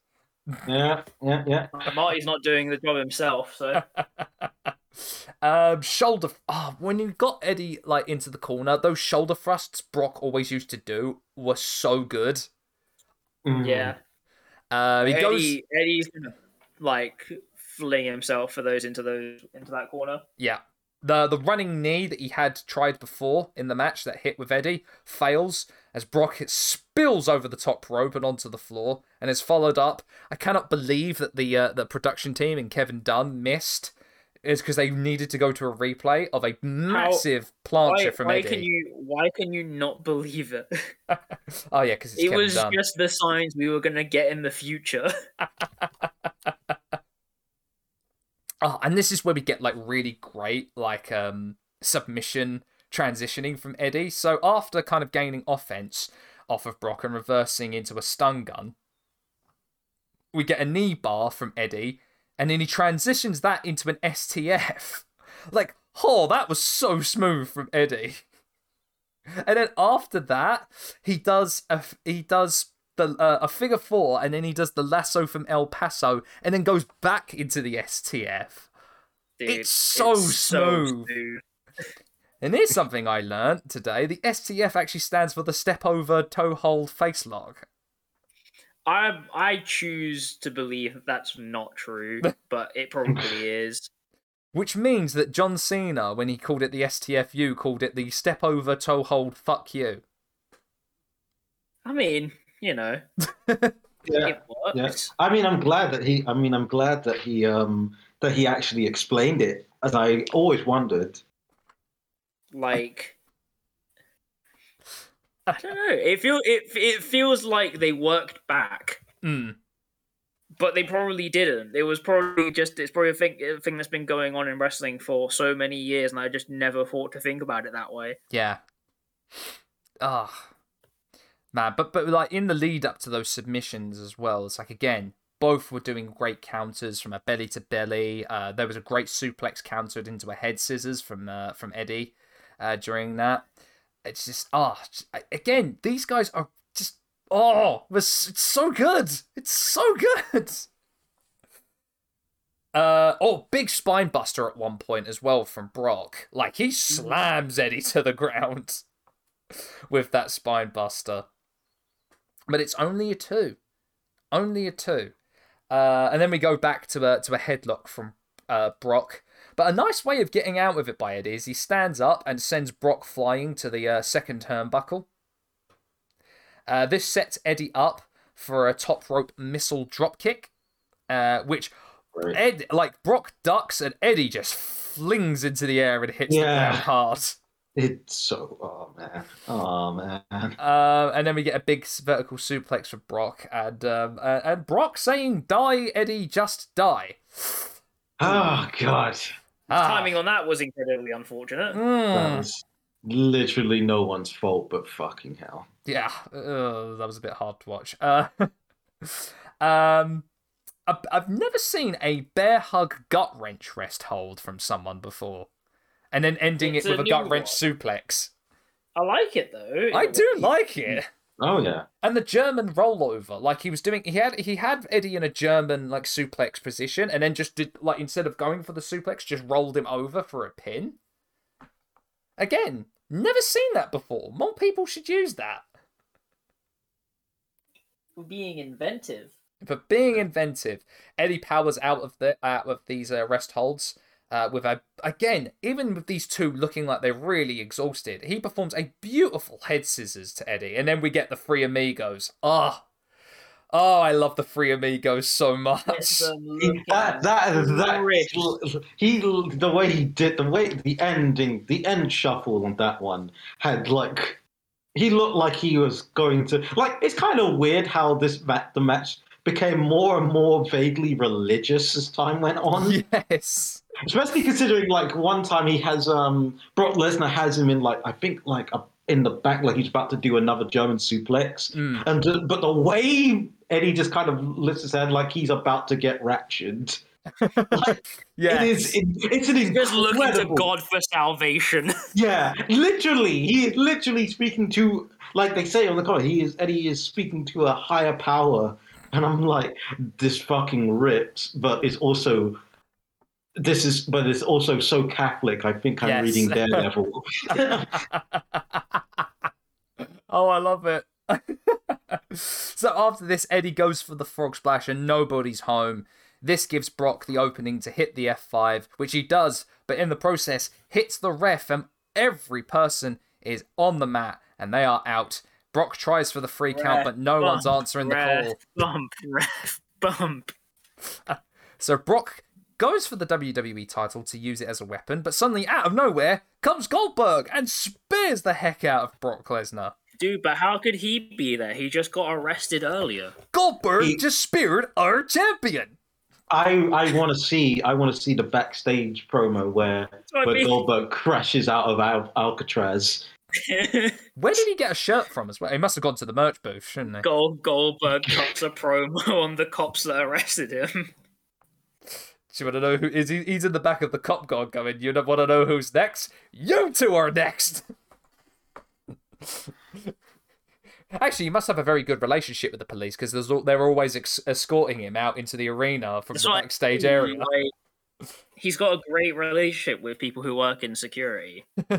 Yeah, yeah, yeah. Marty's not doing the job himself, so Um, shoulder. Oh, when you got Eddie like into the corner, those shoulder thrusts Brock always used to do were so good. Mm. yeah. Uh, he goes. Eddie, Eddie's gonna like fling himself for those into those into that corner. Yeah. The the running knee that he had tried before in the match that hit with Eddie fails as Brock it spills over the top rope and onto the floor and is followed up. I cannot believe that the uh, the production team and Kevin Dunn missed is because they needed to go to a replay of a massive plancher Why, from why Eddie. can you why can you not believe it? Oh yeah, because it Kevin was Dunn. just the signs we were gonna get in the future. Oh, and this is where we get like really great like um submission transitioning from Eddie. So after kind of gaining offense off of Brock and reversing into a stun gun, we get a knee bar from Eddie, and then he transitions that into an STF. Like, oh, that was so smooth from Eddie. And then after that, he does a he does the uh, a figure four, and then he does the lasso from El Paso, and then goes back into the STF. Dude, It's so smooth. smooth. And here's something I learned today: the STF actually stands for the step over toe hold face lock. I I choose to believe that's not true, but it probably is. Which means that John Cena, when he called it the STFU, called it the step over toe hold fuck you. I mean, you know, Yeah. Yeah. I mean, I'm glad that he. I mean, I'm glad that he. Um, that he actually explained it, as I always wondered. Like, I don't know. It feel it it feels like they worked back, Mm. but they probably didn't. It was probably just it's probably a thing a thing that's been going on in wrestling for so many years, and I just never thought to think about it that way. Yeah. Ah. Man, but but like in the lead up to those submissions as well, it's like again, both were doing great counters from a belly to belly. Uh, there was a great suplex countered into a head scissors from uh, from Eddie uh, during that. It's just ah, just- again, these guys are just oh, it was it's so good. It's so good. Uh oh, big spine buster at one point as well from Brock. Like he slams Eddie to the ground with that spine buster. But it's only a two, only a two. Uh, and then we go back to a to a headlock from uh, Brock. But a nice way of getting out of it by Eddie is he stands up and sends Brock flying to the uh, second turnbuckle. Uh, this sets Eddie up for a top rope missile drop kick, uh, which. Ed like Brock ducks and Eddie just flings into the air and hits the Yeah. ground hard. It's so. Oh man. Oh man. Um, and then we get a big vertical suplex for Brock, and um, uh, and Brock saying, "Die, Eddie, just die." Oh god. Ah. Timing on that was incredibly unfortunate. That Mm. was literally no one's fault but fucking hell. Yeah, uh, that was a bit hard to watch. Uh, um, I've, I've never seen a bear hug gut wrench rest hold from someone before, and then ending It's it with a a gut wrench suplex. I like it though. I do like it. Oh yeah. And the German rollover, like he was doing, he had he had Eddie in a German like suplex position, and then just did like instead of going for the suplex, just rolled him over for a pin. Again, never seen that before. More people should use that. For being inventive. For being inventive, Eddie powers out of the out of these uh, rest holds. Uh, with a again, even with these two looking like they're really exhausted, he performs a beautiful head scissors to Eddie, and then we get the three amigos. Ah, oh, I love the three amigos so much. He- that that that he the way he did the way the ending the end shuffle on that one had like he looked like he was going to like it's kind of weird how this ma- the match became more and more vaguely religious as time went on yes. Especially considering like one time he has um Brock Lesnar has him in like I think like a, in the back like he's about to do another German suplex Mm. and uh, but the way Eddie just kind of lifts his head like he's about to get raptured like, yeah, it is. It, it's an Just looking to. God for salvation. Yeah, literally, he is literally speaking to, like they say on the cover, he is Eddie is speaking to a higher power, and I'm like, this fucking rips, but it's also. This is, but it's also so Catholic. I think I'm Yes. reading Daredevil. oh, I love it. so after this, Eddie goes for the frog splash and nobody's home. This gives Brock the opening to hit the F5, which he does, but in the process hits the ref and every person is on the mat and they are out. Brock tries for the free count, but no Bump, one's answering the ref, call. Bump, ref, bump. So Brock goes for the WWE title to use it as a weapon, but suddenly out of nowhere comes Goldberg and spears the heck out of Brock Lesnar. Dude, but how could he be there? He just got arrested earlier. Goldberg He- just speared our champion. I I want to see I want to see the backstage promo where what I where mean. Goldberg crashes out of Al- Alcatraz. Where did he get a shirt from as well? He must have gone to the merch booth, shouldn't he? Gold Goldberg cuts a promo on the cops that arrested him. Do you want to know who is he? He's in the back of the cop car going, You want to know who's next? You two are next! Actually, he must have a very good relationship with the police because they're always ex- escorting him out into the arena from That's the what I backstage mean, area. like, he's got a great relationship with people who work in security.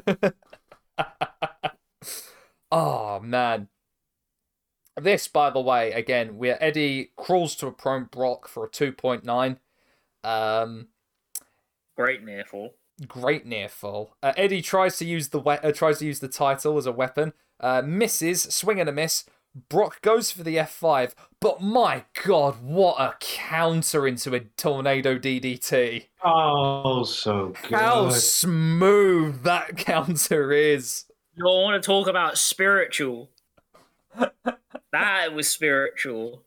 oh man. This, by the way, again, where Eddie crawls to a prone Brock for a 2.9. Um, Great near fall. great near fall. Uh, Eddie tries to use the we- uh, tries to use the title as a weapon. Uh, misses, swing and a miss. Brock goes for the F5, but my god, what a counter into a tornado DDT. Oh, so good. How smooth that counter is. You don't want to talk about spiritual. that was spiritual.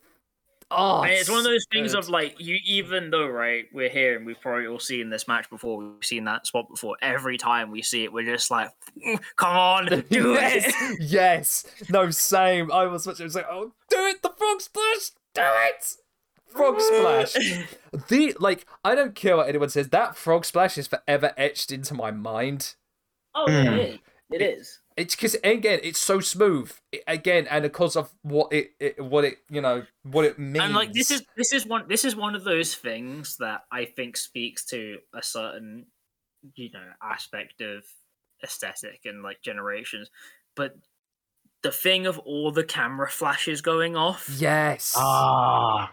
Oh, and it's one of those things good. of like you even though right we're here and we've probably all seen this match before we've seen that spot before every time we see it we're just like come on do yes, it yes. No, same. I was watching. I was like, oh, do it! The frog splash. Do it! Frog splash. The like, I don't care what anyone says. That frog splash is forever etched into my mind. oh Hmm. it is it is It's because again, it's so smooth. It- again, and because of what it, it, what it, you know, what it means. and like this is this is one this is one of those things that I think speaks to a certain you know aspect of aesthetic and like generations but the thing of all the camera flashes going off yes, Ah,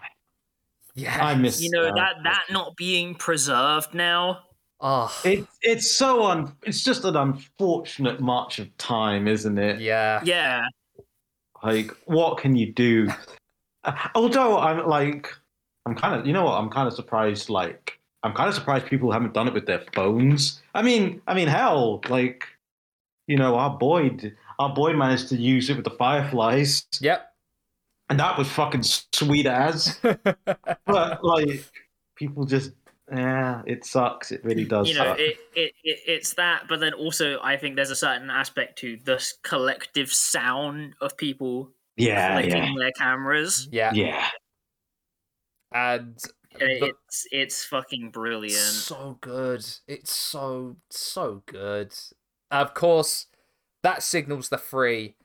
yes. I miss you know that. that that not being preserved now Oh, It, it's so un. It's just an unfortunate march of time, isn't it? yeah. yeah Like, what can you do? Although I'm like, I'm kind of, you know what? I'm kind of surprised. Like, I'm kind of surprised people haven't done it with their phones. I mean, I mean, hell, like, you know, our boy, our boy managed to use it with the fireflies, Yep. and that was fucking sweet as. But like, people just, yeah, it sucks. It really does you know suck. it, it, it it's that but then also i think there's a certain aspect to this collective sound of people yeah, clicking yeah, their cameras yeah. yeah. And and the- it's it's fucking brilliant So good. It's so so good. Of course, that signals the free,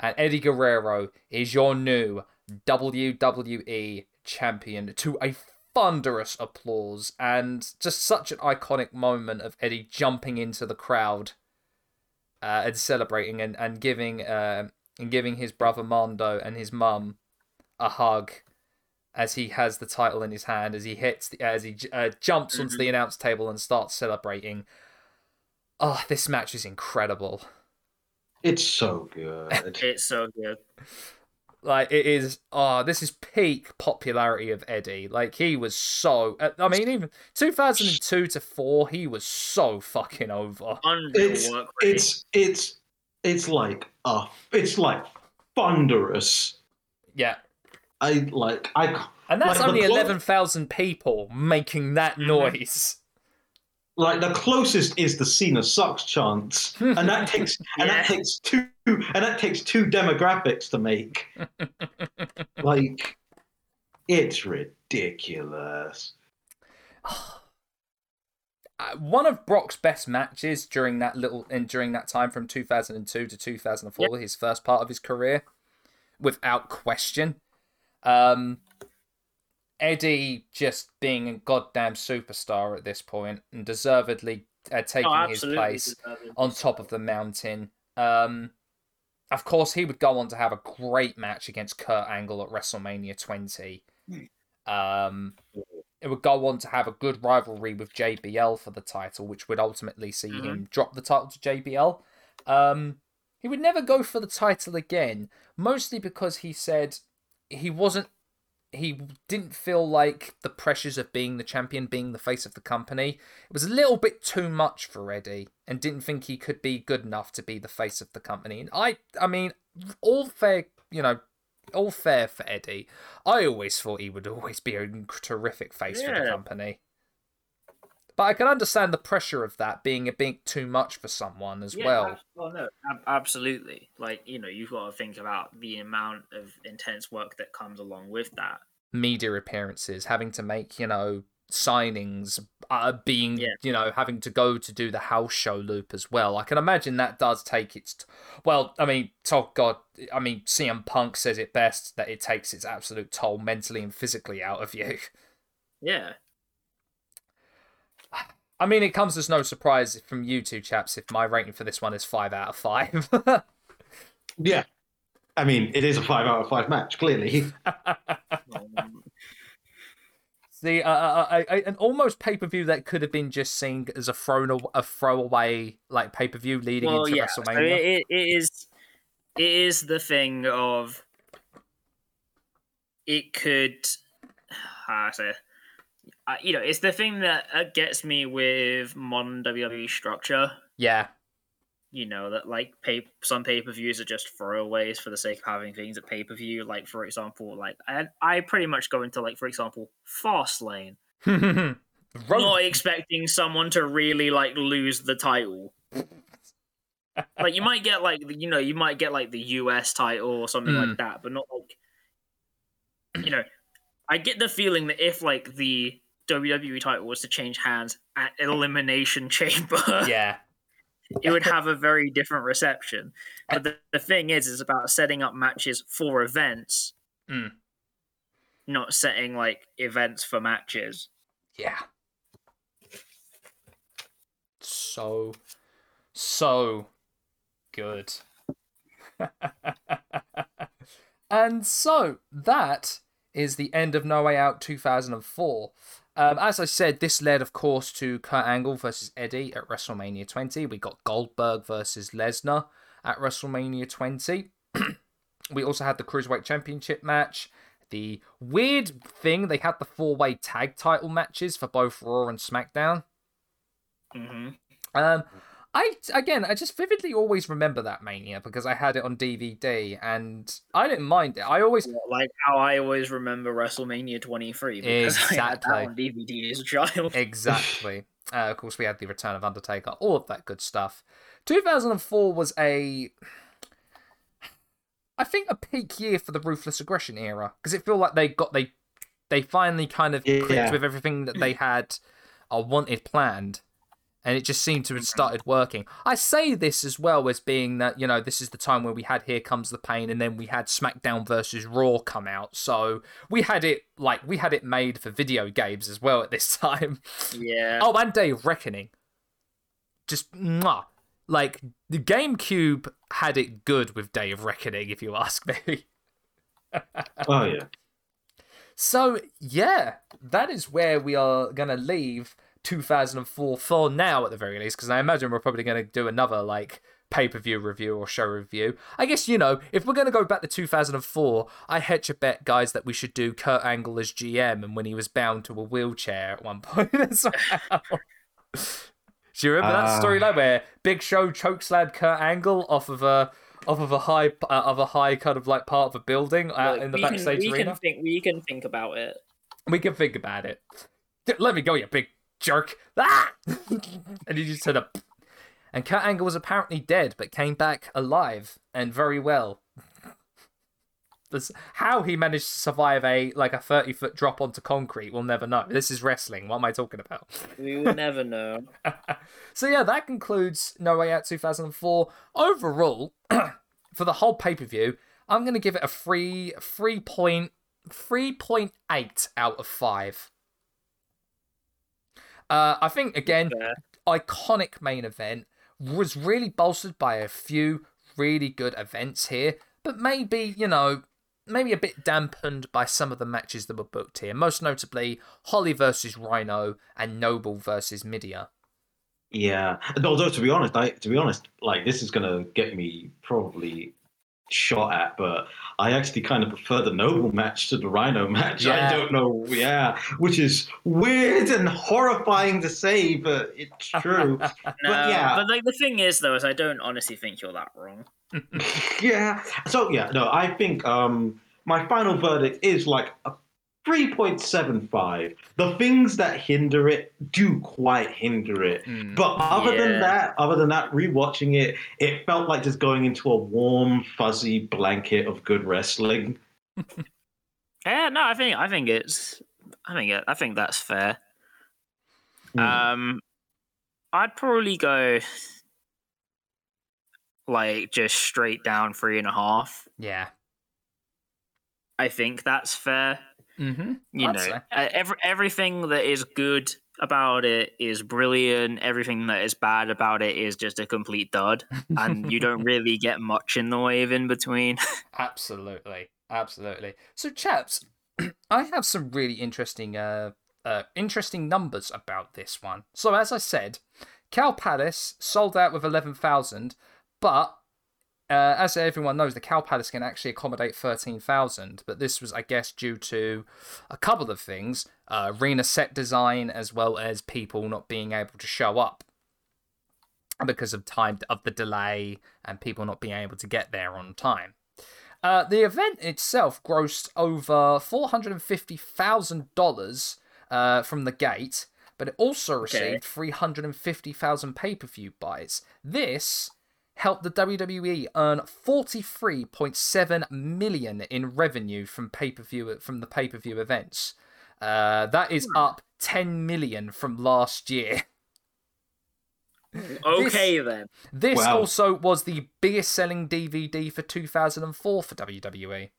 and Eddie Guerrero is your new WWE champion to a thunderous applause and just such an iconic moment of Eddie jumping into the crowd uh, and celebrating and and giving uh, and giving his brother Mando and his mum a hug as he has the title in his hand, as he hits, the, as he uh, jumps onto the announce table and starts celebrating. Oh, this match is incredible. It's so good. it's so good Like it is. Oh, this is peak popularity of Eddie. Like he was so. uh, I mean, even 2002 to four, he was so fucking over. it's it's it's it's like uh it's like thunderous. Yeah, I like I. and that's Like, only eleven thousand people making that Mhm. noise. Like the closest is the Cena sucks chance, and that takes and that takes two and that takes two demographics to make. like it's ridiculous. uh, one of Brock's best matches during that little and during that time from 2002 to 2004, his first part of his career, without question. Um, Eddie just being a goddamn superstar at this point and deservedly uh, taking oh, his place deserving. on top of the mountain. Um, of course, he would go on to have a great match against Kurt Angle at WrestleMania 20. Um, it would go on to have a good rivalry with JBL for the title, which would ultimately see him drop the title to JBL. Um, he would never go for the title again, mostly because he said he wasn't. He didn't feel like the pressures of being the champion, being the face of the company, it was a little bit too much for Eddie, and didn't think he could be good enough to be the face of the company. And I, I mean, all fair, you know, all fair for Eddie. I always thought he would always be a terrific face for the company. But I can understand the pressure of that being a bit too much for someone as Yeah, well. ab- well, no, ab- absolutely. Like you know, you've got to think about the amount of intense work that comes along with that. Media appearances, having to make, you know, signings, uh, being, Yeah. you know, having to go to do the house show loop as well. I can imagine that does take its. T- well, I mean, oh God, I mean, CM Punk says it best that it takes its absolute toll mentally and physically out of you. Yeah, I mean, it comes as no surprise from you two chaps if my rating for this one is five out of five. Yeah, I mean, it is a five out of five match, clearly. See, uh, uh, uh, an almost pay per view that could have been just seen as a thrown a, a throwaway like pay per view leading well, into yeah, so WrestleMania. it, it is. It is the thing of. It could. How I say. Uh, you know, it's the thing that uh, gets me with modern WWE structure. yeah, You know that like pay some pay per views are just throwaways for the sake of having things at pay per view. Like for example, like I I pretty much go into like for example Fastlane, not expecting someone to really like lose the title. like you might get like you know you might get like the US title or something Mm. like that, but not like you know. I get the feeling that if like the WWE title was to change hands at Elimination Chamber, yeah, it would have a very different reception. But the, the thing is, it's about setting up matches for events, Mm. not setting like events for matches. yeah. So, so good. and so that is the end of No Way Out 2004. Um, as I said, this led, of course, to Kurt Angle versus Eddie at WrestleMania 20. We got Goldberg versus Lesnar at WrestleMania 20. we also had the Cruiserweight Championship match. The weird thing, they had the four way tag title matches for both Raw and SmackDown. hmm Um, I again, I just vividly always remember that Mania because I had it on DVD and I didn't mind it. I always Like how I always remember WrestleMania 23 because I had Exactly. that on DVD as a child. exactly. uh, of course, we had the Return of Undertaker, all of that good stuff. 2004 was a, I think, a peak year for the Ruthless Aggression era because it felt like they got they, they finally kind of clicked with everything that they had, or wanted planned. And it just seemed to have mm-hmm. started working. I say this as well as being that you know this is the time where we had Here Comes the Pain, and then we had SmackDown versus Raw come out, so we had it like we had it made for video games as well at this time. Yeah. Oh, and Day of Reckoning, just mwah. like the GameCube had it good with Day of Reckoning, if you ask me. Oh yeah. So yeah, that is where we are gonna leave 2004 for now, at the very least, because I imagine we're probably gonna do another like pay per view review or show review. I guess you know if we're gonna go back to 2004, I hedge a bet, guys, that we should do Kurt Angle as GM and when he was bound to a wheelchair at one point as well. Do you remember that Ah. storyline where Big Show chokeslammed Kurt Angle off of a off of a high uh, of a high kind of like part of a building out Look, in the we can- we arena? Can think, we can think about it. We can think about it. Let me go, you big jerk. Ah! and he just said a. And Kurt Angle was apparently dead, but came back alive and very well. This, how he managed to survive a like a thirty foot drop onto concrete, we'll never know. This is wrestling. What am I talking about? We will never know. So yeah, that concludes No Way Out 2004. Overall, for the whole pay per view, I'm gonna give it a free three point three point eight out of five. Uh, I think again, Fair. iconic main event was really bolstered by a few really good events here, but maybe you know. Maybe a bit dampened by some of the matches that were booked here, most notably Holly versus Rhino and Noble versus Nydia. Yeah. Although to be honest, I to be honest, like this is gonna get me probably shot at, but I actually kind of prefer the Noble match to the Rhino match. Yeah. I don't know, yeah, which is weird and horrifying to say, but it's true. No, yeah. but like the thing is though, is I don't honestly think you're that wrong. yeah. So yeah, no, I think um my final verdict is like a 3.75. The things that hinder it do quite hinder it. Mm. But other Yeah. than that, other than that, rewatching it, it felt like just going into a warm, fuzzy blanket of good wrestling. Yeah, no, I think I think it's I think it, I think that's fair. Hmm. Um, I'd probably go like just straight down three and a half. Yeah. I think that's fair. Mm-hmm. You I'd know, say. uh, every, everything that is good about it is brilliant. Everything that is bad about it is just a complete dud, and you don't really get much in the way of in between. Absolutely, absolutely. So, chaps, I have some really interesting, uh, uh, interesting numbers about this one. So, as I said, Cow Palace sold out with eleven thousand, but uh, as everyone knows, the Cow Palace can actually accommodate 13,000, but this was, I guess, due to a couple of things uh, arena set design, as well as people not being able to show up because of time of the delay and people not being able to get there on time. Uh, the event itself grossed over $450,000 uh, from the gate, but it also received Okay. 350,000 pay per view buys. This helped the WWE earn 43.7 million in revenue from pay-per-view from the pay-per-view events. Uh, that is up 10 million from last year. okay then. This Wow. also was the biggest selling DVD for 2004 for WWE.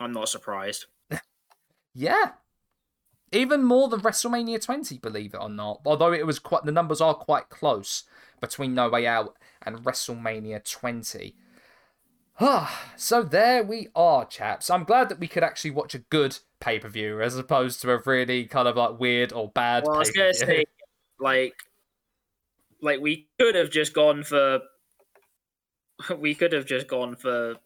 I'm not surprised. Yeah. Even more than WrestleMania 20, believe it or not. Although it was quite the numbers are quite close between No Way Out and WrestleMania 20. Ah, so there we are, chaps. I'm glad that we could actually watch a good pay per view as opposed to a really kind of like weird or bad. Well, I was gonna say, like, like we could have just gone for, we could have just gone for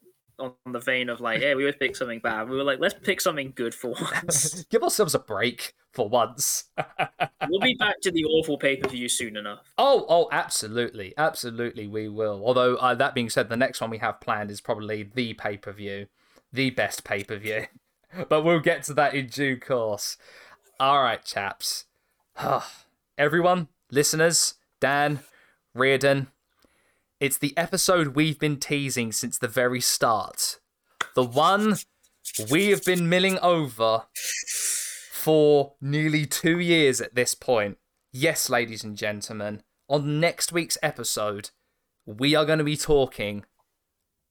on the vein of like, yeah, we would pick something bad. We were like, let's pick something good for once. Give ourselves a break for once. we'll be back to the awful pay per view soon enough. Oh, oh, absolutely, absolutely, we will. Although uh, that being said, the next one we have planned is probably the pay per view, the best pay per view. but we'll get to that in due course. All right, chaps. Everyone, listeners, Dan, Riordan, it's the episode we've been teasing since the very start. The one we have been milling over for nearly two years at this point. Yes, ladies and gentlemen, on next week's episode, we are going to be talking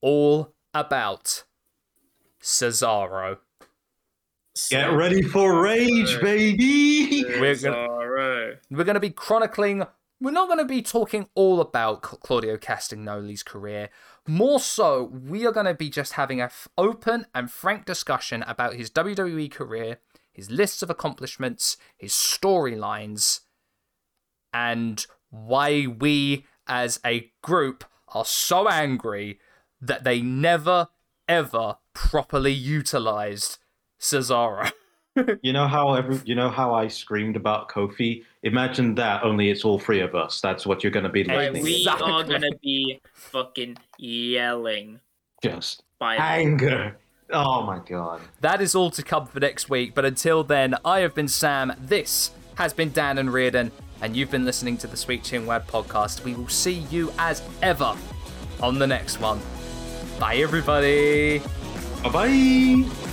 all about Cesaro. Get ready for rage, baby! We're gonna- Cesaro. We're going to be chronicling. We're not going to be talking all about Claudio Castagnoli's career. More so, we are going to be just having a f- open and frank discussion about his WWE career, his lists of accomplishments, his storylines, and why we as a group are so angry that they never ever properly utilized Cesaro. You know how every, you know how I screamed about Kofi? Imagine that. Only it's all three of us. That's what you're going to be Like, listening. we Exactly. are gonna be fucking yelling Just by anger. Oh my god. That is all to come for next week, but until then, I have been Sam, this has been Dan and Riordan, and you've been listening to the Sweet Chin Wad podcast. We will see you as ever on the next one. Bye, everybody. Bye bye.